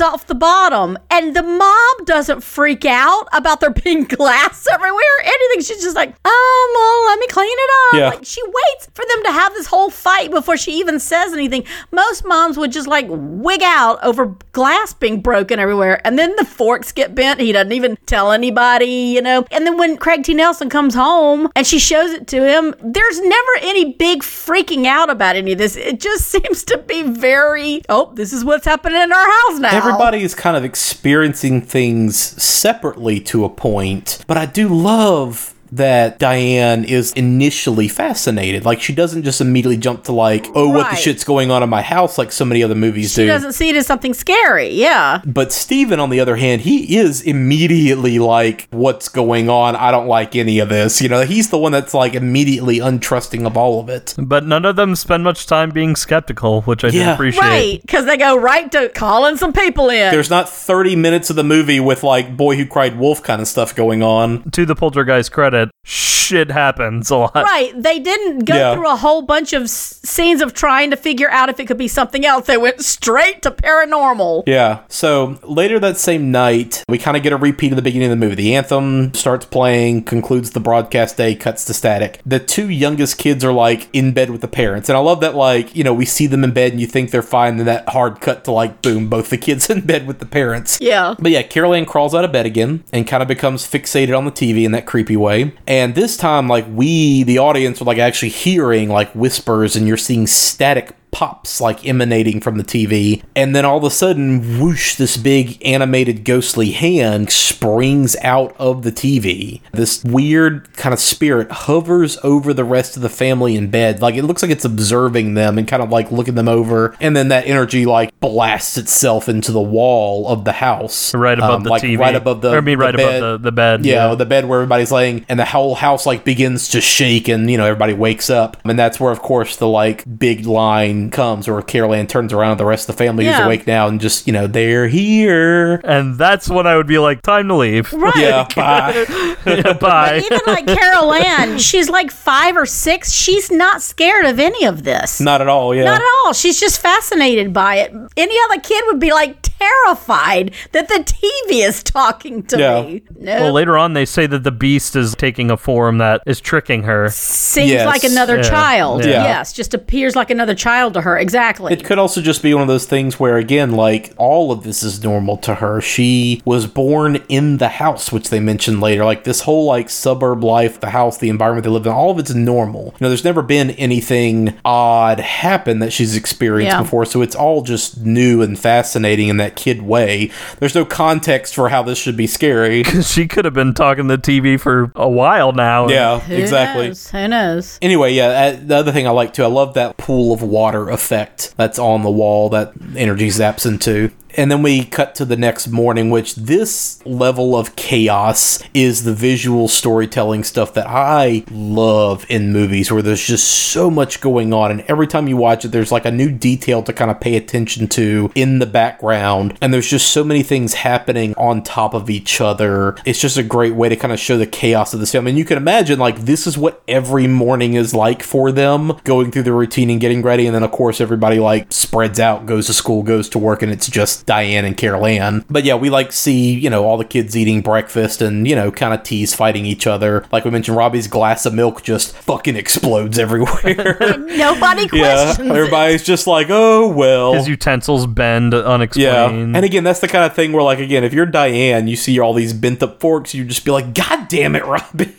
Speaker 4: off the bottom. And the mom doesn't freak out about there being glass everywhere or anything. She's just like, oh, well, let me clean it up.
Speaker 3: Yeah.
Speaker 4: Like, she waits for them to have this whole fight before she even says anything. Most moms would just like wig out over glass being broken everywhere. And then the forks get bent. He doesn't even tell anybody, you know. And then when Craig T. Nelson comes home and she shows it to him, there's never any big freaking out about any of this. It just seems to be very, oh, this is what's happening in our house now.
Speaker 3: Everybody is kind of experiencing things separately to a point, but I do love that Diane is initially fascinated. Like she doesn't just immediately jump to like, oh, what the shit's going on in my house, like so many other movies
Speaker 4: She
Speaker 3: do.
Speaker 4: She doesn't see it as something scary. Yeah.
Speaker 3: But Steven, on the other hand, he is immediately like, what's going on? I don't like any of this. You know, he's the one that's like immediately untrusting of all of it.
Speaker 1: But none of them spend much time being skeptical, which I do
Speaker 3: Yeah.
Speaker 1: appreciate.
Speaker 4: Right. Because they go right to calling some people in.
Speaker 3: There's not 30 minutes of the movie with like Boy Who Cried Wolf kind of stuff going on.
Speaker 1: To the Poltergeist credit, it, shit happens a lot.
Speaker 4: Right. They didn't go
Speaker 3: Yeah.
Speaker 4: through a whole bunch of s- scenes of trying to figure out if it could be something else. They went straight to paranormal.
Speaker 3: Yeah. So later that same night, we kind of get a repeat of the beginning of the movie. The anthem starts playing, concludes the broadcast day, cuts to static. The two youngest kids are like in bed with the parents. And I love that, like, you know, we see them in bed and you think they're fine. Then that hard cut to like, boom, both the kids in bed with the parents.
Speaker 4: Yeah.
Speaker 3: But yeah, Carol Anne crawls out of bed again and kind of becomes fixated on the TV in that creepy way. And this time, like, we, the audience, are like actually hearing like whispers and you're seeing static pops like emanating from the TV. And then all of a sudden, whoosh, this big animated ghostly hand springs out of the TV. This weird kind of spirit hovers over the rest of the family in bed. Like, it looks like it's observing them and kind of like looking them over. And then that energy like blasts itself into the wall of the house.
Speaker 1: Right above
Speaker 3: Um,
Speaker 1: the
Speaker 3: like
Speaker 1: TV.
Speaker 3: right above the
Speaker 1: I mean, right above
Speaker 3: bed.
Speaker 1: the- the bed,
Speaker 3: yeah,
Speaker 1: yeah.
Speaker 3: the bed where everybody's laying and the whole house like begins to shake and you know everybody wakes up and that's where of course the like big line comes where Carol Anne turns around and the rest of the family is awake now and just you know they're here
Speaker 1: And that's when I would be like, time to leave.
Speaker 4: Right.
Speaker 3: yeah bye
Speaker 1: Yeah, bye.
Speaker 4: Even like Carol Anne, she's like five or six. She's not scared of any of this.
Speaker 3: not at all yeah
Speaker 4: Not at all. She's just fascinated by it. Any other kid would be like terrified that the TV is talking to
Speaker 3: Yeah.
Speaker 4: me. No.
Speaker 1: Well, later on, they say that the beast is taking a form that is tricking her.
Speaker 4: Seems
Speaker 3: Yes.
Speaker 4: like another
Speaker 1: Yeah.
Speaker 4: child.
Speaker 3: Yeah.
Speaker 4: Yes, just appears like another child to her. Exactly.
Speaker 3: It could also just be one of those things where, again, like all of this is normal to her. She was born in the house, which they mentioned later. Like this whole like suburb life, the house, the environment they live in, all of it's normal. You know, there's never been anything odd happen that she's experienced
Speaker 4: Yeah.
Speaker 3: before, so it's all just new and fascinating in that kid way. There's no context for how this should be scary.
Speaker 1: She could have been talking to the TV for a while now.
Speaker 3: yeah,
Speaker 4: Who
Speaker 3: exactly.
Speaker 4: knows? Who knows?
Speaker 3: Anyway, yeah, uh, the other thing I like too, I love that pool of water effect that's on the wall that energy zaps into. And then we cut to the next morning, which this level of chaos is the visual storytelling stuff that I love in movies where there's just so much going on. And every time you watch it, there's like a new detail to kind of pay attention to in the background. And there's just so many things happening on top of each other. It's just a great way to kind of show the chaos of the film. And you can imagine, like, this is what every morning is like for them going through the routine and getting ready. And then, of course, everybody like spreads out, goes to school, goes to work, and it's just Diane and Carol Anne. But yeah, we like see, you know, all the kids eating breakfast and, you know, kind of tease fighting each other. Like we mentioned, Robbie's glass of milk just fucking explodes everywhere.
Speaker 4: Nobody
Speaker 3: yeah,
Speaker 4: questions it.
Speaker 3: everybody's just like, oh, well.
Speaker 1: His utensils bend
Speaker 3: Yeah,
Speaker 1: unexplained.
Speaker 3: and again, that's the kind of thing where, like, again, if you're Diane, you see all these bent up forks, you just be like, "God damn it, Robbie!"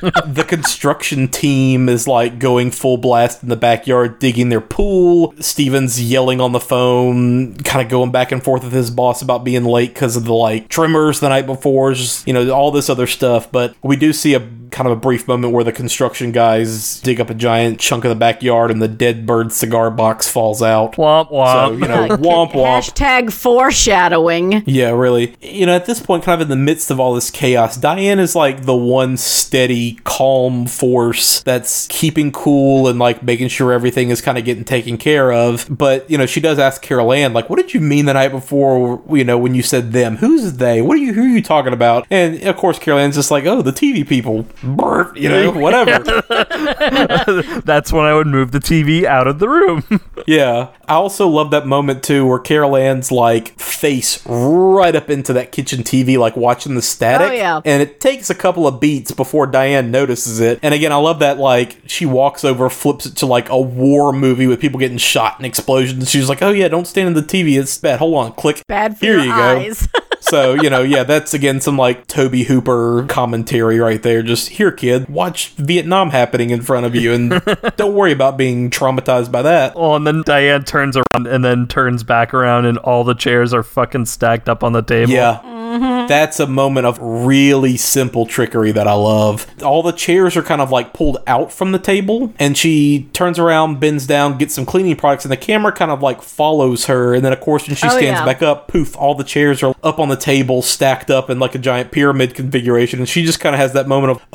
Speaker 3: the construction team is like going full blast in the backyard, digging their pool. Steven's yelling on the phone, kind of going back and forth with his boss about being late because of the like tremors the night before, just you know, all this other stuff. But we do see a kind of a brief moment where the construction guys dig up a giant chunk of the backyard, and the dead bird cigar box falls out.
Speaker 1: Womp womp.
Speaker 3: So you know, womp womp.
Speaker 4: Hashtag foreshadowing.
Speaker 3: Yeah, really. You know, at this point, kind of in the midst of all this chaos, Diane is like the one steady, calm force that's keeping cool and like making sure everything is kind of getting taken care of. But, you know, she does ask Carol Anne, like, what did you mean the night before, you know, when you said them? Who's they? What are you, who are you talking about? And of course, Carol Anne's just like, oh, the TV people. Brr, you know, whatever.
Speaker 1: That's when I would move the TV out of the room.
Speaker 3: Yeah. I also love that moment too where Carol Anne's like face right up into that kitchen TV, like watching the static.
Speaker 4: Oh, yeah.
Speaker 3: And it takes a couple of beats before Diane notices it. And again, I love that like she walks over, flips it to like a war movie with people getting shot and explosions. She's like, Oh yeah, don't stand in the TV, it's bad. Hold on, click.
Speaker 4: Bad for
Speaker 3: Here
Speaker 4: your
Speaker 3: you
Speaker 4: eyes.
Speaker 3: go. So, you know, yeah, that's again some like Tobe Hooper commentary right there. Just here, kid, watch Vietnam happening in front of you and don't worry about being traumatized by that.
Speaker 1: oh, and then Diane turns around and then turns back around, and all the chairs are fucking stacked up on the table.
Speaker 3: Yeah. That's a moment of really simple trickery that I love. All the chairs are kind of like pulled out from the table, and she turns around, bends down, gets some cleaning products, and the camera kind of like follows her. And then, of course, when she
Speaker 4: Oh,
Speaker 3: stands
Speaker 4: yeah.
Speaker 3: back up, poof, all the chairs are up on the table, stacked up in like a giant pyramid configuration. And she just kind of has that moment of,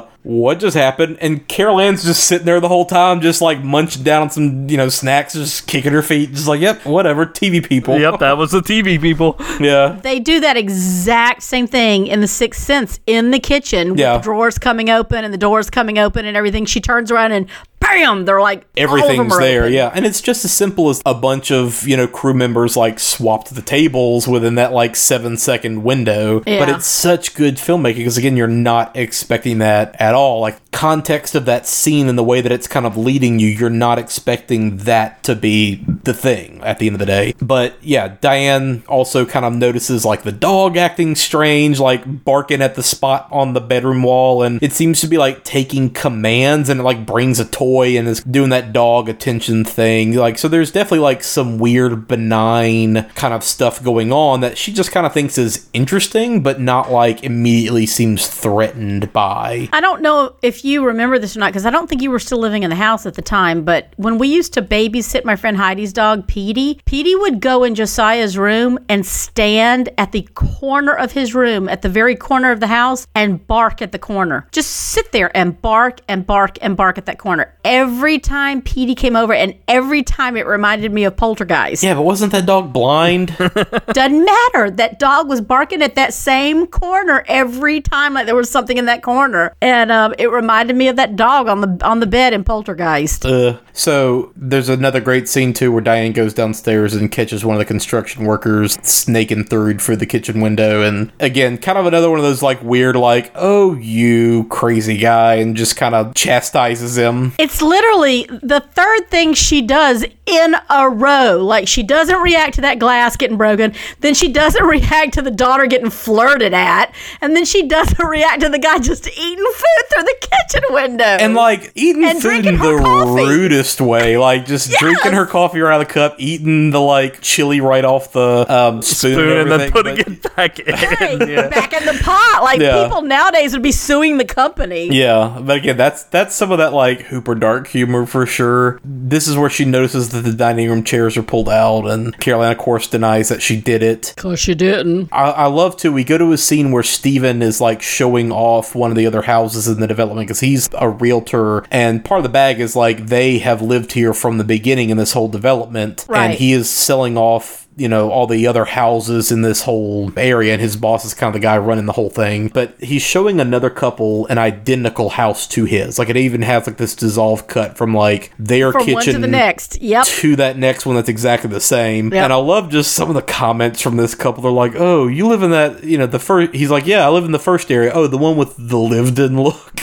Speaker 3: uh, what just happened? And Carol Anne's just sitting there the whole time, just like munching down on some, you know, snacks, just kicking her feet, just like, yep, whatever, TV people.
Speaker 1: Yep, that was the TV people.
Speaker 3: Yeah.
Speaker 4: They do that exact same thing in The Sixth Sense in the kitchen with
Speaker 3: Yeah.
Speaker 4: the drawers coming open and the doors coming open and everything. She turns around and bam, they're like all of
Speaker 3: Everything's there,
Speaker 4: open.
Speaker 3: yeah. And it's just as simple as a bunch of, you know, crew members like swapped the tables within that like seven second window.
Speaker 4: Yeah.
Speaker 3: But it's such good filmmaking because, again, you're not expecting that at all. Like, context of that scene and the way that it's kind of leading you, you're not expecting that to be the thing at the end of the day. But yeah, Diane also kind of notices like the dog acting strange, like barking at the spot on the bedroom wall. And it seems to be like taking commands and it like brings a toy and is doing that dog attention thing. Like, so there's definitely like some weird, benign kind of stuff going on that she just kind of thinks is interesting, but not like immediately seems threatened by.
Speaker 4: I don't know if you remember this or not because I don't think you were still living in the house at the time. But when we used to babysit my friend Heidi's dog, Petey, Petey would go in Josiah's room and stand at the corner of his room, at the very corner of the house, and bark at the corner. Just sit there and bark and bark and bark at that corner. Every time Petey came over, and every time it reminded me of Poltergeist.
Speaker 3: Yeah, but wasn't that dog blind?
Speaker 4: Doesn't matter. That dog was barking at that same corner every time, like there was something in that corner, and um, it reminded me of that dog on the on the bed in Poltergeist.
Speaker 3: Uh, so there's another great scene too where Diane goes downstairs and catches one of the construction workers snaking through through the kitchen window, and again, kind of another one of those like weird, like, oh you crazy guy, and just kind of chastises him.
Speaker 4: It's literally the third thing she does in a row. Like she doesn't react to that glass getting broken, then she doesn't react to the daughter getting flirted at, and then she doesn't react to the guy just eating food through the kitchen window.
Speaker 3: And like eating
Speaker 4: And
Speaker 3: food in the
Speaker 4: coffee.
Speaker 3: rudest way, like just drinking her coffee right out of the cup, eating the like chili right off the um, spoon,
Speaker 1: Spoon and then putting
Speaker 3: but-
Speaker 1: it back in.
Speaker 4: Hey,
Speaker 1: Yeah.
Speaker 4: back in the pot. Like
Speaker 3: Yeah.
Speaker 4: people nowadays would be suing the company.
Speaker 3: Yeah, but again, that's that's some of that like Hooper dark humor for sure. This is where she notices that the dining room chairs are pulled out, and Carol Anne, of course, denies that she did it.
Speaker 4: Cause she didn't.
Speaker 3: I, I love to. We go to a scene where Steven is like showing off one of the other houses in the development because he's a realtor, and part of the bag is like they have lived here from the beginning in this whole development, and he is selling off. You know, all the other houses in this whole area, and his boss is kind of the guy running the whole thing. But he's showing another couple an identical house to his. Like, it even has like this dissolve cut from like their
Speaker 4: From
Speaker 3: kitchen
Speaker 4: to the next. Yep.
Speaker 3: to that next one that's exactly the same.
Speaker 4: Yep.
Speaker 3: And I love just some of the comments from this couple. They're like, "Oh, you live in that, you know, the first. He's like, "Yeah, I live in the first area. Oh, the one with the lived-in look."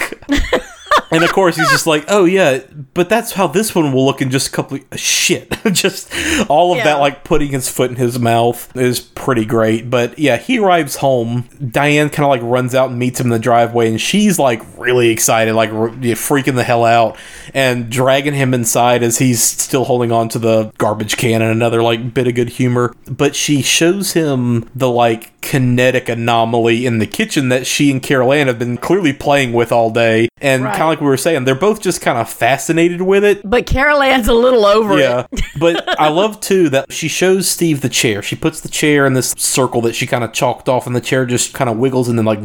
Speaker 3: And of course, he's just like, "Oh yeah, but that's how this one will look in just a couple of shit." just all of
Speaker 4: Yeah.
Speaker 3: that, like putting his foot in his mouth, is pretty great. But yeah, he arrives home. Diane kind of like runs out and meets him in the driveway, and she's like really excited, like r- yeah, freaking the hell out, and dragging him inside as he's still holding on to the garbage can and another like bit of good humor. But she shows him the like kinetic anomaly in the kitchen that she and Carol Anne have been clearly playing with all day. And
Speaker 4: Right.
Speaker 3: kind of like we were saying, they're both just kind of fascinated with it.
Speaker 4: But Carol Anne's a little over
Speaker 3: Yeah.
Speaker 4: it.
Speaker 3: but I love too that she shows Steve the chair. She puts the chair in this circle that she kind of chalked off, and the chair just kind of wiggles and then like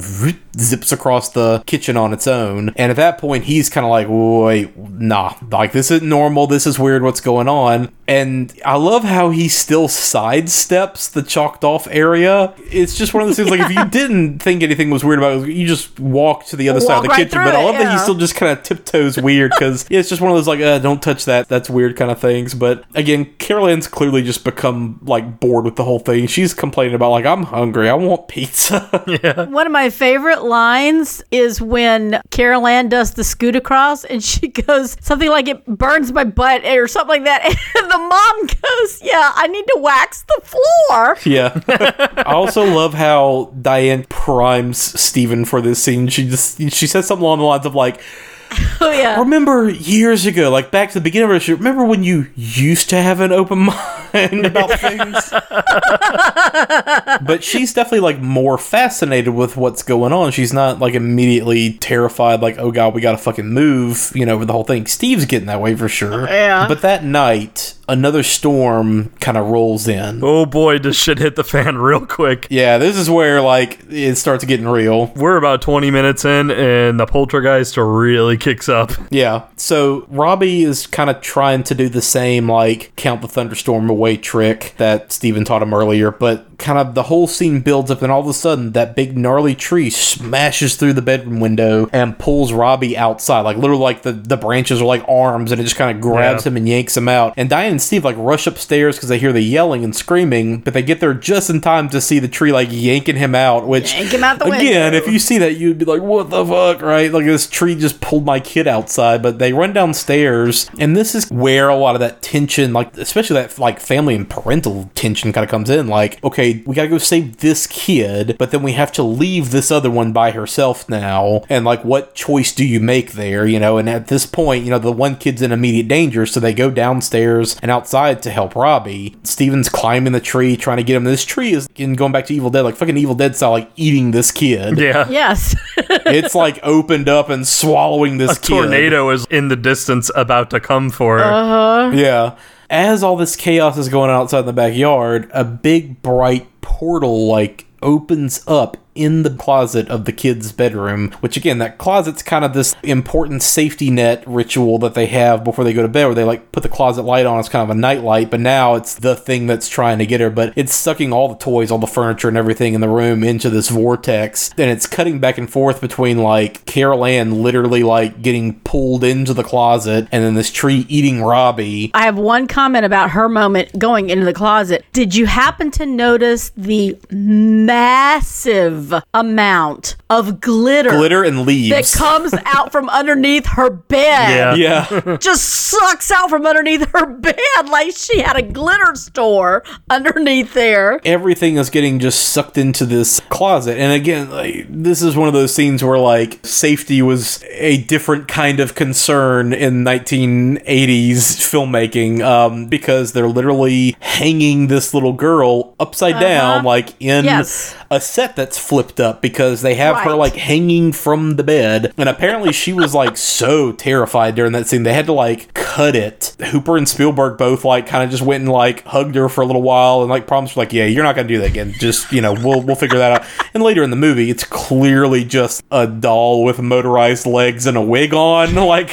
Speaker 3: zips across the kitchen on its own. And at that point, he's kind of like, wait, nah, like this isn't normal. This is weird. What's going on? And I love how he still sidesteps the chalked off area. It's just one of those things like if you didn't think anything was weird about it, you just walk to the other side of the
Speaker 4: right
Speaker 3: kitchen. But I
Speaker 4: it,
Speaker 3: love that he still just kind of tiptoes weird because it's just one of those like, uh, don't touch that. That's weird kind of things. But again, Carol Anne's clearly just become like bored with the whole thing. She's complaining about like, I'm hungry. I want pizza. Yeah.
Speaker 4: One of my favorite lines is when Carol Anne does the scoot across and she goes something like it burns my butt or something like that. And the mom goes, Yeah, I need to wax the floor.
Speaker 3: yeah. I also love how Diane primes Steven for this scene. She just she says something along the lines of like
Speaker 4: Oh yeah.
Speaker 3: Remember years ago, like back to the beginning of our show, remember when you used to have an open mind about things? but she's definitely like more fascinated with what's going on. She's not like immediately terrified, like, oh god, we gotta fucking move, you know, with the whole thing. Steve's getting that way for sure.
Speaker 4: Yeah.
Speaker 3: But that night, another storm kind of rolls in.
Speaker 1: Oh boy, does shit hit the fan real quick.
Speaker 3: Yeah, this is where like it starts getting real.
Speaker 1: We're about 20 minutes in, and the poltergeist are really kicks up.
Speaker 3: Yeah. So Robbie is kind of trying to do the same like count the thunderstorm away trick that Steven taught him earlier, but kind of the whole scene builds up and all of a sudden that big gnarly tree smashes through the bedroom window and pulls Robbie outside. Like literally like the, the branches are like arms and it just kind of grabs
Speaker 1: Yeah.
Speaker 3: him and yanks him out. And Diane and Steve like rush upstairs because they hear the yelling and screaming, but they get there just in time to see the tree like yanking him out, which
Speaker 4: Yank him out the
Speaker 3: again,
Speaker 4: window.
Speaker 3: if you see that you'd be like, what the fuck, right? Like this tree just pulled my kid outside, but they run downstairs, and this is where a lot of that tension, like especially that like family and parental tension kind of comes in. Like, okay, we gotta go save this kid, but then we have to leave this other one by herself now, and like what choice do you make there, you know? And at this point, you know, the one kid's in immediate danger, so they go downstairs and outside to help Robbie. Steven's climbing the tree, trying to get him. This tree is in going back to Evil Dead, like fucking Evil Dead style, like eating this kid
Speaker 1: Yeah.
Speaker 4: Yes.
Speaker 3: it's like opened up and swallowing this
Speaker 1: A tornado is in the distance about to come for her.
Speaker 3: Kid. Yeah. As all this chaos is going on outside in the backyard, a big bright portal like opens up in the closet of the kid's bedroom, which again, that closet's kind of this important safety net ritual that they have before they go to bed, where they like put the closet light on as kind of a night light, but now it's the thing that's trying to get her. But it's sucking all the toys, all the furniture, and everything in the room into this vortex. And it's cutting back and forth between like Carol Anne literally like getting pulled into the closet, and then this tree eating Robbie.
Speaker 4: I have one comment about her moment going into the closet. Did you happen to notice the massive amount of glitter,
Speaker 3: Glitter and leaves.
Speaker 4: that comes out from underneath her bed?
Speaker 1: Yeah.
Speaker 3: yeah.
Speaker 4: Just sucks out from underneath her bed like she had a glitter store underneath there.
Speaker 3: everything is getting just sucked into this closet. And again, like, this is one of those scenes where like safety was a different kind of concern in 1980s filmmaking um, because they're literally hanging this little girl upside down, like in
Speaker 4: Yes.
Speaker 3: a set that's flipped up because they have her like hanging from the bed. And apparently she was like so terrified during that scene. They had to like cut it. Hooper and Spielberg both like kind of just went and like hugged her for a little while and like promised like, yeah, you're not gonna do that again. Just you know, we'll we'll figure that out. And later in the movie, it's clearly just a doll with motorized legs and a wig on. Like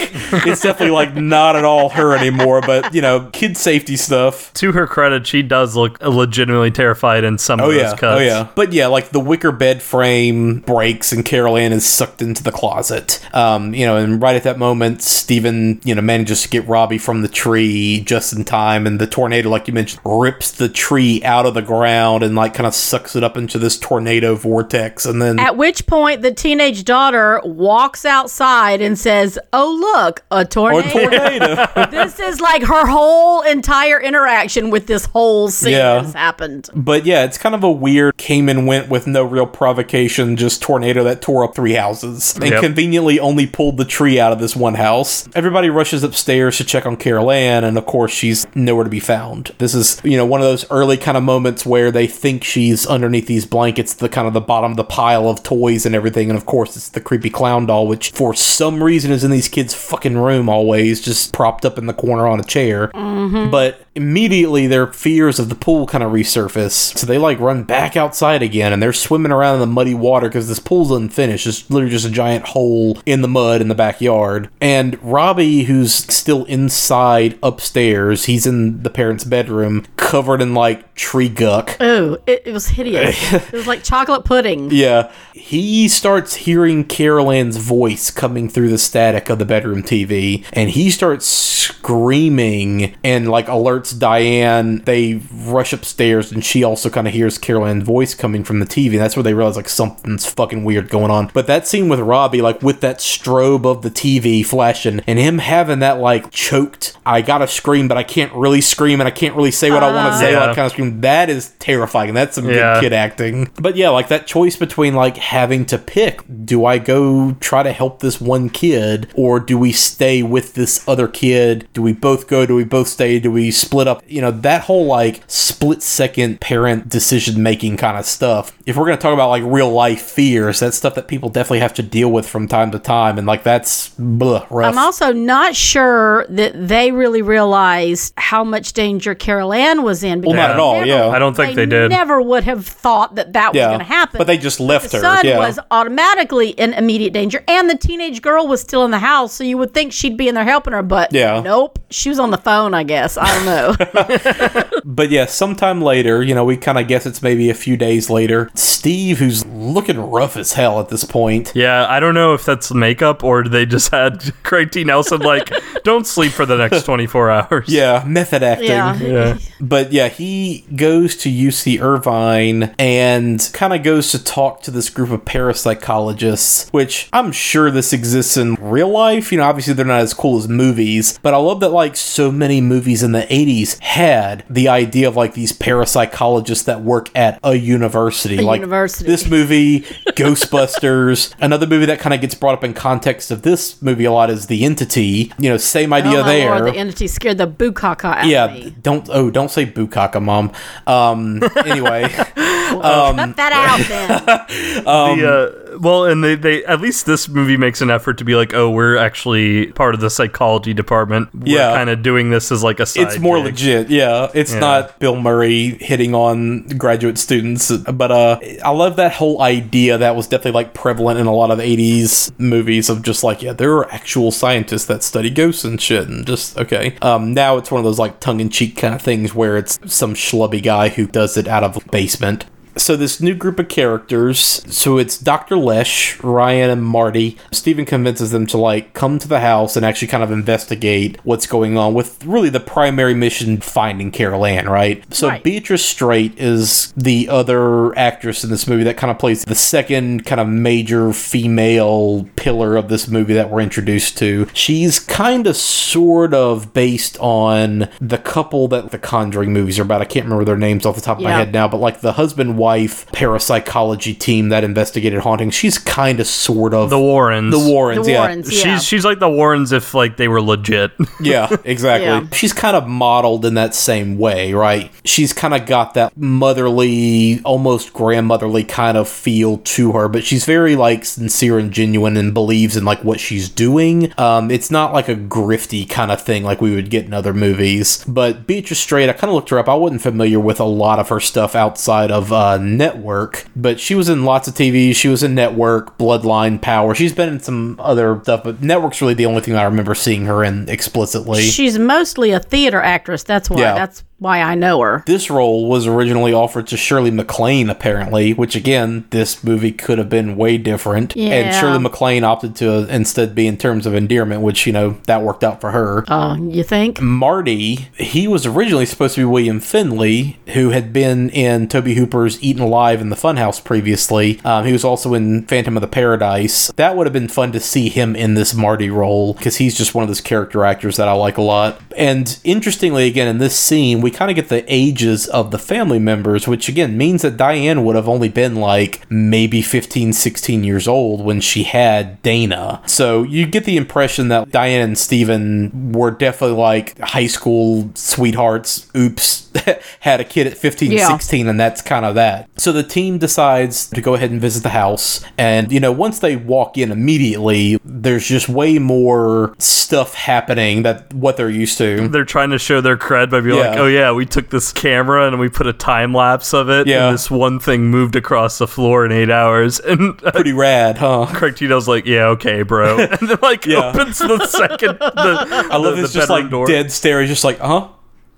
Speaker 3: it's definitely like not at all her anymore. But you know, kid safety stuff.
Speaker 1: To her credit, she does look legitimately terrified in some
Speaker 3: Oh
Speaker 1: of those
Speaker 3: yeah, oh,
Speaker 1: cuts.
Speaker 3: oh yeah. But yeah, like the wicker bed frame breaks and Carol Anne is sucked into the closet. Um, you know, and right at that moment, Stephen, you know, manages to get Robbie from the tree just in time, and the tornado, like you mentioned, rips the tree out of the ground and like kind of sucks it up into this tornado vortex, and then
Speaker 4: At which point, the teenage daughter walks outside and says, "Oh look, a
Speaker 3: or
Speaker 4: tornado."
Speaker 3: tornado.
Speaker 4: this is like her whole entire interaction with this whole scene
Speaker 3: Yeah.
Speaker 4: has happened.
Speaker 3: But yeah, it's kind of a weird came and went with no real provocation, just tornado that tore up three houses and
Speaker 1: Yep.
Speaker 3: conveniently only pulled the tree out of this one house. Everybody rushes upstairs to check on Carol Anne, and of course, she's nowhere to be found. This is, you know, one of those early kind of moments where they think she's underneath these blankets, the kind of the bottom of the pile of toys and everything, and of course, it's the creepy clown doll, which for some reason is in these kids' fucking room always, just propped up in the corner on a chair. Mm-hmm. But immediately their fears of the pool kind of resurface. So they like run back outside again and they're swimming around in the muddy water because this pool's unfinished. It's literally just a giant hole in the mud in the backyard. And Robbie, who's still inside upstairs, he's in the parents' bedroom covered in like tree guck.
Speaker 4: Oh, it, it was hideous. it was like chocolate pudding.
Speaker 3: Yeah. He starts hearing Carol Anne's voice coming through the static of the bedroom TV, and he starts screaming and like alerts Diane. They rush upstairs, and she also kind of hears Carol Anne's voice coming from the TV. That's where they realize like something's fucking weird going on. But that scene with Robbie, like with that strobe of the TV flashing and him having that like choked, I gotta scream, but I can't really scream and I can't really say what I want to ah. say,
Speaker 1: Yeah.
Speaker 3: like kind of scream. That is terrifying. That's some
Speaker 1: Yeah.
Speaker 3: good kid acting. But yeah, like that choice between like having to pick do I go try to help this one kid or do we stay with this other kid? Do we both go? Do we both stay? Do we split up? You know, that whole like split second parent decision making kind of stuff. If we're going to talk about like real life fears, that's stuff that people definitely have to deal with from time to time. And like that's blah, rough.
Speaker 4: I'm also not sure that they really realized how much danger Carol Anne was in.
Speaker 3: well, not at all.
Speaker 4: never-
Speaker 3: Yeah.
Speaker 1: I don't think they, did.
Speaker 4: Never would have thought that that was going to happen.
Speaker 3: But they just left
Speaker 4: the
Speaker 3: her,
Speaker 4: son
Speaker 3: yeah.
Speaker 4: was automatically in immediate danger, and the teenage girl was still in the house, so you would think she'd be in there helping her, but
Speaker 3: Yeah.
Speaker 4: nope, she was on the phone. I guess I don't know.
Speaker 3: But yeah, sometime later, you know, we kind of guess it's maybe a few days later. Steve, who's looking rough as hell at this point.
Speaker 1: Yeah, I don't know if that's makeup or they just had Craig T. Nelson like, don't sleep for the next 24 hours.
Speaker 3: Yeah, method acting.
Speaker 4: Yeah.
Speaker 1: Yeah.
Speaker 3: But yeah, he goes to UC Irvine and kind of goes to talk to this group of parapsychologists, which I'm sure this exists in real life. You know, obviously they're not as cool as movies, but I love that like so many movies in the 80s had the idea of like these parapsychologists that work at a university.
Speaker 4: A
Speaker 3: like
Speaker 4: university.
Speaker 3: This movie, Ghostbusters. Another movie that kind of gets brought up in context of this movie a lot is The Entity. You know, same idea
Speaker 4: oh
Speaker 3: there.
Speaker 4: Lord, the entity scared the bukkake out
Speaker 3: Yeah,
Speaker 4: of me.
Speaker 3: don't oh don't say bukaka, mom. Um, anyway,
Speaker 4: Cut that out then.
Speaker 1: the, uh, well, and they, they at least this movie makes an effort to be like, oh, we're actually part of the psychology department. We're
Speaker 3: Yeah.
Speaker 1: kind of doing this as like a side
Speaker 3: it's more
Speaker 1: gig.
Speaker 3: legit. Yeah, it's
Speaker 1: Yeah.
Speaker 3: not Bill Murray hitting on graduate students, but uh, I love that whole idea that was definitely like prevalent in a lot of '80s movies of just like, yeah, there are actual scientists that study ghosts and shit, and just okay. Um, now it's one of those like tongue-in-cheek kind of things where it's some schlubby guy who does it out of a basement. So this new group of characters, so it's Dr. Lesh, Ryan, and Marty. Stephen convinces them to like come to the house and actually kind of investigate what's going on with really the primary mission finding Carol Anne, right? So
Speaker 4: Right.
Speaker 3: Beatrice Straight is the other actress in this movie that kind of plays the second kind of major female pillar of this movie that we're introduced to. She's kind of sort of based on the couple that the Conjuring movies are about. I can't remember their names off the top of my head now, but like the husband wife parapsychology team that investigated hauntings, she's kind of sort of
Speaker 1: The Warrens.
Speaker 3: the Warrens,
Speaker 4: The
Speaker 3: yeah.
Speaker 4: Warrens, yeah.
Speaker 1: She's she's like the Warrens if like they were legit.
Speaker 3: Yeah, exactly.
Speaker 4: Yeah.
Speaker 3: She's kind of modeled in that same way, right? She's kind of got that motherly, almost grandmotherly kind of feel to her, but she's very like sincere and genuine and believes in like what she's doing. Um, it's not like a grifty kind of thing like we would get in other movies. But Beatrice Straight, I kind of looked her up. I wasn't familiar with a lot of her stuff outside of uh, Network, but she was in lots of TV. She was in Network, Bloodline, Power. She's been in some other stuff, but Network's really the only thing I remember seeing her in explicitly.
Speaker 4: She's mostly a theater actress. That's why.
Speaker 3: Yeah.
Speaker 4: That's why I know her.
Speaker 3: This role was originally offered to Shirley MacLaine, apparently, which again, this movie could have been way different.
Speaker 4: Yeah.
Speaker 3: And Shirley MacLaine opted to instead be in terms of endearment, which, you know, that worked out for her.
Speaker 4: Uh, you think?
Speaker 3: Marty, he was originally supposed to be William Finley, who had been in Tobe Hooper's Eaten Alive in the Funhouse previously. Um, he was also in Phantom of the Paradise. That would have been fun to see him in this Marty role because he's just one of those character actors that I like a lot. And interestingly, again, in this scene, we kind of get the ages of the family members, which again means that Diane would have only been like maybe 15, 16 years old when she had Dana. So you get the impression that Diane and Steven were definitely like high school sweethearts. Oops. had a kid at 15,
Speaker 4: Yeah.
Speaker 3: 16, and that's kind of that. So the team decides to go ahead and visit the house. And, you know, once they walk in immediately, there's just way more stuff happening that what they're used to.
Speaker 1: They're trying to show their cred by being like, oh yeah, we took this camera and we put a time lapse of it.
Speaker 3: Yeah.
Speaker 1: And this one thing moved across the floor in eight hours. And
Speaker 3: Pretty rad, huh?
Speaker 1: Craig Tito's like, yeah, okay, bro. And then like
Speaker 3: Yeah.
Speaker 1: opens the second. The,
Speaker 3: I love
Speaker 1: the,
Speaker 3: it's
Speaker 1: the
Speaker 3: just like
Speaker 1: door.
Speaker 3: dead stare. He's just like, uh huh.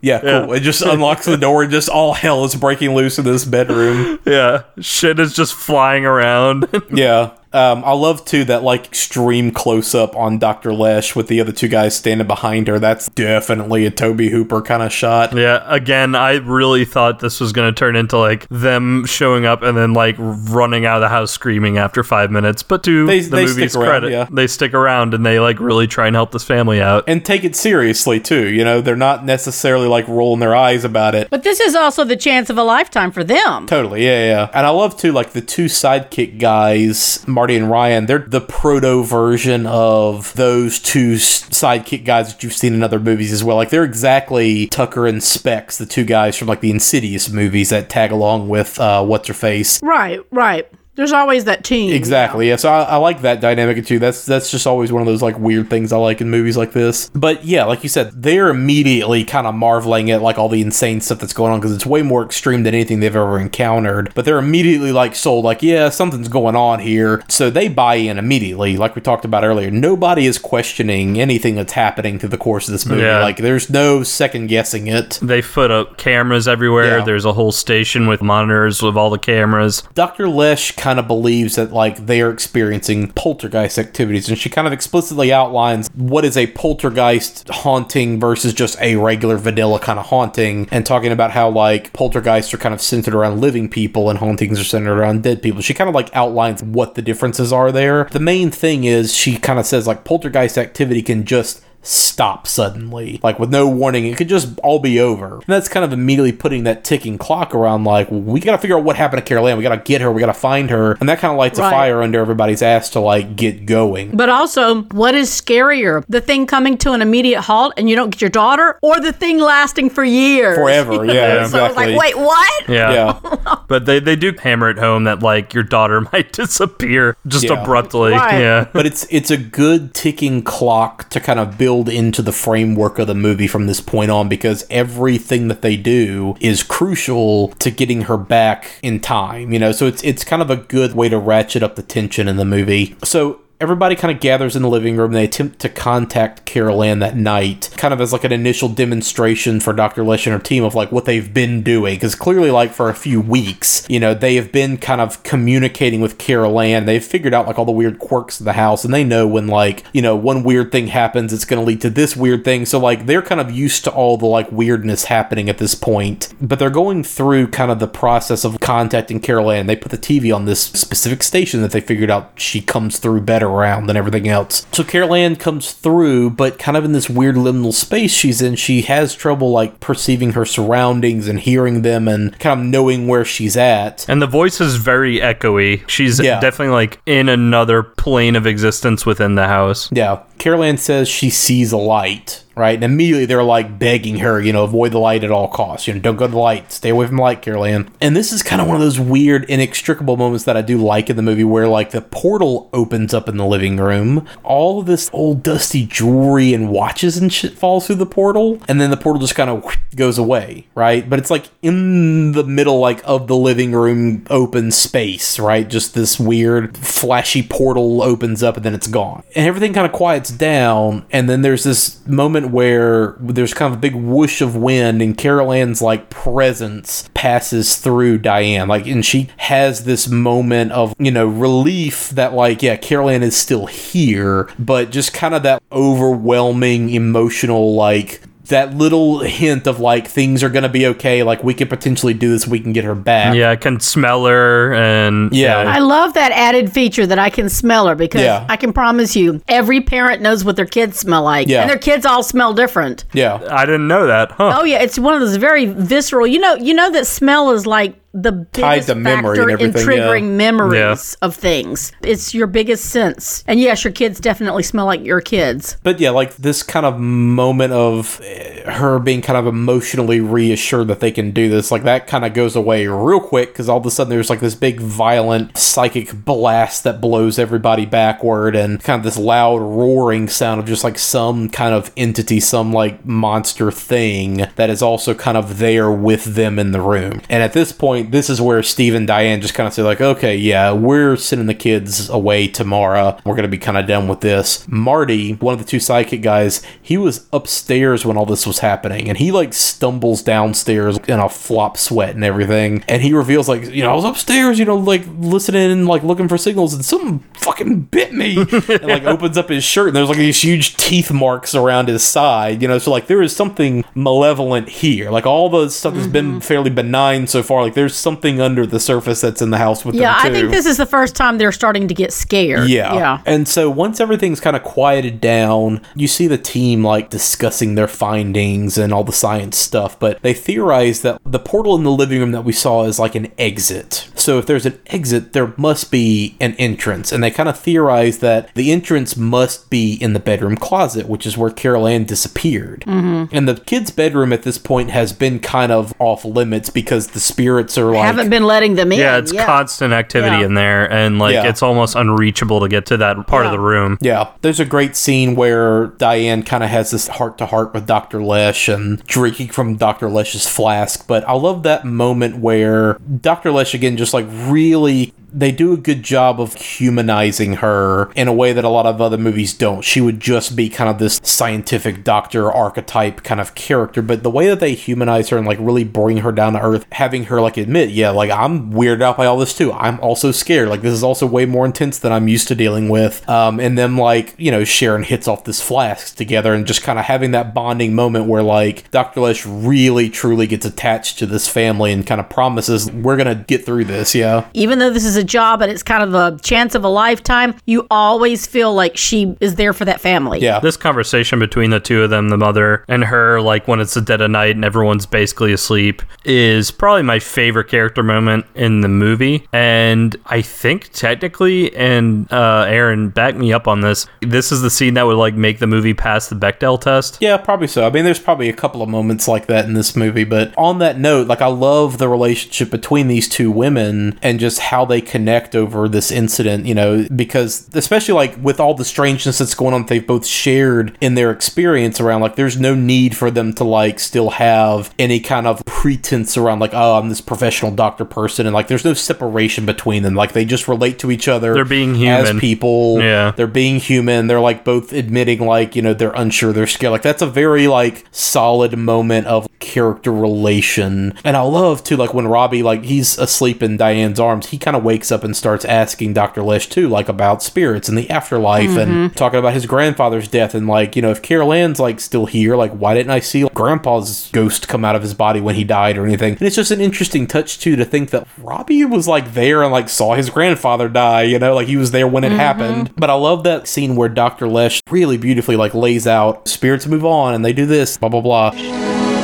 Speaker 3: Yeah,
Speaker 1: Yeah.
Speaker 3: cool. It just unlocks the door and just all hell is breaking loose in this bedroom.
Speaker 1: Yeah, shit is just flying around.
Speaker 3: Yeah. Um, I love too that like extreme close up on Dr. Lesh with the other two guys standing behind her. That's definitely a Tobe Hooper kind of shot.
Speaker 1: Yeah, again, I really thought this was going to turn into like them showing up and then like running out of the house screaming after five minutes. But to
Speaker 3: They-
Speaker 1: the
Speaker 3: they
Speaker 1: movie's
Speaker 3: around,
Speaker 1: credit,
Speaker 3: yeah.
Speaker 1: they stick around and they like really try and help this family out.
Speaker 3: And take it seriously too. You know, they're not necessarily like rolling their eyes about it.
Speaker 4: But this is also the chance of a lifetime for them.
Speaker 3: Totally, yeah, yeah. And I love too, like the two sidekick guys, Marty and Ryan. They're the proto version of those two sidekick guys that you've seen in other movies as well. Like they're exactly Tucker and Specs, the two guys from like the Insidious movies that tag along with uh, what's her face.
Speaker 4: Right, right. There's always that team.
Speaker 3: Exactly. Yeah. So I, I like that dynamic too. That's that's just always one of those like weird things I like in movies like this. But yeah, like you said, they're immediately kind of marveling at like all the insane stuff that's going on because it's way more extreme than anything they've ever encountered. But they're immediately like sold, like yeah, something's going on here. So they buy in immediately. Like we talked about earlier, nobody is questioning anything that's happening through the course of this movie.
Speaker 1: Yeah.
Speaker 3: Like there's no second guessing it.
Speaker 1: They put up cameras everywhere.
Speaker 3: Yeah.
Speaker 1: There's a whole station with monitors with all the cameras.
Speaker 3: Dr. Lesh kind of believes that like they are experiencing poltergeist activities and she kind of explicitly outlines what is a poltergeist haunting versus just a regular vanilla kind of haunting and talking about how like poltergeists are kind of centered around living people and hauntings are centered around dead people. She kind of like outlines what the differences are there. The main thing is she kind of says like poltergeist activity can just stop suddenly like with no warning it could just all be over and that's kind of immediately putting that ticking clock around like we gotta figure out what happened to carol anne we gotta get her we gotta find her and that kind of lights
Speaker 4: Right.
Speaker 3: a fire under everybody's ass to like get going
Speaker 4: But also, what is scarier? The thing coming to an immediate halt and you don't get your daughter, or the thing lasting for years?
Speaker 3: forever yeah
Speaker 4: So I was
Speaker 3: exactly
Speaker 4: like, wait, what?
Speaker 1: Yeah.
Speaker 3: yeah
Speaker 1: But they, they do hammer it home that like your daughter might disappear just
Speaker 3: Yeah.
Speaker 1: abruptly.
Speaker 4: Right.
Speaker 1: Yeah.
Speaker 3: but it's it's a good ticking clock to kind of build into the framework of the movie from this point on because everything that they do is crucial to getting her back in time you know? So it's it's kind of a good way to ratchet up the tension in the movie. So Everybody kind of gathers in the living room. They attempt to contact Carol Anne that night, kind of as like an initial demonstration for Dr. Lesh and her team of like what they've been doing. Because clearly, like for a few weeks, you know, they have been kind of communicating with Carol Anne. They've figured out like all the weird quirks of the house, and they know when like, you know, one weird thing happens, it's going to lead to this weird thing. So, like, they're kind of used to all the like weirdness happening at this point. But they're going through kind of the process of contacting Carol Anne. They put the TV on this specific station that they figured out she comes through better around than everything else. So Carol Anne comes through, but kind of in this weird liminal space she's in, she has trouble like perceiving her surroundings and hearing them and kind of knowing where she's at.
Speaker 1: And the voice is very echoey. She's
Speaker 3: Yeah.
Speaker 1: definitely like in another plane of existence within the house.
Speaker 3: Yeah, Carol Anne says she sees a light, right? And immediately they're like begging her, you know, avoid the light at all costs. You know, don't go to the light. Stay away from the light, Carol. And this is kind of one of those weird, inextricable moments that I do like in the movie where like the portal opens up in the living room. All of this old dusty jewelry and watches and shit falls through the portal. And then the portal just kind of goes away, right? But it's like in the middle like of the living room open space, right? Just this weird flashy portal opens up and then it's gone. And everything kind of quiets down and then there's this moment where there's kind of a big whoosh of wind and Carol Anne's like presence passes through Diane. Like and she has this moment of, you know, relief that like yeah, Carol Anne is still here, but just kind of that overwhelming emotional like that little hint of like things are gonna be okay, like we could potentially do this, we can get her back.
Speaker 1: Yeah, I can smell her and
Speaker 3: Yeah.
Speaker 4: I love that added feature that I can smell her because
Speaker 3: Yeah.
Speaker 4: I can promise you every parent knows what their kids smell like.
Speaker 3: Yeah.
Speaker 4: And their kids all smell different.
Speaker 3: Yeah.
Speaker 1: I didn't know that. Huh.
Speaker 4: Oh yeah, it's one of those very visceral. You know, you know that smell is like the biggest
Speaker 3: to memory
Speaker 4: factor
Speaker 3: and
Speaker 4: in
Speaker 3: everything, yeah.
Speaker 4: triggering memories of things. It's your biggest sense. And yes, your kids definitely smell like your kids.
Speaker 3: But yeah, like this kind of moment of eh, her being kind of emotionally reassured that they can do this, like that kind of goes away real quick because all of a sudden there's like this big violent psychic blast that blows everybody backward and kind of this loud roaring sound of just like some kind of entity, some like monster thing that is also kind of there with them in the room. And at this point, point, this is where Steve and Diane just kind of say, like, okay, yeah, we're sending the kids away tomorrow. We're going to be kind of done with this. Marty, one of the two psychic guys, he was upstairs when all this was happening, and he like stumbles downstairs in a flop sweat and everything. And he reveals, like, you know, I was upstairs, you know, like listening and like looking for signals, and something fucking bit me. and like opens up his shirt, and there's like these huge teeth marks around his side, you know, so like there is something malevolent here. Like all the stuff that's been mm-hmm. fairly benign so far, like there's something under the surface that's in the house with
Speaker 4: Yeah,
Speaker 3: them
Speaker 4: Yeah,
Speaker 3: I
Speaker 4: think this is the first time they're starting to get scared.
Speaker 3: Yeah.
Speaker 4: Yeah.
Speaker 3: And so once everything's kind of quieted down, you see the team like discussing their findings and all the science stuff, but they theorize that the portal in the living room that we saw is like an exit. So if there's an exit, there must be an entrance. And they kind of theorize that the entrance must be in the bedroom closet, which is where Carol Anne disappeared.
Speaker 4: Mhm.
Speaker 3: And the kids' bedroom at this point has been kind of off limits because the spirits are like
Speaker 4: Haven't been letting them in.
Speaker 1: Yeah, it's constant activity
Speaker 4: Yeah.
Speaker 1: in there, and like
Speaker 3: Yeah.
Speaker 1: it's almost unreachable to get to that part of the room.
Speaker 3: Yeah, there's a great scene where Diane kind of has this heart to heart with Dr. Lesh and drinking from Dr. Lesh's flask. But I love that moment where Dr. Lesh, again, just like really. They do a good job of humanizing her in a way that a lot of other movies don't. She would just be kind of this scientific doctor archetype kind of character, but the way that they humanize her and like really bring her down to earth, having her like admit, yeah, like I'm weirded out by all this too. I'm also scared. Like this is also way more intense than I'm used to dealing with. Um, and then like you know Sharon hits off this flask together and just kind of having that bonding moment where like Dr. Lesh really truly gets attached to this family and kind of promises we're gonna get through this. Yeah.
Speaker 4: Even though this is a job and it's kind of a chance of a lifetime, you always feel like she is there for that family. Yeah.
Speaker 1: This conversation between the two of them, the mother and her, like when it's the dead of night and everyone's basically asleep, is probably my favorite character moment in the movie. And I think technically, and uh, Aaron, back me up on this, this is the scene that would like make the movie pass the Bechdel test.
Speaker 3: Yeah, probably so. I mean, there's probably a couple of moments like that in this movie, but on that note, like I love the relationship between these two women and just how they connect over this incident, you know, because especially like with all the strangeness that's going on they've both shared in their experience around like there's no need for them to like still have any kind of pretense around like oh, I'm this professional doctor person and like there's no separation between them. Like they just relate to each other
Speaker 1: They're being human.
Speaker 3: as people.
Speaker 1: Yeah.
Speaker 3: They're being human. They're like both admitting like, you know, they're unsure, they're scared. Like that's a very like solid moment of character relation. And I love too, like when Robbie, like he's asleep in Diane's arms, he kind of wakes up and starts asking Dr. Lesh too, like about spirits and the afterlife and
Speaker 11: Mhm.
Speaker 3: talking about his grandfather's death and like, you know, if Carol Anne's like still here, like why didn't I see grandpa's ghost come out of his body when he died or anything? And it's just an interesting touch too to think that Robbie was like there and like saw his grandfather die, you know, like he was there when it
Speaker 11: Mhm.
Speaker 3: happened. But I love that scene where Dr. Lesh really beautifully like lays out spirits move on and they do this, blah blah blah.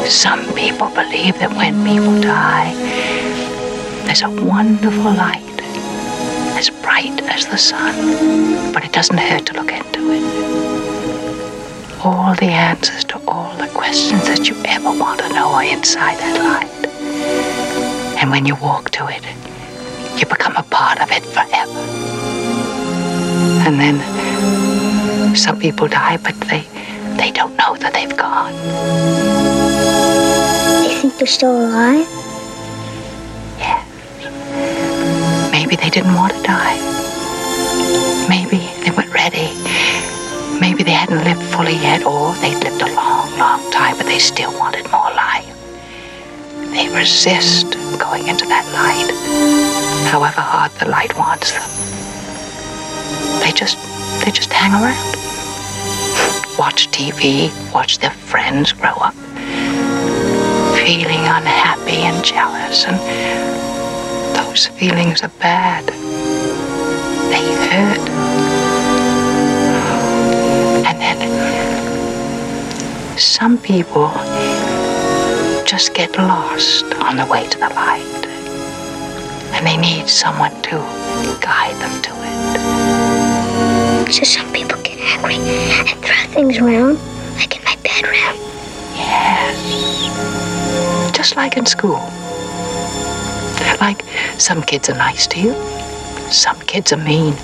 Speaker 12: Some people believe that when people die, there's a wonderful light, as bright as the sun, but it doesn't hurt to look into it. All the answers to all the questions that you ever want to know are inside that light. And when you walk to it, you become a part of it forever. And then some people die, but they they don't know that they've gone.
Speaker 7: You think they're still alive?
Speaker 12: Maybe they didn't want to die. Maybe they weren't ready. Maybe they hadn't lived fully yet, or they'd lived a long, long time, but they still wanted more life. They resist going into that light, however hard the light wants them. They just, they just hang around. Watch TV, watch their friends grow up, feeling unhappy and jealous, and those feelings are bad. They hurt. And then some people just get lost on the way to the light. And they need someone to guide them to it.
Speaker 7: So some people get angry and throw things around, like in my bedroom.
Speaker 12: Yes. Just like in school. Like some kids are nice to you, some kids are mean.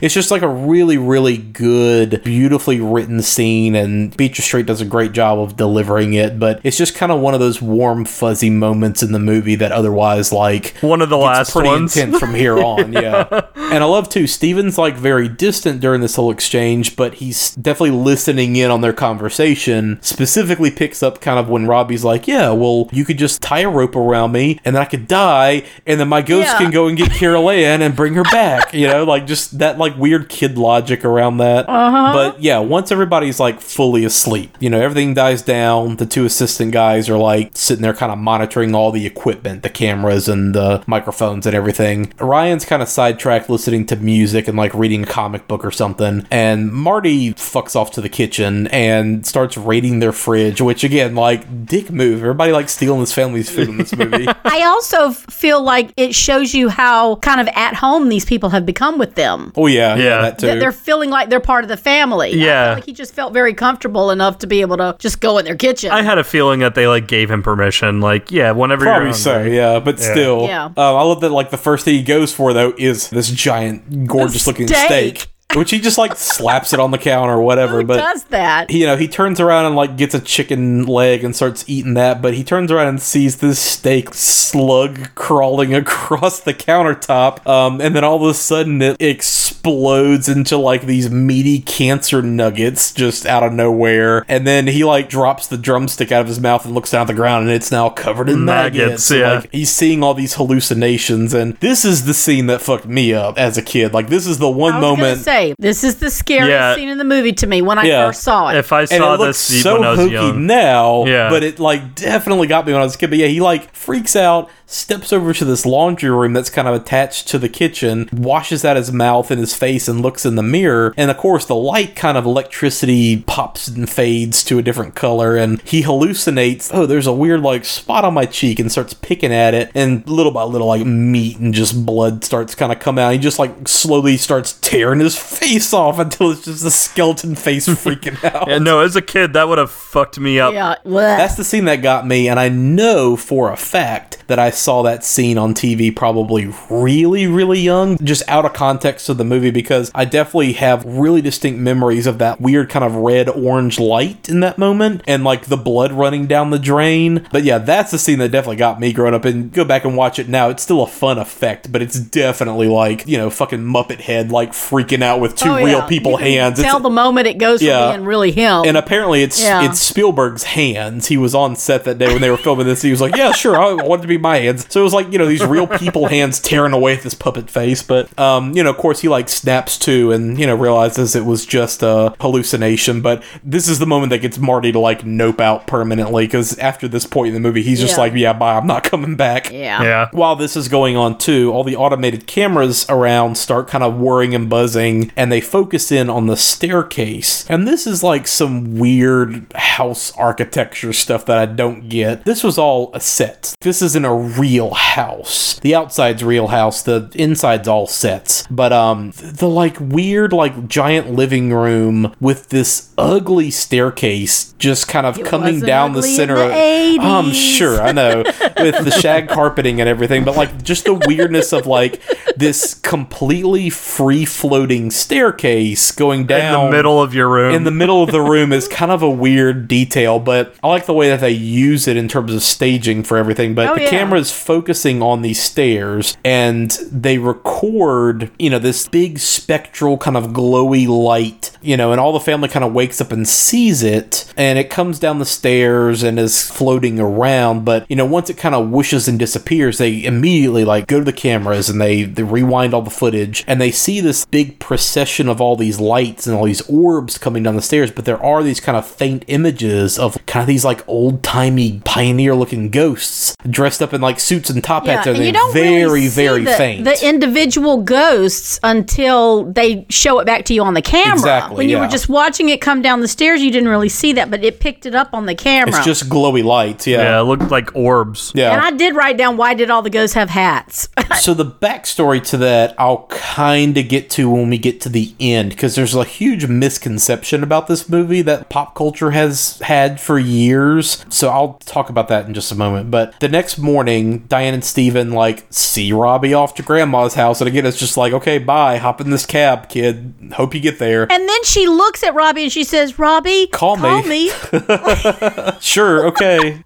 Speaker 3: It's just like a really, really good, beautifully written scene, and Beatrice Straight does a great job of delivering it. But it's just kind of one of those warm, fuzzy moments in the movie that otherwise, like,
Speaker 1: One of the last
Speaker 3: pretty
Speaker 1: ones.
Speaker 3: intense from here on. Yeah, and I love too. Steven's like very distant during this whole exchange, but he's definitely listening in on their conversation. Specifically, picks up kind of when Robbie's like, "Yeah, well, you could just tie a rope around me, and then I could die, and then my ghost
Speaker 4: Yeah.
Speaker 3: can go and get Carol Anne and bring her back." You know, like just that like weird kid logic around that.
Speaker 4: Uh-huh.
Speaker 3: But yeah, once everybody's like fully asleep, you know, everything dies down. The two assistant guys are like sitting there kind of monitoring all the equipment, the cameras and the microphones and everything. Ryan's kind of sidetracked listening to music and like reading a comic book or something. And Marty fucks off to the kitchen and starts raiding their fridge, which again, like, dick move. Everybody likes stealing his family's food in this movie.
Speaker 4: I also feel like it shows you how kind of at home these people have become with them.
Speaker 3: oh, yeah. Yeah.
Speaker 1: Yeah.
Speaker 3: that too.
Speaker 4: They're feeling like they're part of the family. I
Speaker 1: Yeah.
Speaker 4: feel like he just felt very comfortable enough to be able to just go in their kitchen.
Speaker 1: I had a feeling that they like gave him permission. Like, yeah, whenever
Speaker 3: Probably
Speaker 1: you're
Speaker 3: so,
Speaker 1: hungry.
Speaker 3: yeah. But still,
Speaker 4: Yeah.
Speaker 3: Um, I love that. Like the first thing he goes for though is this giant, gorgeous-looking
Speaker 4: steak.
Speaker 3: steak, which he just like slaps it on the counter or whatever.
Speaker 4: Who
Speaker 3: but
Speaker 4: does that?
Speaker 3: you know, he turns around and like gets a chicken leg and starts eating that, but he turns around and sees this steak slug crawling across the countertop. Um, and then all of a sudden it explodes into like these meaty cancer nuggets just out of nowhere. And then he like drops the drumstick out of his mouth and looks down at the ground and it's now covered in
Speaker 1: Maggots,
Speaker 3: maggots. And,
Speaker 1: yeah.
Speaker 3: like, he's seeing all these hallucinations and this is the scene that fucked me up as a kid. Like this is the one
Speaker 4: I was
Speaker 3: moment
Speaker 4: say this is the scariest
Speaker 1: Yeah.
Speaker 4: scene in the movie to me when I
Speaker 3: Yeah.
Speaker 4: first saw it.
Speaker 1: If I
Speaker 3: and
Speaker 1: saw
Speaker 3: it looks
Speaker 1: this
Speaker 3: so
Speaker 1: when I was
Speaker 3: hokey
Speaker 1: young,
Speaker 3: now,
Speaker 1: Yeah.
Speaker 3: but it like definitely got me when I was a kid. But yeah, he like freaks out, steps over to this laundry room that's kind of attached to the kitchen, washes out his mouth and his face, and looks in the mirror. And of course, the light kind of electricity pops and fades to a different color, and he hallucinates. Oh, there's a weird like spot on my cheek, and starts picking at it, and little by little, like meat and just blood starts kind of coming out. He just like slowly starts tearing his face off until it's just a skeleton face freaking out.
Speaker 1: yeah, no, as a kid, that would have fucked me up.
Speaker 4: yeah, bleh.
Speaker 3: That's the scene that got me, and I know for a fact that I saw that scene on TV probably really, really young, just out of context of the movie, because I definitely have really distinct memories of that weird kind of red orange light in that moment and like the blood running down the drain. But yeah, that's the scene that definitely got me growing up. And go back and watch it now, it's still a fun effect, but it's definitely like, you know, fucking Muppet head like freaking out with two
Speaker 4: Oh,
Speaker 3: real people hands.
Speaker 4: Tell
Speaker 3: It's-
Speaker 4: the moment it goes
Speaker 3: Yeah.
Speaker 4: from being really him.
Speaker 3: and apparently it's
Speaker 4: Yeah.
Speaker 3: it's Spielberg's hands. He was on set that day when they were filming this. He was like, "Yeah, sure, I want it to be my hands." So it was like you know these real people hands tearing away at this puppet face. But um, you know, of course, he like snaps to and you know realizes it was just a hallucination. But this is the moment that gets Marty to like nope out permanently because after this point in the movie, he's just
Speaker 4: Yeah.
Speaker 3: like, "Yeah, bye, I'm not coming back."
Speaker 4: yeah.
Speaker 1: Yeah.
Speaker 3: While this is going on too, all the automated cameras around start kind of whirring and buzzing, and they focus in on the staircase. And this is like some weird house architecture stuff that I don't get. This was all a set. This isn't a real house. The outside's real house, the inside's all sets. But um th- the like weird like giant living room with this ugly staircase just kind of coming down the center
Speaker 4: the
Speaker 3: of
Speaker 4: 80s.
Speaker 3: I'm sure, I know. With the shag carpeting and everything, but like just the weirdness of like this completely free floating staircase going down
Speaker 1: In
Speaker 3: down
Speaker 1: the middle of your room.
Speaker 3: in the middle of the room is kind of a weird detail, but I like the way that they use it in terms of staging for everything. But
Speaker 4: Oh,
Speaker 3: the
Speaker 4: yeah.
Speaker 3: camera is focusing on these stairs and they record, you know, this big spectral kind of glowy light, you know, and all the family kind of wakes up and sees it and it comes down the stairs and is floating around. But, you know, once it kind of whooshes and disappears, they immediately like go to the cameras and they, they rewind all the footage and they see this big procession of all these lights and all these orbs coming down the stairs. But there are these kind of faint images of kind of these like old timey pioneer looking ghosts dressed up in like suits and top hats.
Speaker 4: and
Speaker 3: and
Speaker 4: you
Speaker 3: they're
Speaker 4: don't
Speaker 3: very,
Speaker 4: really see
Speaker 3: very
Speaker 4: the,
Speaker 3: faint.
Speaker 4: the individual ghosts until they show it back to you on the camera.
Speaker 3: Exactly,
Speaker 4: When you were just watching it come down the stairs, you didn't really see that, but it picked it up on the camera.
Speaker 3: it's just glowy lights.
Speaker 1: Yeah. yeah, it looked like orbs.
Speaker 3: Yeah.
Speaker 4: and I did write down why did all the ghosts have hats?
Speaker 3: so the backstory to that I'll kind of get to when we get to the end because there's a huge misconception about this movie that pop culture has had for years. So I'll talk about that in just a moment. But the next morning, Diane and Steven like see Robbie off to grandma's house. And again, it's just like, okay, bye. Hop in this cab, kid. Hope you get there.
Speaker 4: And then she looks at Robbie and she says, Robbie,
Speaker 3: Call me."
Speaker 4: me.
Speaker 3: Sure, okay.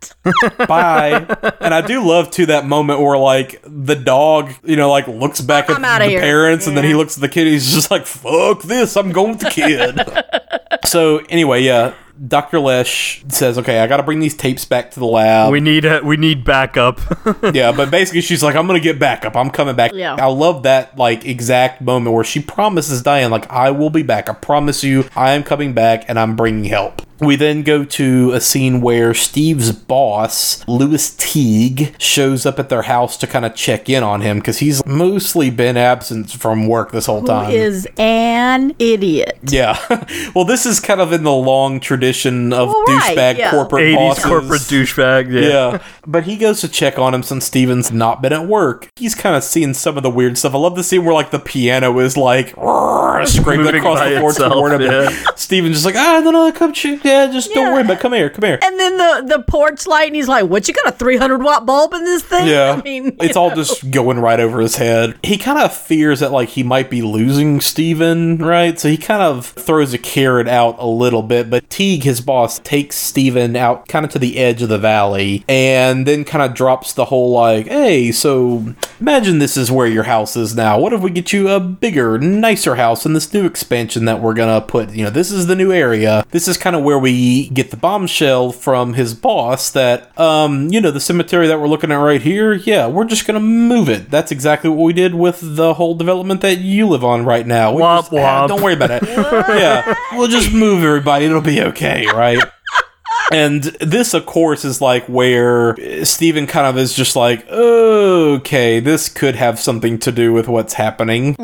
Speaker 3: Bye. And I do love too that moment where like the dog, you know, like looks back
Speaker 4: I'm
Speaker 3: at the
Speaker 4: here.
Speaker 3: parents and then he looks at the kid. He's just like, "Fuck this! I'm going with the kid." so anyway, yeah. Dr. Lesh says, "Okay, I got to bring these tapes back to the lab."
Speaker 1: We need a, we need backup.
Speaker 3: yeah, but basically she's like, I'm gonna get backup. I'm coming back.
Speaker 4: Yeah.
Speaker 3: I love that like exact moment where she promises Diane, like, I will be back. I promise you, I am coming back and I'm bringing help. We then go to a scene where Steve's boss, Louis Teague, shows up at their house to kind of check in on him because he's mostly been absent from work this whole
Speaker 4: Who
Speaker 3: time.
Speaker 4: is an idiot.
Speaker 3: yeah. well, this is kind of in the long tradition of
Speaker 4: Well, right,
Speaker 3: douchebag
Speaker 4: yeah.
Speaker 3: corporate
Speaker 1: 80s
Speaker 3: bosses.
Speaker 1: corporate douchebag. Yeah.
Speaker 3: Yeah. But he goes to check on him since Steven's not been at work. He's kind of seeing some of the weird stuff. I love the scene where like the piano is like "Roar," screaming across the floor
Speaker 1: itself,
Speaker 3: toward him.
Speaker 1: yeah.
Speaker 3: Steven's just like, ah, no, no, come check. Yeah, just don't worry about it. Come here, come here.
Speaker 4: And then the, the porch light, and he's like, What, you got a 300 watt bulb in this thing?
Speaker 3: Yeah,
Speaker 4: I mean,
Speaker 3: it's all just going right over his head. He kind of fears that like he might be losing Steven, right? So he kind of throws a carrot out a little bit, but Teague, his boss, takes Steven out kind of to the edge of the valley and then kind of drops the whole like, hey, so imagine this is where your house is now. What if we get you a bigger, nicer house in this new expansion that we're gonna put? You know, this is the new area. This is kind of where we get the bombshell from his boss that, um, you know, the cemetery that we're looking at right here, yeah, we're just gonna move it. That's exactly what we did with the whole development that you live on right now. We
Speaker 1: Womp
Speaker 3: just- ah,
Speaker 1: womp.
Speaker 3: don't worry about it. yeah, we'll just move everybody. It'll be okay, right? And this, of course, is like where Steven kind of is just like, okay, this could have something to do with what's happening.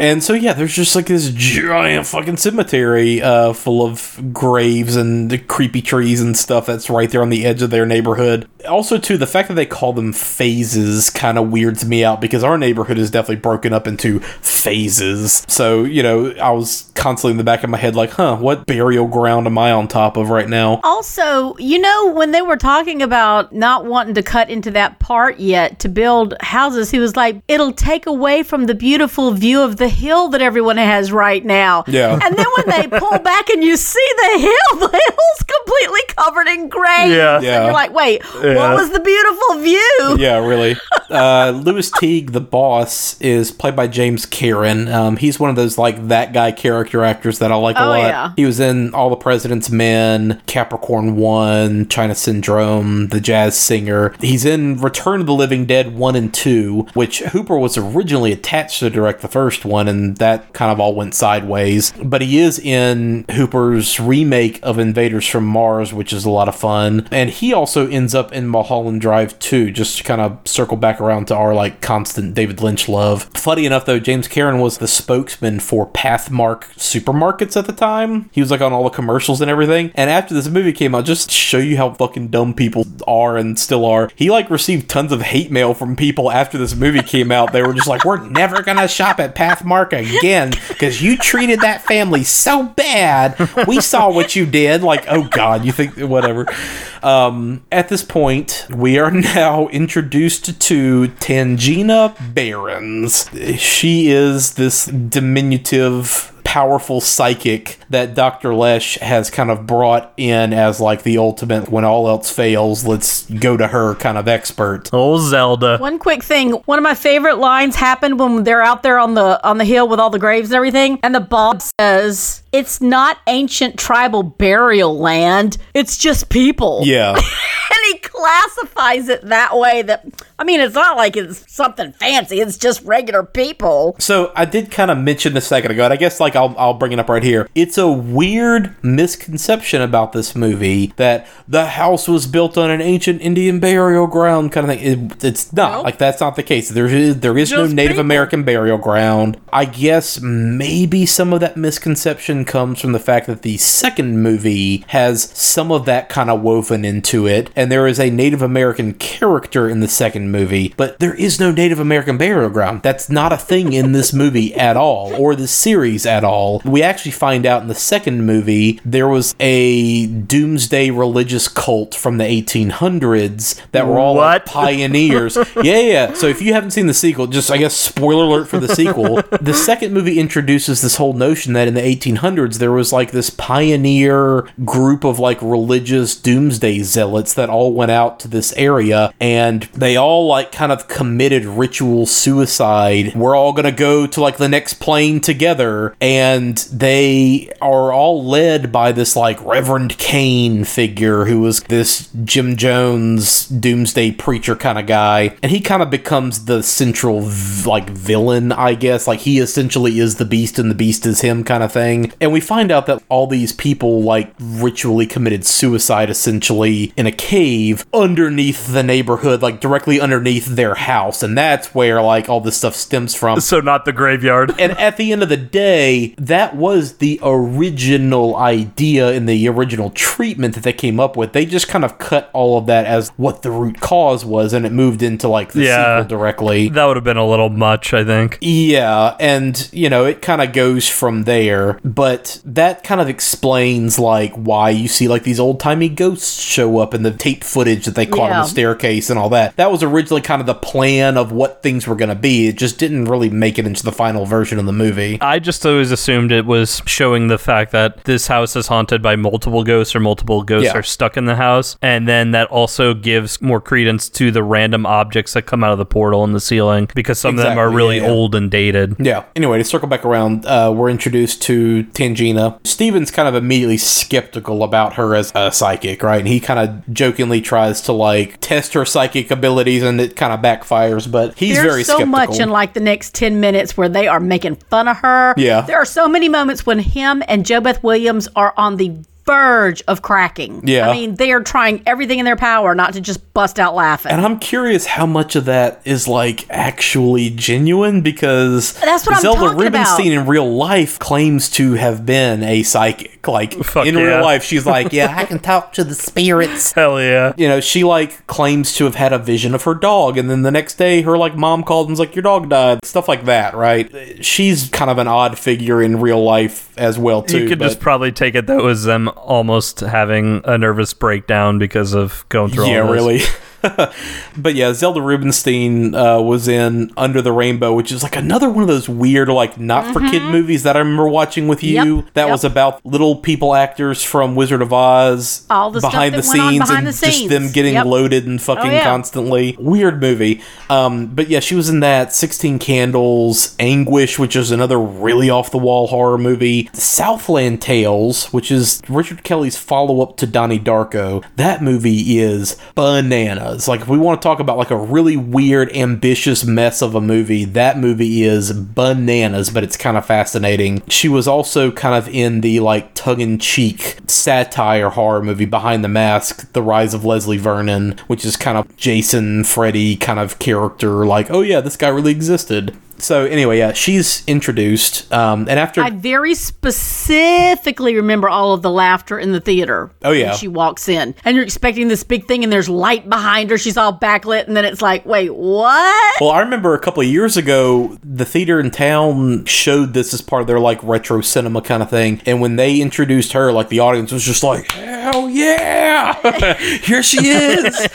Speaker 3: And so, yeah, there's just like this giant fucking cemetery uh, full of graves and creepy trees and stuff that's right there on the edge of their neighborhood. Also, too, the fact that they call them phases kind of weirds me out because our neighborhood is definitely broken up into phases. So, you know, I was constantly in the back of my head like, huh, what burial ground am I on top of right now?
Speaker 4: Also, you know, when they were talking about not wanting to cut into that part yet to build houses, he was like, it'll take away from the beautiful view of the hill that everyone has right now.
Speaker 3: Yeah.
Speaker 4: And then when they pull back and you see the hill, the hill's completely covered in graves.
Speaker 1: Yeah.
Speaker 3: Yeah.
Speaker 4: And you're like, wait,
Speaker 1: Yeah.
Speaker 4: what was the beautiful view?
Speaker 3: yeah, really. Uh, Louis Teague, the boss, is played by James Karen. Um, he's one of those like that guy character actors that I like a
Speaker 4: Oh,
Speaker 3: lot.
Speaker 4: yeah.
Speaker 3: He was in All the President's Men, Capricorn One, China Syndrome, The Jazz Singer. He's in Return of the Living Dead One and Two, which Hooper was originally attached to direct the first one, and that kind of all went sideways. But he is in Hooper's remake of Invaders from Mars, which is a lot of fun. And he also ends up in Mulholland Drive 2, just to kind of circle back around to our like constant David Lynch love. Funny enough though, James Karen was the spokesman for Pathmark supermarkets at the time. He was like on all the commercials and everything. And after this movie came out, just show you how fucking dumb people are and still are, he like received tons of hate mail from people after this movie came out. They were just like, we're never gonna shop at Pathmark again because you treated that family so bad. We saw what you did. Like, oh god, you think whatever. Um, at this point, we are now introduced to Tangina Barrons. She is this diminutive powerful psychic that Dr. Lesh has kind of brought in as like the ultimate when all else fails, let's go to her kind of expert.
Speaker 1: Oh, Zelda.
Speaker 4: One quick thing. One of my favorite lines happened when they're out there on the on the hill with all the graves and everything, and the bob says, "It's not ancient tribal burial land. It's just people."
Speaker 3: Yeah.
Speaker 4: classifies it that way. That I mean, it's not like it's something fancy. It's just regular people.
Speaker 3: So I did kind of mention a second ago, and I guess like I'll, I'll bring it up right here. It's a weird misconception about this movie that the house was built on an ancient Indian burial ground kind of thing. It, it's not like that's not the case. There is there is no Native
Speaker 4: people.
Speaker 3: American burial ground. I guess maybe some of that misconception comes from the fact that the second movie has some of that kind of woven into it, and there is a Native American character in the second movie, but there is no Native American burial ground. That's not a thing in this movie at all, or the series at all. We actually find out in the second movie there was a doomsday religious cult from the 1800s that were all like, pioneers. yeah, yeah. So if you haven't seen the sequel, just I guess spoiler alert for the sequel. the second movie introduces this whole notion that in the 1800s there was like this pioneer group of like religious doomsday zealots that all went out to this area and they all like kind of committed ritual suicide. We're all going to go to like the next plane together and they are all led by this like Reverend Kane figure who was this Jim Jones doomsday preacher kind of guy. And he kind of becomes the central like villain I guess. Like he essentially is the beast and the beast is him kind of thing. And we find out that all these people like ritually committed suicide essentially in a cave underneath the neighborhood like directly underneath their house and that's where like all this stuff stems from
Speaker 1: So not the graveyard.
Speaker 3: and at the end of the day, that was the original idea in the original treatment that they came up with. They just kind of cut all of that as what the root cause was, and it moved into like the
Speaker 1: Yeah.
Speaker 3: sequel directly.
Speaker 1: That would have been a little much, I think.
Speaker 3: Yeah, and you know, it kind of goes from there, but that kind of explains like why you see like these old timey ghosts show up in the tape footage that they caught on the staircase and all that. That was originally kind of the plan of what things were going to be. It just didn't really make it into the final version of the movie.
Speaker 1: I just always assumed it was showing the fact that this house is haunted by multiple ghosts or multiple ghosts
Speaker 3: Yeah.
Speaker 1: are stuck in the house. And then that also gives more credence to the random objects that come out of the portal in the ceiling because some of them are really
Speaker 3: yeah, yeah.
Speaker 1: old and dated.
Speaker 3: Yeah. Anyway, to circle back around, uh, we're introduced to Tangina. Steven's kind of immediately skeptical about her as a psychic, right? And he kind of jokingly tries to like test her psychic abilities, and it kind of backfires. But he's
Speaker 4: There's
Speaker 3: very
Speaker 4: so
Speaker 3: skeptical.
Speaker 4: much in like the next 10 minutes where they are making fun of her.
Speaker 3: Yeah.
Speaker 4: There are so many moments when him and JoBeth Williams are on the verge of cracking.
Speaker 3: Yeah.
Speaker 4: I mean, they are trying everything in their power not to just bust out laughing.
Speaker 3: and I'm curious how much of that is like actually genuine because
Speaker 4: That's what I'm
Speaker 3: Zelda Rubinstein
Speaker 4: about.
Speaker 3: in real life claims to have been a psychic. Like
Speaker 1: Fuck
Speaker 3: in
Speaker 1: yeah.
Speaker 3: real life, she's like, yeah,
Speaker 2: I can talk to the spirits.
Speaker 1: Hell yeah.
Speaker 3: you know, she like claims to have had a vision of her dog, and then the next day, her like mom called and was like, "Your dog died," stuff like that, right? She's kind of an odd figure in real life as well too.
Speaker 1: You could just probably take it that was them almost having a nervous breakdown because of going through
Speaker 3: yeah,
Speaker 1: all this.
Speaker 3: really. but yeah, Zelda Rubinstein uh, was in Under the Rainbow, which is like another one of those weird, like not for kid movies that I remember watching with you.
Speaker 4: Mm-hmm. Yep,
Speaker 3: that
Speaker 4: yep.
Speaker 3: was about little people actors from Wizard of Oz,
Speaker 4: All the
Speaker 3: behind the scenes,
Speaker 4: behind
Speaker 3: and
Speaker 4: the
Speaker 3: just them getting
Speaker 4: Yep.
Speaker 3: loaded and fucking
Speaker 4: Oh, yeah.
Speaker 3: constantly. Weird movie. Um, but yeah, she was in that. Sixteen Candles, Anguish, which is another really off the wall horror movie. Southland Tales, which is Richard Kelly's follow up to Donnie Darko. That movie is bananas. Like if we want to talk about like a really weird, ambitious mess of a movie, that movie is bananas, but it's kind of fascinating. She was also kind of in the like tongue in cheek satire horror movie Behind the Mask, The Rise of Leslie Vernon, which is kind of Jason Freddy kind of character, like, oh yeah, this guy really existed. So anyway, yeah, she's introduced, um, and after
Speaker 4: I very specifically remember all of the laughter in the theater.
Speaker 3: Oh, yeah.
Speaker 4: she walks in, and you're expecting this big thing, and there's light behind her. She's all backlit, and then it's like, wait, what?
Speaker 3: Well, I remember a couple of years ago, the theater in town showed this as part of their like retro cinema kind of thing. And when they introduced her, like the audience was just like, hell yeah, here she is.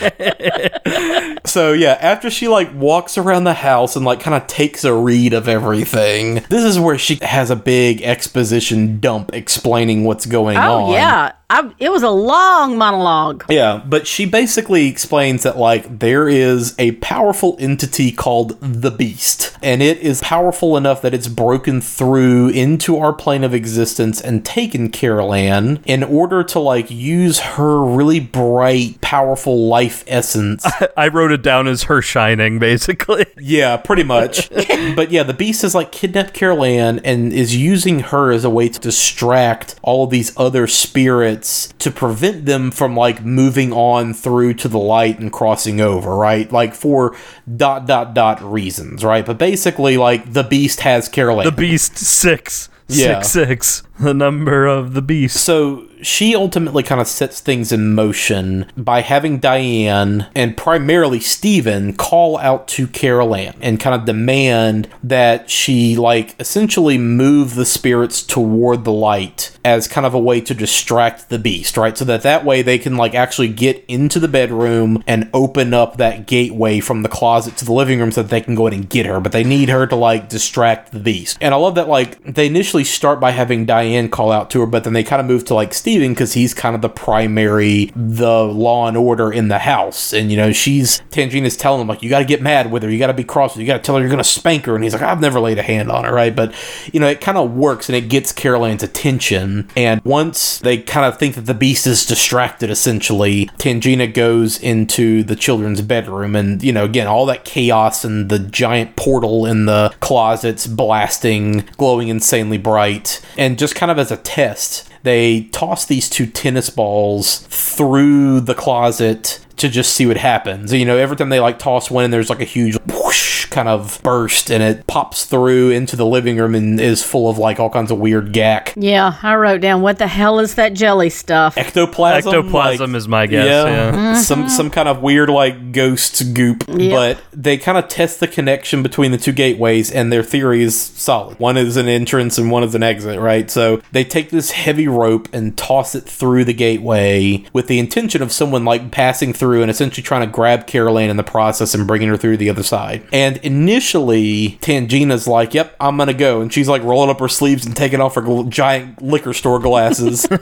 Speaker 3: so, yeah, after she like walks around the house and like kind of takes a read of everything, this is where she has a big exposition dump explaining what's going oh, on.
Speaker 4: Oh yeah, I, it was a long monologue.
Speaker 3: Yeah, but she basically explains that like there is a powerful entity called the Beast, and it is powerful enough that it's broken through into our plane of existence and taken Carol Anne in order to like use her really bright, powerful life essence.
Speaker 1: I wrote it down as her shining, basically.
Speaker 3: yeah, pretty much. but yeah, the Beast has like kidnapped Carol Anne and is using her as a way to distract all of these other spirits to prevent them from like moving on through to the light and crossing over, right? Like for dot dot dot reasons, right? But basically, like the Beast has Carol
Speaker 1: The Beast six.
Speaker 3: Yeah.
Speaker 1: Six six. The number of the beast.
Speaker 3: so she ultimately kind of sets things in motion by having Diane and primarily Steven call out to Carol Anne and kind of demand that she, like, essentially move the spirits toward the light as kind of a way to distract the beast, right? So that that way they can, like, actually get into the bedroom and open up that gateway from the closet to the living room so that they can go in and get her. But they need her to, like, distract the beast. And I love that, like, they initially start by having Diane call out to her, but then they kind of move to, like, Steven because he's kind of the primary, the law and order in the house. And, you know, she's, Tangina's telling him, like, you got to get mad with her. You got to be cross with her. You got to tell her you're going to spank her. And he's like, I've never laid a hand on her, right? But, you know, it kind of works and it gets Carol Anne's attention. And once they kind of think that the beast is distracted, essentially, Tangina goes into the children's bedroom. And, you know, again, all that chaos and the giant portal in the closets blasting, glowing insanely bright. And just kind of as a test, they toss these two tennis balls through the closet to just see what happens. You know, every time they like toss one, and there's like a huge whoosh kind of burst, and it pops through into the living room and is full of like all kinds of weird gack.
Speaker 4: Yeah, I wrote down what the hell is that jelly stuff?
Speaker 3: Ectoplasm.
Speaker 1: Ectoplasm
Speaker 3: like-
Speaker 1: is my guess. Yeah. Mm-hmm.
Speaker 3: some some kind of weird like ghost goop.
Speaker 4: Yep.
Speaker 3: But they kind of test the connection between the two gateways, and their theory is solid. One is an entrance, and one is an exit. Right. So they take this heavy rope and toss it through the gateway with the intention of someone like passing through and essentially trying to grab Carol Anne in the process and bringing her through the other side. And initially, Tangina's like, "Yep, I'm gonna go," and she's like rolling up her sleeves and taking off her gl- giant liquor store glasses.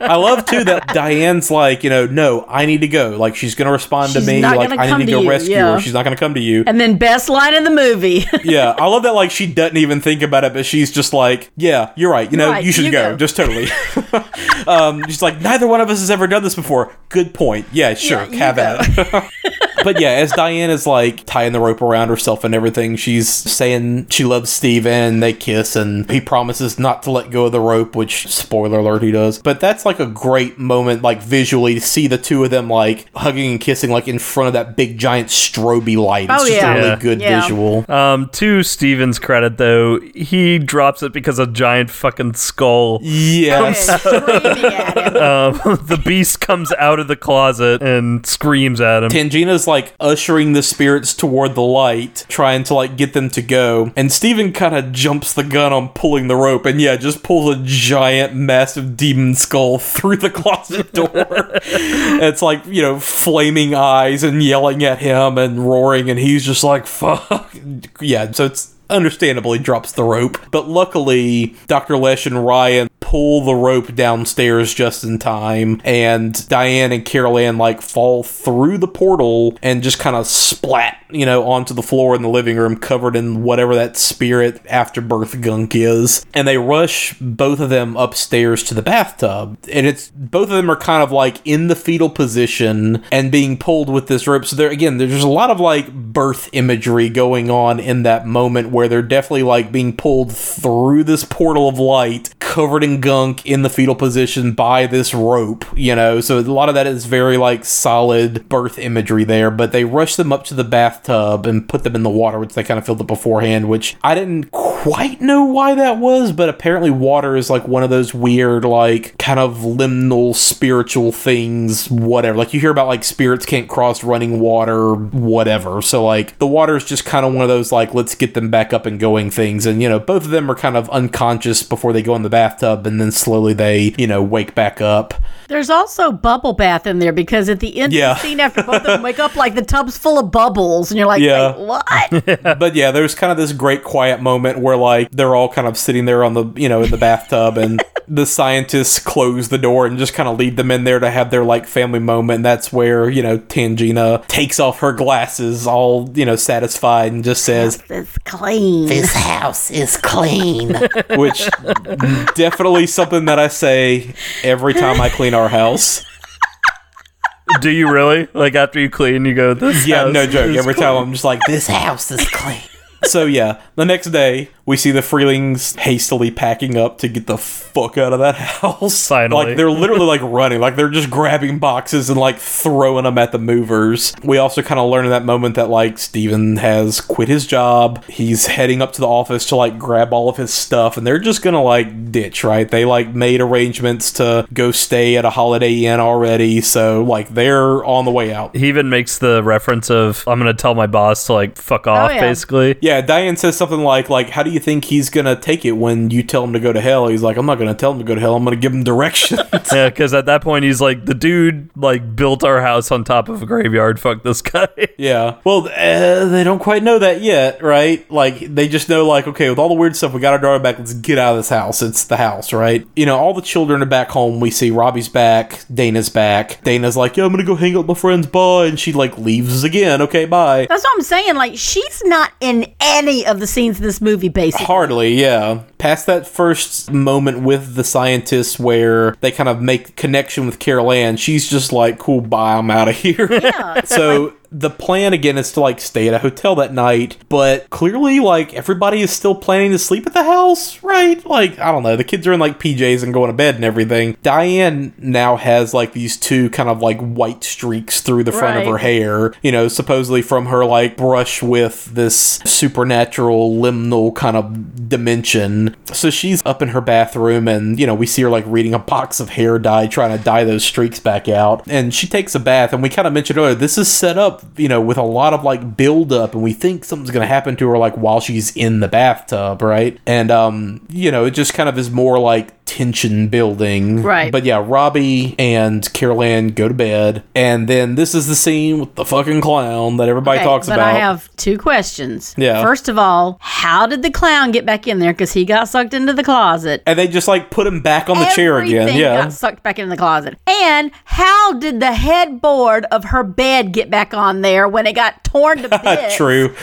Speaker 3: I love too that Diane's like, you know, no, I need to go. Like she's gonna respond
Speaker 4: She's
Speaker 3: to me. Like I need to
Speaker 4: to
Speaker 3: go
Speaker 4: you,
Speaker 3: rescue
Speaker 4: yeah.
Speaker 3: her. She's not gonna come to you.
Speaker 4: And then best line in the movie.
Speaker 3: yeah, I love that. Like she doesn't even think about it, but she's just like, yeah, you're right. You know,
Speaker 4: Right,
Speaker 3: you should
Speaker 4: you
Speaker 3: go.
Speaker 4: go.
Speaker 3: Just totally. um, she's like, neither one of us has ever done this before. Good point. Yeah, sure.
Speaker 4: Yeah,
Speaker 3: have at it. But yeah, as Diane is like tying the rope around herself and everything, she's saying she loves Steven. They kiss, and he promises not to let go of the rope, which, spoiler alert, he does. But that's like a great moment, like visually, to see the two of them like hugging and kissing, like in front of that big giant stroby light. It's
Speaker 4: Oh,
Speaker 3: just
Speaker 4: yeah.
Speaker 3: a really
Speaker 1: Yeah.
Speaker 3: good
Speaker 4: Yeah.
Speaker 3: visual.
Speaker 1: Um, to Steven's credit, though, he drops it because a giant fucking skull.
Speaker 3: Yes.
Speaker 4: Screaming.
Speaker 1: Um, the beast comes out of the closet and screams at him.
Speaker 3: Tangina's like ushering the spirits toward the light, trying to like get them to go. And Steven kind of jumps the gun on pulling the rope and yeah, just pulls a giant, massive demon skull through the closet door. it's like, you know, flaming eyes and yelling at him and roaring, and he's just like, fuck. Yeah, so it's understandably drops the rope. But luckily, Dr. Lesh and Ryan pull the rope downstairs just in time, and Diane and Carol Anne like fall through the portal and just kind of splat, you know, onto the floor in the living room, covered in whatever that spirit afterbirth gunk is. And they rush both of them upstairs to the bathtub, and it's both of them are kind of like in the fetal position and being pulled with this rope. So there again, there's a lot of like birth imagery going on in that moment where they're definitely like being pulled through this portal of light, covered in gunk in the fetal position by this rope, you know. So a lot of that is very like solid birth imagery there, but they rush them up to the bathtub and put them in the water, which they kind of filled up beforehand, which I didn't quite know why that was, but apparently water is like one of those weird, like kind of liminal spiritual things, whatever. Like you hear about like spirits can't cross running water, whatever. So like the water is just kind of one of those like let's get them back up and going things. And you know, both of them are kind of unconscious before they go in the bathtub and then slowly they, you know, wake back up.
Speaker 4: There's also bubble bath in there because at the end
Speaker 3: Yeah.
Speaker 4: of the scene, after both of them wake up, like the tub's full of bubbles, and you're like,
Speaker 3: Yeah.
Speaker 4: Wait, what?
Speaker 3: but yeah, there's kind of this great quiet moment where like they're all kind of sitting there on the you know in the bathtub and the scientists close the door and just kind of lead them in there to have their like family moment. And that's where you know Tangina takes off her glasses, all you know satisfied, and just says,
Speaker 4: it's clean.
Speaker 2: This house is clean.
Speaker 3: which definitely something that I say every time I clean our house.
Speaker 1: Do you really? Like after you clean, you go, this
Speaker 3: Yeah,
Speaker 1: house
Speaker 3: no joke.
Speaker 1: is
Speaker 3: Every
Speaker 1: clean."
Speaker 3: time I'm just like, this
Speaker 2: this house is clean.
Speaker 3: so yeah, the next day we see the Freelings hastily packing up to get the fuck out of that house.
Speaker 1: Finally.
Speaker 3: Like they're literally like running, like they're just grabbing boxes and like throwing them at the movers. We also kind of learn in that moment that like Steven has quit his job. He's heading up to the office to like grab all of his stuff and they're just gonna like ditch, right? They like made arrangements to go stay at a Holiday Inn already, so like they're on the way out.
Speaker 1: He even makes the reference of I'm gonna tell my boss to like fuck oh, off,
Speaker 4: yeah.
Speaker 1: basically.
Speaker 3: Yeah, Diane says something like, "Like, how do you think he's gonna take it when you tell him to go to hell?" He's like, "I'm not gonna tell him to go to hell. I'm gonna give him directions."
Speaker 1: Yeah, because at that point he's like, the dude like built our house on top of a graveyard. Fuck this guy.
Speaker 3: yeah. Well, uh, they don't quite know that yet, right? Like, they just know, like, okay, with all the weird stuff, we got our daughter back. Let's get out of this house. It's the house, right? You know, all the children are back home. We see Robbie's back. Dana's back. Dana's like, "Yeah, I'm gonna go hang out with my friends. Bye," and she like leaves again. Okay, bye.
Speaker 4: That's what I'm saying. Like, she's not in any of the scenes in this movie, basically.
Speaker 3: Hardly, yeah. Past that first moment with the scientists where they kind of make connection with Carol Anne, she's just like, cool, bye, I'm out of here.
Speaker 4: Yeah.
Speaker 3: so the plan again is to like stay at a hotel that night, but clearly like everybody is still planning to sleep at the house, right? Like, I don't know, the kids are in like PJs and going to bed and everything. Diane now has like these two kind of like white streaks through the front of her hair, you know, supposedly from her like brush with this supernatural liminal kind of dimension. So she's up in her bathroom and, you know, we see her like reading a box of hair dye, trying to dye those streaks back out. And she takes a bath, and we kind of mentioned earlier, this is set up, you know, with a lot of like build up, and we think something's going to happen to her like while she's in the bathtub, right? And, um, you know, it just kind of is more like tension building.
Speaker 4: Right.
Speaker 3: But yeah, Robbie and Carol Anne go to bed, and then this is the scene with the fucking clown that everybody
Speaker 4: Okay,
Speaker 3: talks
Speaker 4: but
Speaker 3: about.
Speaker 4: I have two questions.
Speaker 3: Yeah.
Speaker 4: First of all, how did the clown get back in there? Because he got sucked into the closet.
Speaker 3: and they just like put him back on the chair again. Yeah.
Speaker 4: got sucked back into the closet. And how did the headboard of her bed get back on there when it got torn to bits?
Speaker 3: True.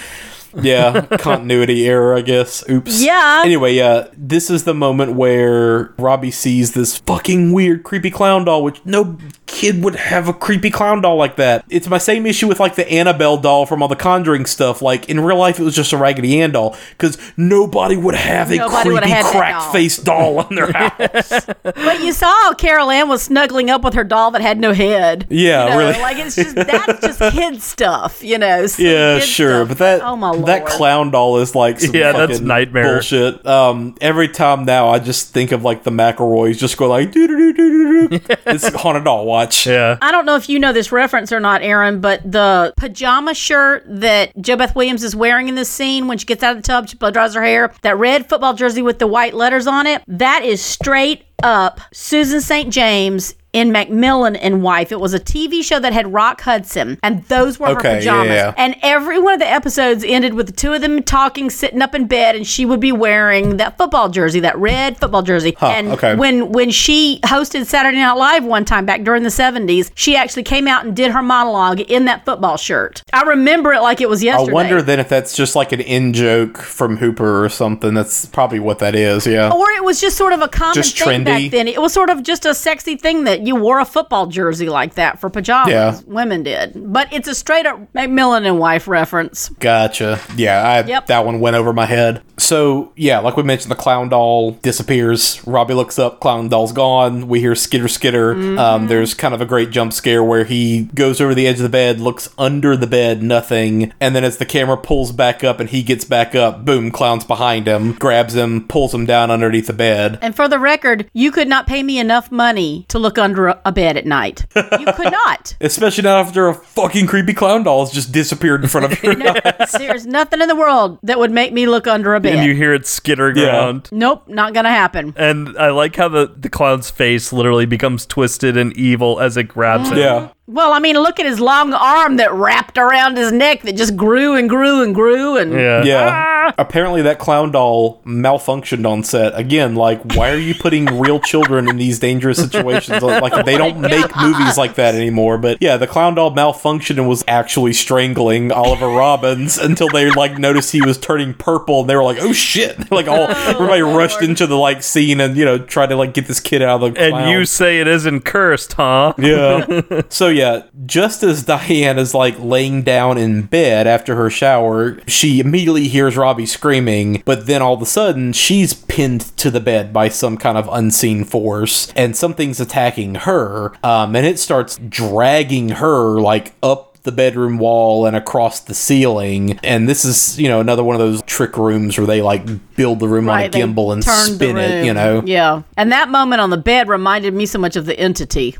Speaker 3: Yeah, continuity error, I guess. Oops.
Speaker 4: Yeah.
Speaker 3: Anyway, yeah, this is the moment where Robbie sees this fucking weird, creepy clown doll, which no kid would have a creepy clown doll like that. It's my same issue with like the Annabelle doll from all the Conjuring stuff. Like in real life, it was just a Raggedy Ann doll because nobody would have a
Speaker 4: Nobody would've
Speaker 3: creepy
Speaker 4: had that
Speaker 3: crack
Speaker 4: doll.
Speaker 3: faced doll in their house.
Speaker 4: But you saw Carol Anne was snuggling up with her doll that had no head.
Speaker 3: Yeah,
Speaker 4: You know,
Speaker 3: really.
Speaker 4: Like it's just that's just kid stuff, you know. silly
Speaker 3: Yeah, sure,
Speaker 4: stuff.
Speaker 3: but that
Speaker 4: oh my Lord.
Speaker 3: that clown doll is like some
Speaker 1: Yeah, that's nightmare.
Speaker 3: bullshit. Um, every time now, I just think of like the McElroys just go like doo doo doo doo doo. It's haunted doll watch.
Speaker 1: Yeah.
Speaker 4: I don't know if you know this reference or not, Aaron, but the pajama shirt that JoBeth Williams is wearing in this scene when she gets out of the tub, she blow dries her hair, that red football jersey with the white letters on it, that is straight up Susan St. James in McMillan and Wife. It was a TV show that had Rock Hudson, and those were
Speaker 3: Okay,
Speaker 4: her pajamas.
Speaker 3: yeah.
Speaker 4: And every one of the episodes ended with the two of them talking, sitting up in bed, and she would be wearing that football jersey, that red football jersey. and
Speaker 3: okay.
Speaker 4: when when she hosted Saturday Night Live one time back during the 70s, she actually came out and did her monologue in that football shirt. I remember it like it was yesterday.
Speaker 3: I wonder then if that's just like an in joke from Hooper or something. That's probably what that is. Yeah.
Speaker 4: or it was just sort of a common
Speaker 3: Just
Speaker 4: thing
Speaker 3: trendy.
Speaker 4: Back then. It was sort of just a sexy thing that you wore a football jersey like that for pajamas.
Speaker 3: Yeah.
Speaker 4: Women did. But it's a straight up McMillan and wife reference.
Speaker 3: Gotcha. Yeah, I,
Speaker 4: Yep.
Speaker 3: that one went over my head. So, yeah, like we mentioned, the clown doll disappears. Robbie looks up, clown doll's gone. We hear skitter skitter.
Speaker 4: Mm-hmm.
Speaker 3: Um, there's kind of a great jump scare where he goes over the edge of the bed, looks under the bed, nothing. And then as the camera pulls back up and he gets back up, boom, clown's behind him, grabs him, pulls him down underneath the bed.
Speaker 4: And for the record, you could not pay me enough money to look under a, a bed at night. You could not.
Speaker 3: Especially not after a fucking creepy clown doll has just disappeared in front of you.
Speaker 4: There's nothing in the world that would make me look under a bed.
Speaker 1: And you hear it skittering
Speaker 3: Yeah.
Speaker 1: around.
Speaker 4: nope, not gonna happen.
Speaker 1: And I like how the, the clown's face literally becomes twisted and evil as it grabs him.
Speaker 3: yeah.
Speaker 4: Well, I mean, look at his long arm that wrapped around his neck that just grew and grew and grew and
Speaker 1: Yeah.
Speaker 3: Yeah. Ah! Apparently, that clown doll malfunctioned on set. Again, like, why are you putting real children in these dangerous situations? Like, they don't make movies like that anymore. But yeah, the clown doll malfunctioned and was actually strangling Oliver Robins until they like noticed he was turning purple, and they were like, "Oh shit!" Like, all everybody rushed into the like scene and you know tried to like get this kid out of the.
Speaker 1: And you say it isn't cursed, huh?
Speaker 3: Yeah. so yeah, just as Diane is like laying down in bed after her shower, she immediately hears Robbie Robbie screaming, but then all of a sudden she's pinned to the bed by some kind of unseen force, and something's attacking her, um, and it starts dragging her like up the bedroom wall and across the ceiling. And this is, you know, another one of those trick rooms where they like build the room on a gimbal and spin it, you know?
Speaker 4: Yeah. And that moment on the bed reminded me so much of the entity.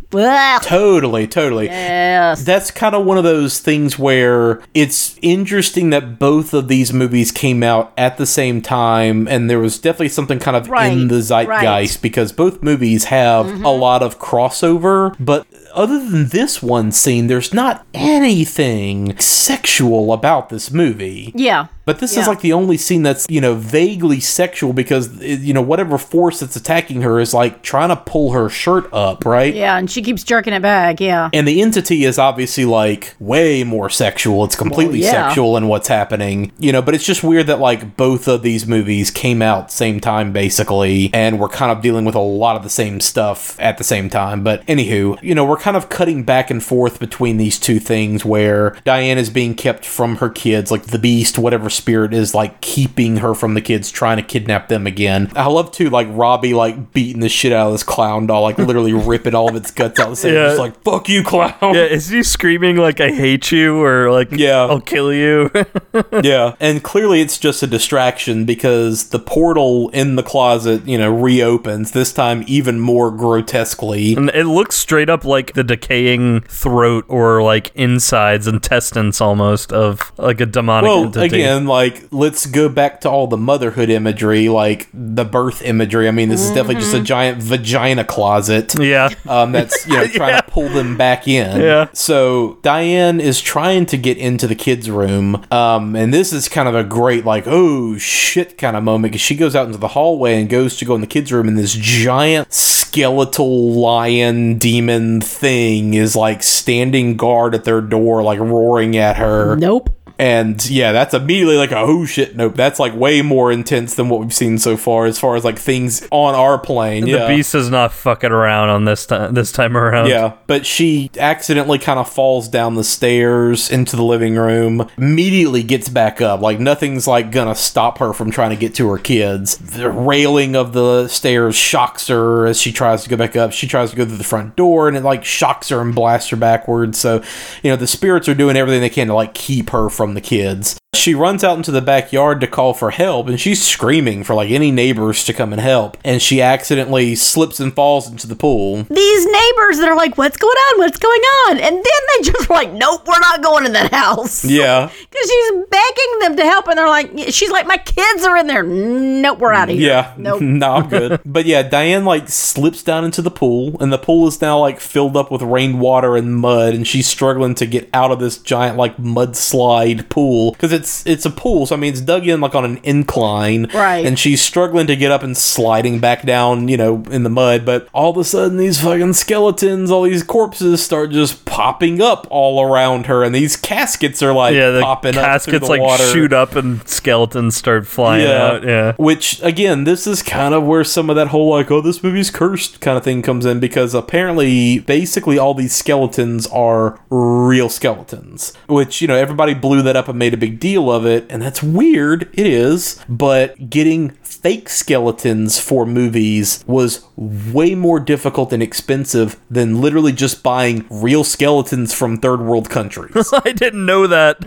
Speaker 3: Totally, totally.
Speaker 4: Yes.
Speaker 3: That's kind of one of those things where it's interesting that both of these movies came out at the same time, and there was definitely something kind of
Speaker 4: Right,
Speaker 3: in the zeitgeist
Speaker 4: right. Mm-hmm.
Speaker 3: because both movies have a lot of crossover, but other than this one scene, there's not anything sexual about this movie.
Speaker 4: Yeah.
Speaker 3: But this
Speaker 4: Yeah.
Speaker 3: is like the only scene that's, you know, vaguely sexual because, you know, whatever force that's attacking her is like trying to pull her shirt up, right?
Speaker 4: Yeah. And she keeps jerking it back. Yeah.
Speaker 3: And the entity is obviously like way more sexual. It's completely
Speaker 4: Well, yeah.
Speaker 3: sexual in what's happening. You know, but it's just weird that like both of these movies came out same time basically and we're kind of dealing with a lot of the same stuff at the same time. But anywho, you know, we're kind of cutting back and forth between these two things where Diane is being kept from her kids, like the beast, whatever spirit is like keeping her from the kids, trying to kidnap them again. I love to like Robbie like beating the shit out of this clown doll, like literally ripping all of its guts out. The
Speaker 1: Yeah.
Speaker 3: just like fuck you, clown.
Speaker 1: Yeah, is he screaming like I hate you or like
Speaker 3: Yeah.
Speaker 1: I'll kill you?
Speaker 3: yeah. And clearly it's just a distraction because the portal in the closet, you know, reopens, this time even more grotesquely.
Speaker 1: and it looks straight up like the decaying throat or like insides, intestines almost of like a demonic
Speaker 3: Well,
Speaker 1: entity.
Speaker 3: again, like, let's go back to all the motherhood imagery, like the birth imagery. I mean, this is definitely just a giant vagina closet.
Speaker 1: Yeah.
Speaker 3: Um, that's, you know, trying to pull them back in.
Speaker 1: Yeah.
Speaker 3: So Diane is trying to get into the kids' room. Um, and this is kind of a great, like, oh shit kind of moment because she goes out into the hallway and goes to go in the kids' room, and this giant skeletal lion demon thing is like standing guard at their door, like roaring at her.
Speaker 4: Nope.
Speaker 3: And yeah, that's immediately like a oh shit, nope. That's like way more intense than what we've seen so far, as far as like things on our plane.
Speaker 1: the
Speaker 3: yeah.
Speaker 1: beast is not fucking around on this time this time around.
Speaker 3: Yeah, but she accidentally kind of falls down the stairs into the living room, immediately gets back up. Like nothing's like gonna stop her from trying to get to her kids. The railing of the stairs shocks her as she tries to go back up. She tries to go through the front door and it like shocks her and blasts her backwards. So, you know, the spirits are doing everything they can to like keep her from the kids. She runs out into the backyard to call for help and she's screaming for like any neighbors to come and help. And she accidentally slips and falls into the pool.
Speaker 4: These neighbors that are like, what's going on? What's going on? And then they just were like, nope, we're not going in that house.
Speaker 3: Yeah.
Speaker 4: Because she's begging them to help. And they're like, she's like, my kids are in there. Nope, we're out of here.
Speaker 3: Yeah.
Speaker 4: Nope.
Speaker 3: no, I'm good. but yeah, Diane like slips down into the pool, and the pool is now like filled up with rainwater and mud, and she's struggling to get out of this giant like mudslide pool because it's it's a pool. So I mean, it's dug in like on an incline,
Speaker 4: Right.
Speaker 3: And she's struggling to get up and sliding back down, you know, in the mud. But all of a sudden, these fucking skeletons, all these corpses, start just popping up all around her, and these caskets are like
Speaker 1: Yeah, the
Speaker 3: popping up through
Speaker 1: caskets
Speaker 3: the
Speaker 1: like
Speaker 3: water.
Speaker 1: shoot up and skeletons start flying yeah. out. Yeah.
Speaker 3: Which again, this is kind of where some of that whole like, oh, this movie's cursed kind of thing comes in because apparently, basically, all these skeletons are real skeletons. Which you know, everybody blew that up and made a big deal of it, and that's weird. It is, but getting fake skeletons for movies was way more difficult and expensive than literally just buying real skeletons from third world countries.
Speaker 1: I didn't know that.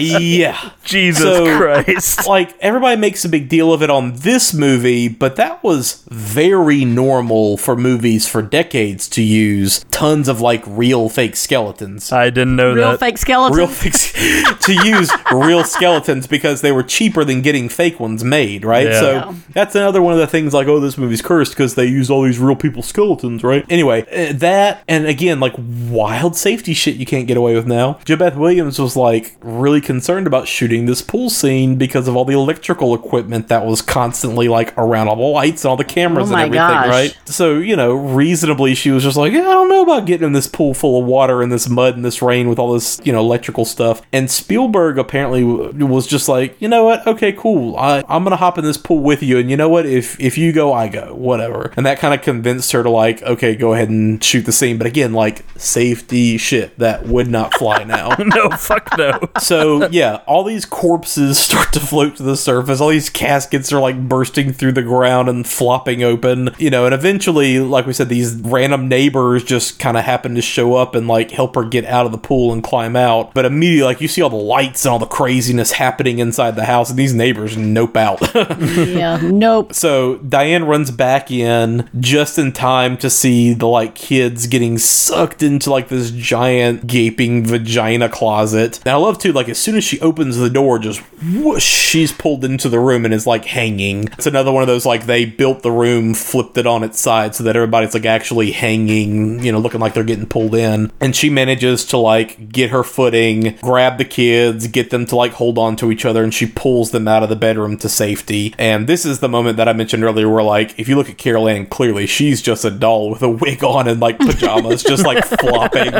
Speaker 3: yeah.
Speaker 1: Jesus
Speaker 3: So-
Speaker 1: Christ.
Speaker 3: like everybody makes a big deal of it on this movie, but that was very normal for movies for decades to use tons of like real fake skeletons.
Speaker 1: I didn't know that
Speaker 4: Real
Speaker 1: that.
Speaker 4: fake skeletons.
Speaker 3: Real fake to use real skeletons because they were cheaper than getting fake ones made, right?
Speaker 1: Yeah.
Speaker 3: So that's another one of the things like, oh, this movie's cursed because they use all these real people skeletons, right? Anyway, uh, that and again, like wild safety shit you can't get away with now. JoBeth Williams was like really concerned about shooting this pool scene because of all the electrical equipment that was constantly like around all the lights and all the cameras
Speaker 4: Oh
Speaker 3: and everything,
Speaker 4: gosh.
Speaker 3: right? So, you know, reasonably, she was just like, yeah, I don't know about getting in this pool full of water and this mud and this rain with all this, you know, electrical stuff. And Spielberg apparently was just like, you know what? Okay, cool. I, I'm going to hop in this pool with you. And you know what? If if you go, I go. Whatever. And And that kind of convinced her to like, okay, go ahead and shoot the scene. But again, like safety shit that would not fly now.
Speaker 1: no, fuck no.
Speaker 3: so yeah, all these corpses start to float to the surface. All these caskets are like bursting through the ground and flopping open. You know, and eventually, like we said, these random neighbors just kind of happen to show up and like help her get out of the pool and climb out. But immediately, like you see all the lights and all the craziness happening inside the house, and these neighbors nope out.
Speaker 4: yeah, nope.
Speaker 3: So Diane runs back in just in time to see the like kids getting sucked into like this giant gaping vagina closet. And I love too, like as soon as she opens the door, just whoosh, she's pulled into the room and is like hanging. It's another one of those like they built the room, flipped it on its side so that everybody's like actually hanging, you know, looking like they're getting pulled in. And she manages to like get her footing, grab the kids, get them to like hold on to each other, and she pulls them out of the bedroom to safety. And this is the moment that I mentioned earlier where like if you look at Carol Anne clearly she's just a doll with a wig on and like pajamas just like flopping.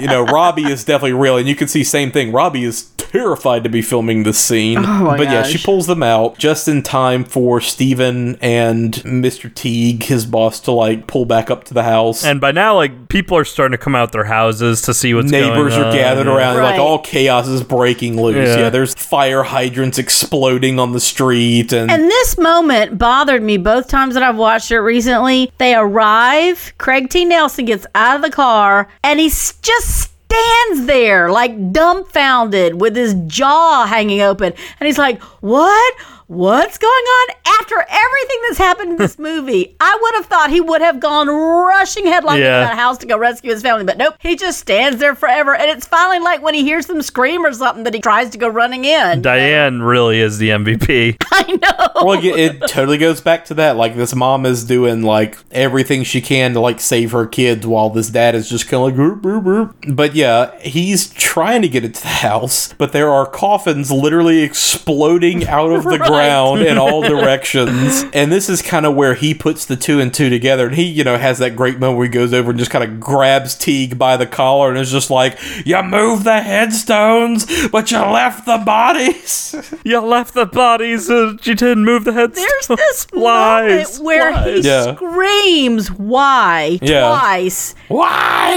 Speaker 3: You know, Robbie is definitely real and you can see same thing. Robbie is terrified to be filming this scene.
Speaker 4: Oh my
Speaker 3: but yeah, she pulls them out just in time for Steven and Mr. Teague, his boss, to like pull back up to the house.
Speaker 1: And by now, like people are starting to come out their houses to see what's
Speaker 3: Neighbors
Speaker 1: going
Speaker 3: are
Speaker 1: on.
Speaker 3: gathered around,
Speaker 4: Right.
Speaker 3: like all chaos is breaking loose.
Speaker 1: Yeah.
Speaker 3: Yeah. there's fire hydrants exploding on the street, and,
Speaker 4: And this moment bothered me both times that I've watched it recently. They arrive, Craig T. Nelson gets out of the car, and he's just stands there like dumbfounded with his jaw hanging open. And he's like, What? What's going on? After everything that's happened in this movie, I would have thought he would have gone rushing headlong
Speaker 1: Yeah.
Speaker 4: into that house to go rescue his family. But nope, he just stands there forever. And it's finally like when he hears them scream or something that he tries to go running in.
Speaker 1: Diane really is the MVP.
Speaker 4: I know.
Speaker 3: well, it, it totally goes back to that. Like this mom is doing like everything she can to like save her kids, while this dad is just kind of like. "Boop, boop, boop." But yeah, he's trying to get into the house, but there are coffins literally exploding out of the
Speaker 4: Right.
Speaker 3: Ground in all directions, and this is kind of where he puts the two and two together. And he, you know, has that great moment where he goes over and just kind of grabs Teague by the collar and is just like, "You moved the headstones, but you left the bodies."
Speaker 1: you left the bodies. and you didn't move the heads.
Speaker 4: There's this
Speaker 1: lies.
Speaker 4: moment where he.
Speaker 3: Yeah.
Speaker 4: screams "Why?"
Speaker 3: Yeah.
Speaker 4: twice.
Speaker 3: Why?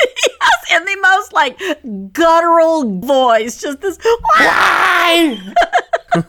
Speaker 4: yes, in the most like guttural voice, just this "Why?"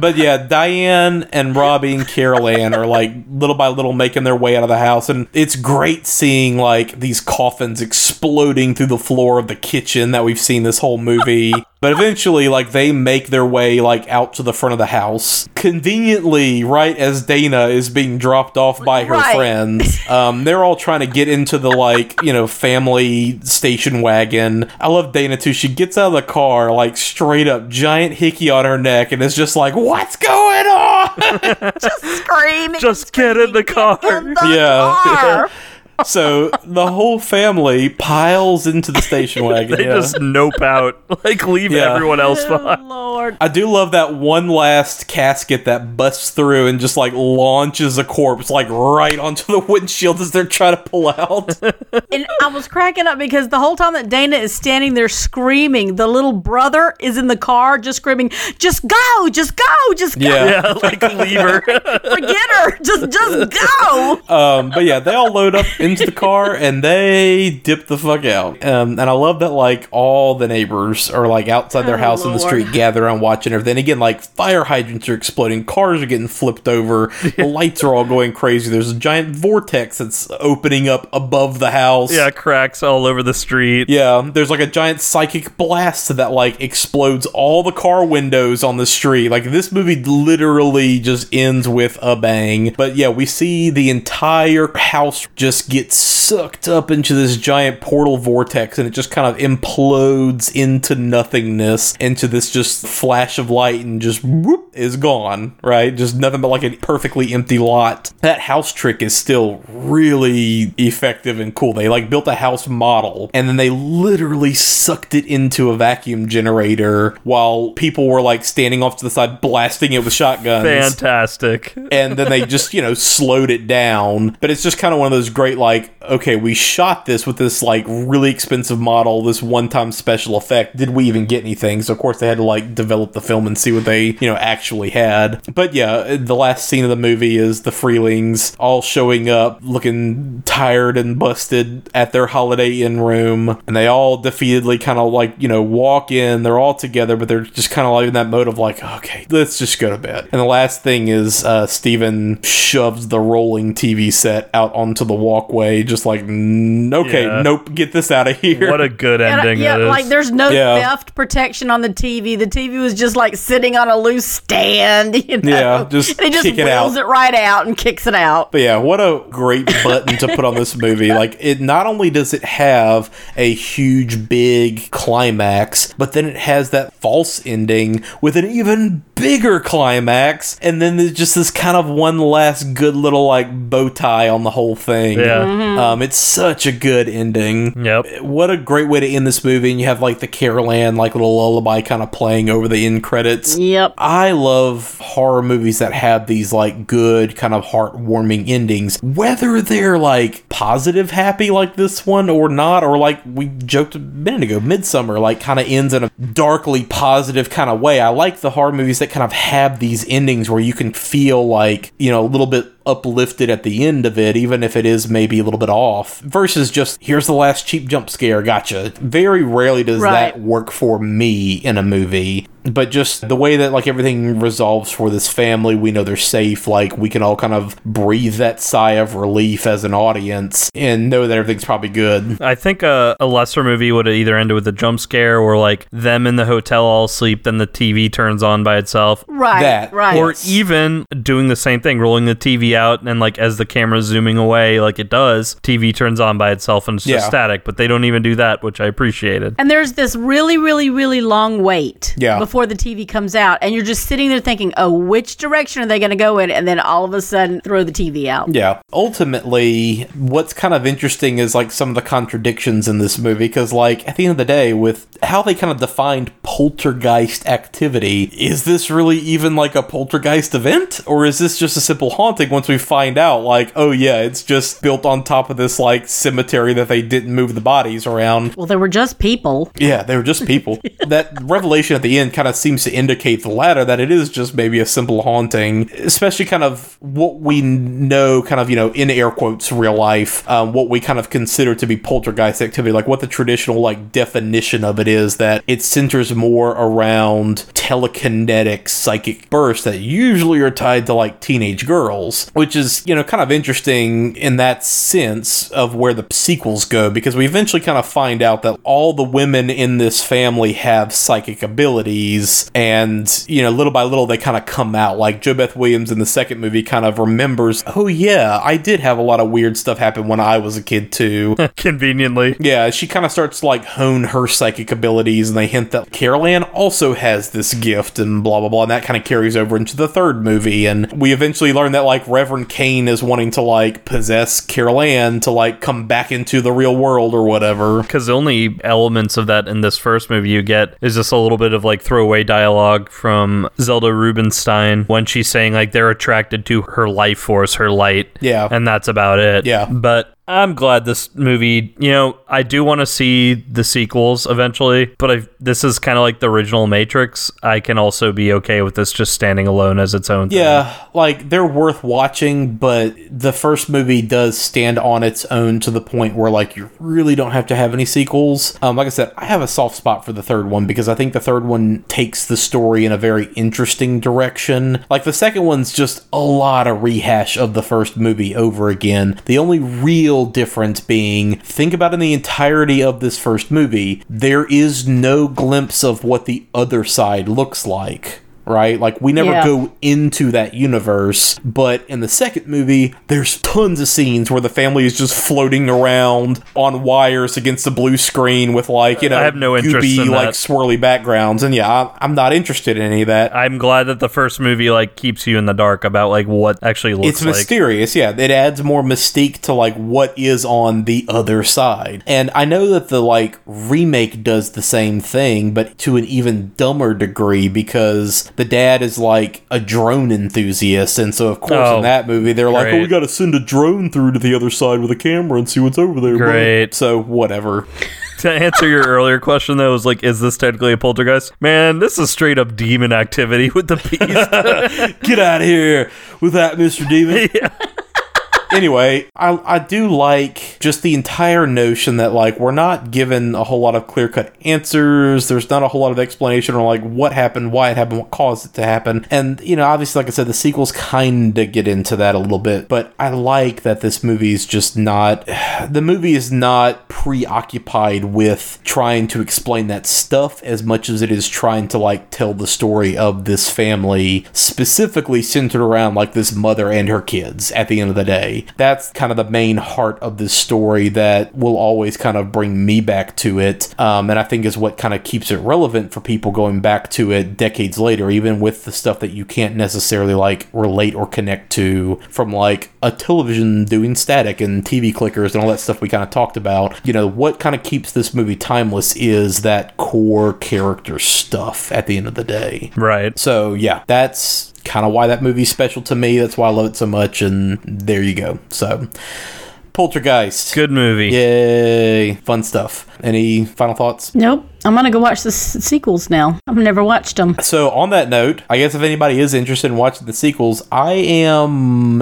Speaker 3: but yeah, Diane and Robbie and Carol Anne are like little by little making their way out of the house, and it's great seeing like these coffins exploding through the floor of the kitchen that we've seen this whole movie. But eventually, like they make their way like out to the front of the house. Conveniently, right as Dana is being dropped off by her
Speaker 4: Right.
Speaker 3: friends, um, they're all trying to get into the like you know family station wagon. I love Dana too. She gets out of the car like straight up, giant hickey on her neck, and is just like, "What's going on?"
Speaker 4: Just screaming.
Speaker 1: Just get in the car.
Speaker 4: in the
Speaker 3: Yeah.
Speaker 4: car.
Speaker 3: so the whole family piles into the station wagon.
Speaker 1: They
Speaker 3: yeah.
Speaker 1: just nope out, like leave
Speaker 3: Yeah.
Speaker 1: everyone else
Speaker 4: Oh,
Speaker 1: behind.
Speaker 4: Lord.
Speaker 3: I do love that one last casket that busts through and just like launches a corpse like right onto the windshield as they're trying to pull out.
Speaker 4: And I was cracking up because the whole time that Dana is standing there screaming, the little brother is in the car just screaming, "Just go, just go, just go,
Speaker 3: Yeah.
Speaker 1: Yeah, like leave her.
Speaker 4: forget her, just just go."
Speaker 3: Um, but yeah, they all load up into the car and they dip the fuck out. Um, and I love that like all the neighbors are like outside their
Speaker 4: Oh,
Speaker 3: house in the street, gathered around watching everything. Again, like fire hydrants are exploding, cars are getting flipped over, the lights are all going crazy. There's a giant vortex that's opening up above the house.
Speaker 1: Yeah, cracks all over the street.
Speaker 3: Yeah, there's like a giant psychic blast that like explodes all the car windows on the street. Like this movie literally just ends with a bang. But yeah, we see the entire house just get sucked up into this giant portal vortex and it just kind of implodes into nothingness, into this just flash of light and just whoop is gone, right? Just nothing but like a perfectly empty lot. That house trick is still really effective and cool. They like built a house model and then they literally sucked it into a vacuum generator while people were like standing off to the side blasting it with shotguns
Speaker 1: Fantastic.
Speaker 3: and then they just you know slowed it down but it's just kind of one of those great like okay, we shot this with this like really expensive model, this one-time special effect. Did we even get anything? So of course they had to like develop the film and see what they, you know, actually had. But yeah, the last scene of the movie is the Freelings all showing up looking tired and busted at their Holiday Inn room, and they all defeatedly kind of like, you know, walk in. They're all together, but they're just kind of like in that mode of like, okay, let's just go to bed. And the last thing is uh, Steven shoves the rolling TV set out onto the walkway, just like, "Mm, okay,
Speaker 1: Yeah.
Speaker 3: nope, get this out of here.
Speaker 1: What a good
Speaker 4: And, uh,
Speaker 1: ending
Speaker 4: yeah,
Speaker 1: that is.
Speaker 4: like there's no
Speaker 3: Yeah.
Speaker 4: theft protection on the TV. The TV was just like sitting on a loose stand. You know?
Speaker 3: Yeah, just
Speaker 4: and he just
Speaker 3: kick it
Speaker 4: wheels
Speaker 3: out.
Speaker 4: it right out and kicks it out.
Speaker 3: But yeah, what a great button to put on this movie. Like it not only does it have a huge big climax, but then it has that false ending with an even bigger climax and then there's just this kind of one last good little like bow tie on the whole thing.
Speaker 1: Yeah.
Speaker 4: Mm-hmm.
Speaker 3: Um it's such a good ending.
Speaker 1: Yep.
Speaker 3: What a great way to end this movie and you have like the Carol Anne like little lullaby kind of playing over the end credits.
Speaker 4: Yep.
Speaker 3: I love horror movies that have these like good kind of heartwarming endings, whether they're like positive happy like this one or not, or like we joked a minute ago, Midsommar like kind of ends in a darkly positive kind of way. I like the horror movies that kind of have these endings where you can feel like, you know, a little bit uplifted at the end of it, even if it is maybe a little bit off, versus just here's the last cheap jump scare, gotcha. Very rarely does
Speaker 4: Right.
Speaker 3: that work for me in a movie. But just the way that like everything resolves for this family, we know they're safe. Like we can all kind of breathe that sigh of relief as an audience and know that everything's probably good.
Speaker 1: I think a, a lesser movie would have either ended with a jump scare or like them in the hotel all asleep, then the TV turns on by itself.
Speaker 4: Right.
Speaker 3: That,
Speaker 4: right.
Speaker 1: Or even doing the same thing, rolling the TV out, and like as the camera's zooming away, like it does, TV turns on by itself and it's just
Speaker 3: Yeah.
Speaker 1: static. But they don't even do that, which I appreciated.
Speaker 4: and there's this really, really, really long wait
Speaker 3: Yeah.
Speaker 4: Before the TV comes out, and you're just sitting there thinking, "Oh, which direction are they going to go in?" And then all of a sudden, throw the TV out.
Speaker 3: Yeah. Ultimately, what's kind of interesting is like some of the contradictions in this movie because, like, at the end of the day, with how they kind of defined poltergeist activity, is this really even like a poltergeist event? Or is this just a simple haunting once we find out, like, oh yeah, it's just built on top of this like cemetery that they didn't move the bodies around?
Speaker 4: Well, they were just people.
Speaker 3: Yeah, they were just people. that revelation at the end kind of seems to indicate the latter, that it is just maybe a simple haunting, especially kind of what we know, kind of, you know, in air quotes, real life, um, what we kind of consider to be poltergeist activity, like what the traditional, like, definition of it is, that it centers more around telekinetic psychic bursts that usually are tied to, like, teenage girls, which is, you know, kind of interesting in that sense of where the sequels go, because we eventually kind of find out that all the women in this family have psychic and, you know, little by little they kind of come out. Like, JoBeth Williams in the second movie kind of remembers, oh, yeah, I did have a lot of weird stuff happen when I was a kid, too.
Speaker 1: Conveniently.
Speaker 3: Yeah, she kind of starts to like hone her psychic abilities, and they hint that Carol Anne also has this gift, and blah blah blah, and that kind of carries over into the third movie. And we eventually learn that like Reverend Kane is wanting to like possess Carol Anne to like come back into the real world or whatever.
Speaker 1: Because the only elements of that in this first movie you get is just a little bit of like throwaway dialogue from Zelda Rubinstein when she's saying like they're attracted to her life force, her light.
Speaker 3: Yeah.
Speaker 1: And that's about it.
Speaker 3: Yeah.
Speaker 1: But I'm glad this movie, you know, I do want to see the sequels eventually, but I, this is kind of like the original Matrix. I can also be okay with this just standing alone as its own thing.
Speaker 3: Yeah, like they're worth watching, but the first movie does stand on its own to the point where like you really don't have to have any sequels. Um, like I said, I have a soft spot for the third one because I think the third one takes the story in a very interesting direction. Like the second one's just a lot of rehash of the first movie over again. The only real difference being think about in the entirety of this first movie, there is no glimpse of what the other side looks like right? Like we never
Speaker 4: Yeah.
Speaker 3: go into that universe, but in the second movie, there's tons of scenes where the family is just floating around on wires against the blue screen with like you know
Speaker 1: I have no interest
Speaker 3: goopy,
Speaker 1: in
Speaker 3: like swirly backgrounds, and yeah, I, I'm not interested in any of that.
Speaker 1: I'm glad that the first movie like keeps you in the dark about like what actually looks like.
Speaker 3: it's
Speaker 1: like.
Speaker 3: mysterious yeah it adds more mystique to like what is on the other side and i know that the like remake does the same thing but to an even dumber degree because the dad is like a drone enthusiast, and so of course
Speaker 1: Oh,
Speaker 3: in that movie they're like, "Oh, we got to send a drone through to the other side with a camera and see what's over there." bro."
Speaker 1: Great.
Speaker 3: So whatever.
Speaker 1: to answer your earlier question, though, was like, is this technically a poltergeist? Man, this is straight up demon activity with the beast.
Speaker 3: Get out of here with that, Mister Demon. anyway, I, I do like just the entire notion that like we're not given a whole lot of clear cut answers. There's not a whole lot of explanation on like what happened, why it happened, what caused it to happen. And you know, obviously, like I said, the sequels kind of get into that a little bit. But I like that this movie is just not. The movie is not preoccupied with trying to explain that stuff as much as it is trying to like tell the story of this family specifically centered around like this mother and her kids at the end of the day. That's kind of the main heart of this story that will always kind of bring me back to it. Um, and I think is what kind of keeps it relevant for people going back to it decades later, even with the stuff that you can't necessarily like relate or connect to from like a television doing static and TV clickers and all that stuff we kind of talked about. You know, what kind of keeps this movie timeless is that core character stuff at the end of the day.
Speaker 1: right.
Speaker 3: So yeah, that's kind of why that movie's special to me. That's why I love it so much. And there you go. So Poltergeist.
Speaker 1: Good movie.
Speaker 3: Yay. Fun stuff. Any final thoughts?
Speaker 4: Nope. I'm gonna go watch the s- sequels now. I've never watched them.
Speaker 3: So on that note, I guess if anybody is interested in watching the sequels, I am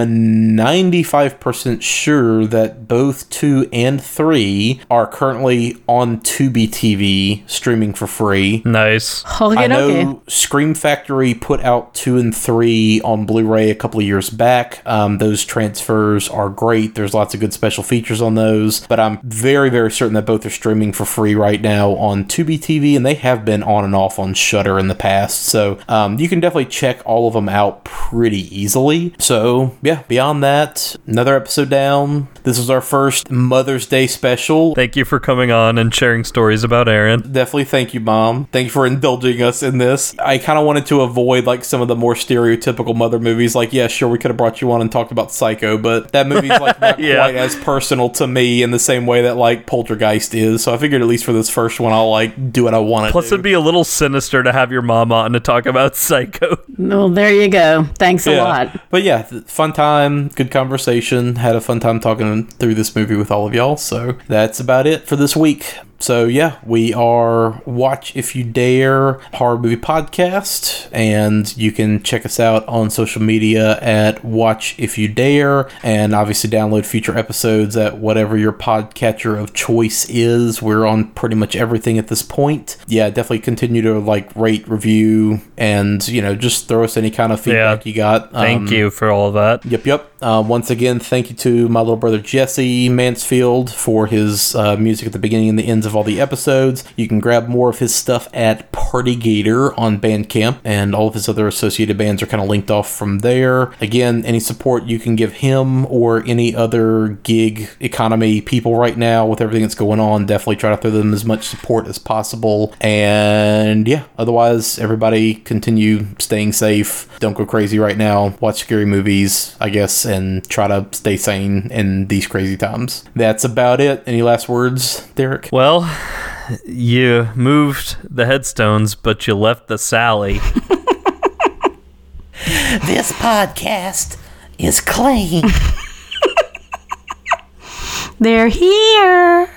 Speaker 3: 95% sure that both 2 and 3 are currently on Tubi TV streaming for free.
Speaker 1: Nice.
Speaker 4: Okay,
Speaker 3: I know
Speaker 4: okay.
Speaker 3: Scream Factory put out two and three on Blu-ray a couple of years back. Um, those transfers are great. There's lots of good special features on those, but I'm very, very certain that both are streaming for free right now on Tubi TV, and they have been on and off on Shudder in the past. So um, you can definitely check all of them out pretty easily. So yeah, beyond that, another episode down. This is our first Mother's Day special.
Speaker 1: Thank you for coming on and sharing stories about Aaron.
Speaker 3: Definitely thank you, Mom. Thank you for indulging us in this. I kind of wanted to avoid like some of the more stereotypical mother movies. Like, yeah, sure, we could have brought you on and talked about Psycho, but that movie's like not
Speaker 1: Yeah.
Speaker 3: quite as personal to me in the same way that like Poltergeist is. So I figured at least for this first one, I'll like do what I want to
Speaker 1: Plus,
Speaker 3: do.
Speaker 1: it'd be a little sinister to have your mom on to talk about Psycho.
Speaker 4: Well, there you go. Thanks a lot.
Speaker 3: But yeah, fun time, good conversation. Had a fun time talking through this movie with all of y'all. So that's about it for this week. So yeah, we are Watch If You Dare Horror Movie Podcast, and you can check us out on social media at Watch If You Dare, and obviously download future episodes at whatever your podcatcher of choice is. We're on pretty much everything at this point. Yeah, definitely continue to like rate, review, and you know just throw us any kind of feedback you got.
Speaker 1: Thank
Speaker 3: Um,
Speaker 1: you for all of that.
Speaker 3: Yep, yep. Uh, once again, thank you to my little brother Jesse Mansfield for his uh, music at the beginning and the ends of all the episodes. You can grab more of his stuff at Party Gator on Bandcamp, and all of his other associated bands are kind of linked off from there. Again, any support you can give him or any other gig economy people right now with everything that's going on, definitely try to throw them as much support as possible. And yeah, otherwise, everybody continue staying safe. Don't go crazy right now. Watch scary movies, I guess, and try to stay sane in these crazy times. That's about it. Any last words, Derek?
Speaker 1: Well, you moved the headstones, but you left the Sally.
Speaker 2: This podcast is clean.
Speaker 4: They're here.